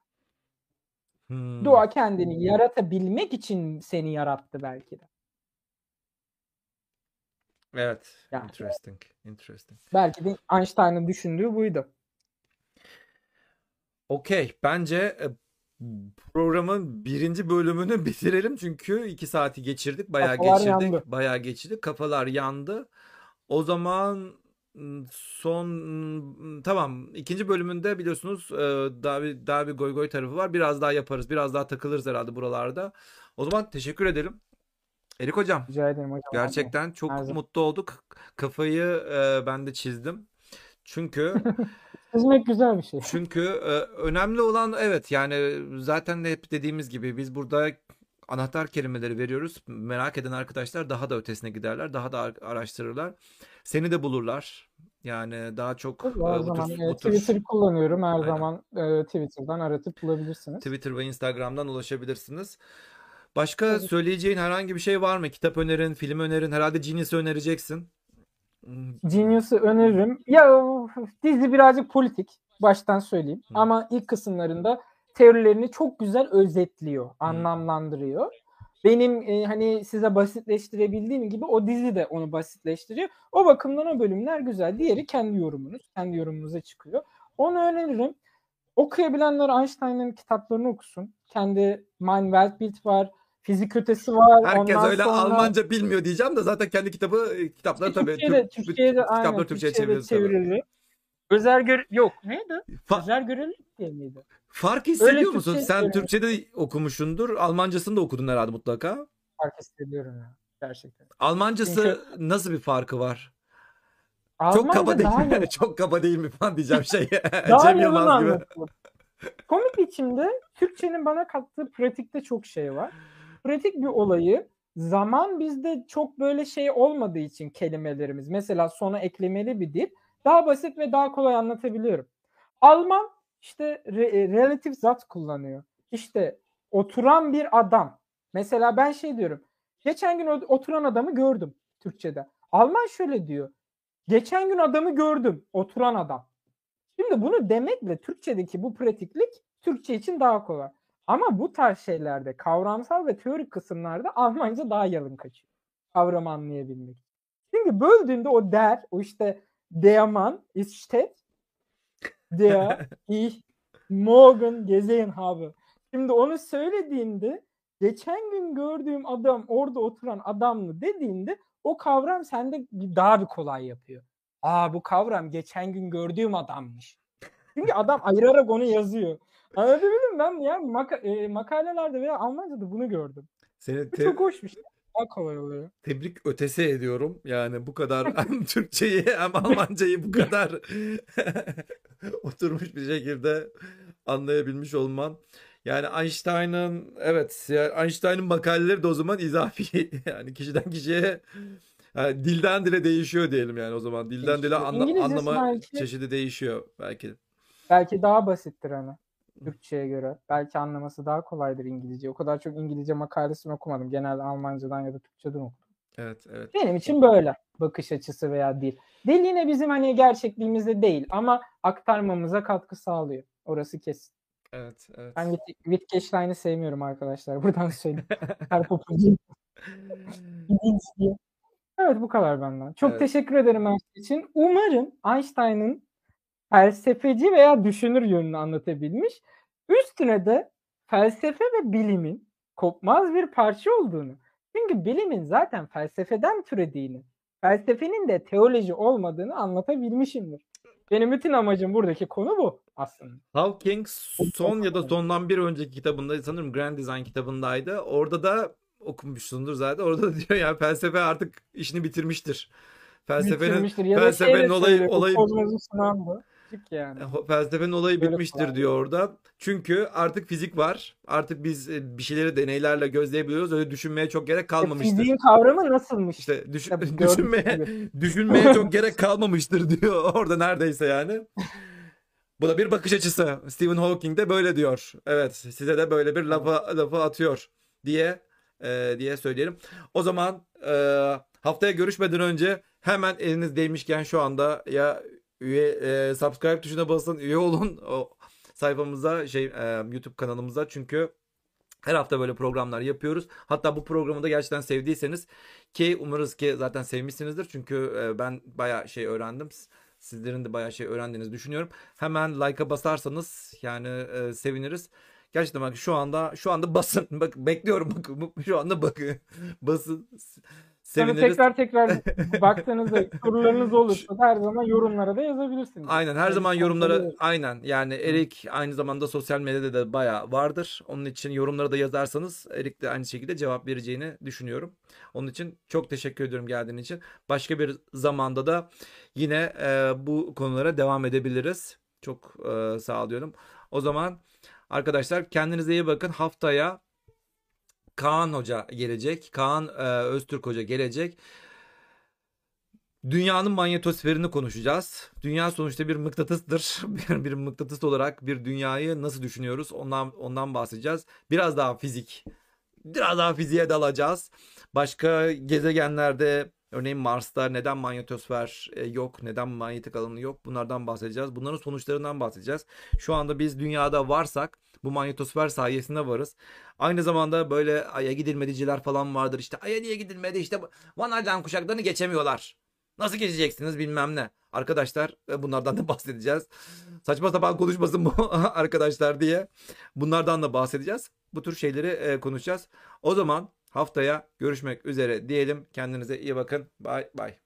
Hmm. Doğa kendini yaratabilmek için seni yarattı belki de. Evet. Yani. Interesting. Interesting. Belki de Einstein'ın düşündüğü buydu. Okey. Bence e, programın birinci bölümünü bitirelim çünkü iki saati geçirdik. Bayağı Kafalar geçirdik. yandı. Bayağı geçirdik. Kafalar yandı. O zaman son tamam ikinci bölümünde biliyorsunuz e, daha bir daha bir goy goy tarafı var. Biraz daha yaparız. Biraz daha takılırız herhalde buralarda. O zaman teşekkür edelim. Erik hocam Rica ederim hocam. gerçekten çok Her mutlu olduk. Kafayı e, ben de çizdim. Çünkü Çizmek güzel bir şey. çünkü e, önemli olan evet yani zaten de hep dediğimiz gibi biz burada anahtar kelimeleri veriyoruz. Merak eden arkadaşlar daha da ötesine giderler, daha da ar- araştırırlar. Seni de bulurlar. Yani daha çok e, her bu zaman tür, e, Twitter kullanıyorum. Her Aynen. zaman e, Twitter'dan aratıp bulabilirsiniz. Twitter ve Instagram'dan ulaşabilirsiniz. Başka Tabii. söyleyeceğin herhangi bir şey var mı? Kitap önerin, film önerin, herhalde Genius'ı önereceksin. Hmm, Genius'ı öneririm. Ya dizi birazcık politik. Baştan söyleyeyim. Hı. Ama ilk kısımlarında teorilerini çok güzel özetliyor, anlamlandırıyor. Benim e, hani size basitleştirebildiğim gibi o dizi de onu basitleştiriyor. O bakımdan o bölümler güzel. Diğeri kendi yorumunuz. Kendi yorumunuza çıkıyor. Onu öneririm. Okuyabilenler Einstein'ın kitaplarını okusun. Kendi Mein Weltbild var. Fizik ötesi var. Herkes Ondan öyle sonra... Almanca bilmiyor diyeceğim de zaten kendi kitabı kitapları tabii Türkçe'de, Türk- Türkçe'de, bütün aynen, kitapları Türkçe'ye tabii. çevrildi. Özel gör yok neydi? Fa- Özel görelilik diye miydi? fark hissediyor Öyle musun? Türkçe Sen. Türkçe'de okumuşsundur. Almancasını da okudun herhalde mutlaka. Fark hissediyorum ya gerçekten. Almancası nasıl bir farkı var? Çok Almanca kaba daha değil mi? Çok kaba değil mi falan diyeceğim şey. daha Cem Yılmaz gibi. Komik biçimde Türkçenin bana kattığı pratikte çok şey var. Pratik bir olayı zaman bizde çok böyle şey olmadığı için kelimelerimiz mesela sona eklemeli bir dil daha basit ve daha kolay anlatabiliyorum. Alman işte re- relatif zat kullanıyor. İşte oturan bir adam. Mesela ben şey diyorum. Geçen gün oturan adamı gördüm Türkçe'de. Alman şöyle diyor. Geçen gün adamı gördüm. Oturan adam. Şimdi bunu demekle Türkçedeki bu pratiklik Türkçe için daha kolay. Ama bu tarz şeylerde kavramsal ve teorik kısımlarda Almanca daha yalın kaçıyor. Kavramı anlayabilmek. Çünkü böldüğünde o der, o işte der Mann ist der ich morgen gesehen habe. Şimdi onu söylediğinde geçen gün gördüğüm adam orada oturan adamlı dediğinde o kavram sende daha bir kolay yapıyor. Aa bu kavram geçen gün gördüğüm adammış. Çünkü adam ayırarak onu yazıyor. Anlatabildim mi? ben ya maka- e, makalelerde veya Almanca'da bunu gördüm. Seni Bu te- çok hoş bir şey. Daha kolay oluyor. tebrik ötesi ediyorum. Yani bu kadar hem Türkçeyi hem Almancayı bu kadar oturmuş bir şekilde anlayabilmiş olman. Yani Einstein'ın evet yani Einstein'ın makaleleri de o zaman izafi yani kişiden kişiye yani dilden dile değişiyor diyelim yani o zaman dilden dile Değişiyor. anla- İngilizcesi anlama belki- çeşidi değişiyor belki. Belki daha basittir hani. Türkçe'ye göre. Belki anlaması daha kolaydır İngilizce. O kadar çok İngilizce makalesini okumadım. Genelde Almancadan ya da Türkçeden okudum. Evet evet. Benim için böyle bakış açısı veya dil. Dil yine bizim hani gerçekliğimizde değil ama aktarmamıza katkı sağlıyor. Orası kesin. Evet evet. Ben Witt- Wittgenstein'i sevmiyorum arkadaşlar. Buradan söyleyeyim. Her diye. Evet bu kadar benden. Çok Evet. teşekkür ederim her şey için. Umarım Einstein'ın felsefeci veya düşünür yönünü anlatabilmiş. Üstüne de felsefe ve bilimin kopmaz bir parça olduğunu, Çünkü bilimin zaten felsefeden türediğini, felsefenin de teoloji olmadığını anlatabilmişimdir. Benim bütün amacım buradaki konu bu aslında. Hawking son ya da sondan bir önceki kitabında sanırım Grand Design kitabındaydı. Orada da okumuşsundur zaten. Orada da diyor ya felsefe artık işini bitirmiştir. Felsefenin Bitirmiştir. Ya felsefenin olayı- olayı- Çık yani. Ho- Felsefenin olayı Böyle bitmiştir falan. diyor orada. Çünkü artık fizik var. Artık biz e, bir şeyleri deneylerle gözleyebiliyoruz. Öyle düşünmeye çok gerek kalmamıştır. Fiziğin kavramı nasılmış? İşte düşün, Tabii düşünmeye düşünmeye çok gerek kalmamıştır diyor orada neredeyse yani. Bu da bir bakış açısı. Stephen Hawking de böyle diyor. Evet, size de böyle bir lafa lafı atıyor diye e, diye söyleyelim. O zaman e, haftaya görüşmeden önce hemen eliniz değmişken şu anda ya üye e, subscribe tuşuna basın, üye olun o sayfamıza şey e, YouTube kanalımıza çünkü her hafta böyle programlar yapıyoruz. Hatta bu programı da gerçekten sevdiyseniz ki umarız ki zaten sevmişsinizdir. Çünkü e, ben bayağı şey öğrendim. Sizlerin de bayağı şey öğrendiğinizi düşünüyorum. Hemen like'a basarsanız yani e, seviniriz. Gerçekten bak şu anda şu anda basın. Bak bekliyorum bak şu anda bak basın. S- Sonra Seviniriz. tekrar tekrar baktığınızda sorularınız olursa her zaman yorumlara da yazabilirsiniz. Aynen her Yani zaman yorumlara aynen yani Erik aynı zamanda sosyal medyada da bayağı vardır. Onun için yorumlara da yazarsanız Erik de aynı şekilde cevap vereceğini düşünüyorum. Onun için çok teşekkür ediyorum geldiğin için. Başka bir zamanda da yine e, bu konulara devam edebiliriz. Çok e, sağ oluyorum. O zaman arkadaşlar kendinize iyi bakın. Haftaya Kaan Hoca gelecek. Kaan e, Öztürk Hoca gelecek. Dünyanın manyetosferini konuşacağız. Dünya sonuçta bir mıknatıstır. Bir, bir mıknatıs olarak bir dünyayı nasıl düşünüyoruz? Ondan ondan bahsedeceğiz. Biraz daha fizik. Biraz daha fiziğe dalacağız. Başka gezegenlerde örneğin Mars'ta neden manyetosfer e, yok? Neden manyetik alanı yok? Bunlardan bahsedeceğiz. Bunların sonuçlarından bahsedeceğiz. Şu anda biz dünyada varsak bu manyetosfer sayesinde varız. Aynı zamanda böyle Ay'a gidilmediciler falan vardır. İşte Ay'a niye gidilmedi? İşte Van Allen kuşaklarını geçemiyorlar. Nasıl geçeceksiniz bilmem ne. Arkadaşlar e, bunlardan da bahsedeceğiz. Saçma sapan konuşmasın bu arkadaşlar diye. Bunlardan da bahsedeceğiz. Bu tür şeyleri e, konuşacağız. O zaman haftaya görüşmek üzere diyelim. Kendinize iyi bakın. Bye bye.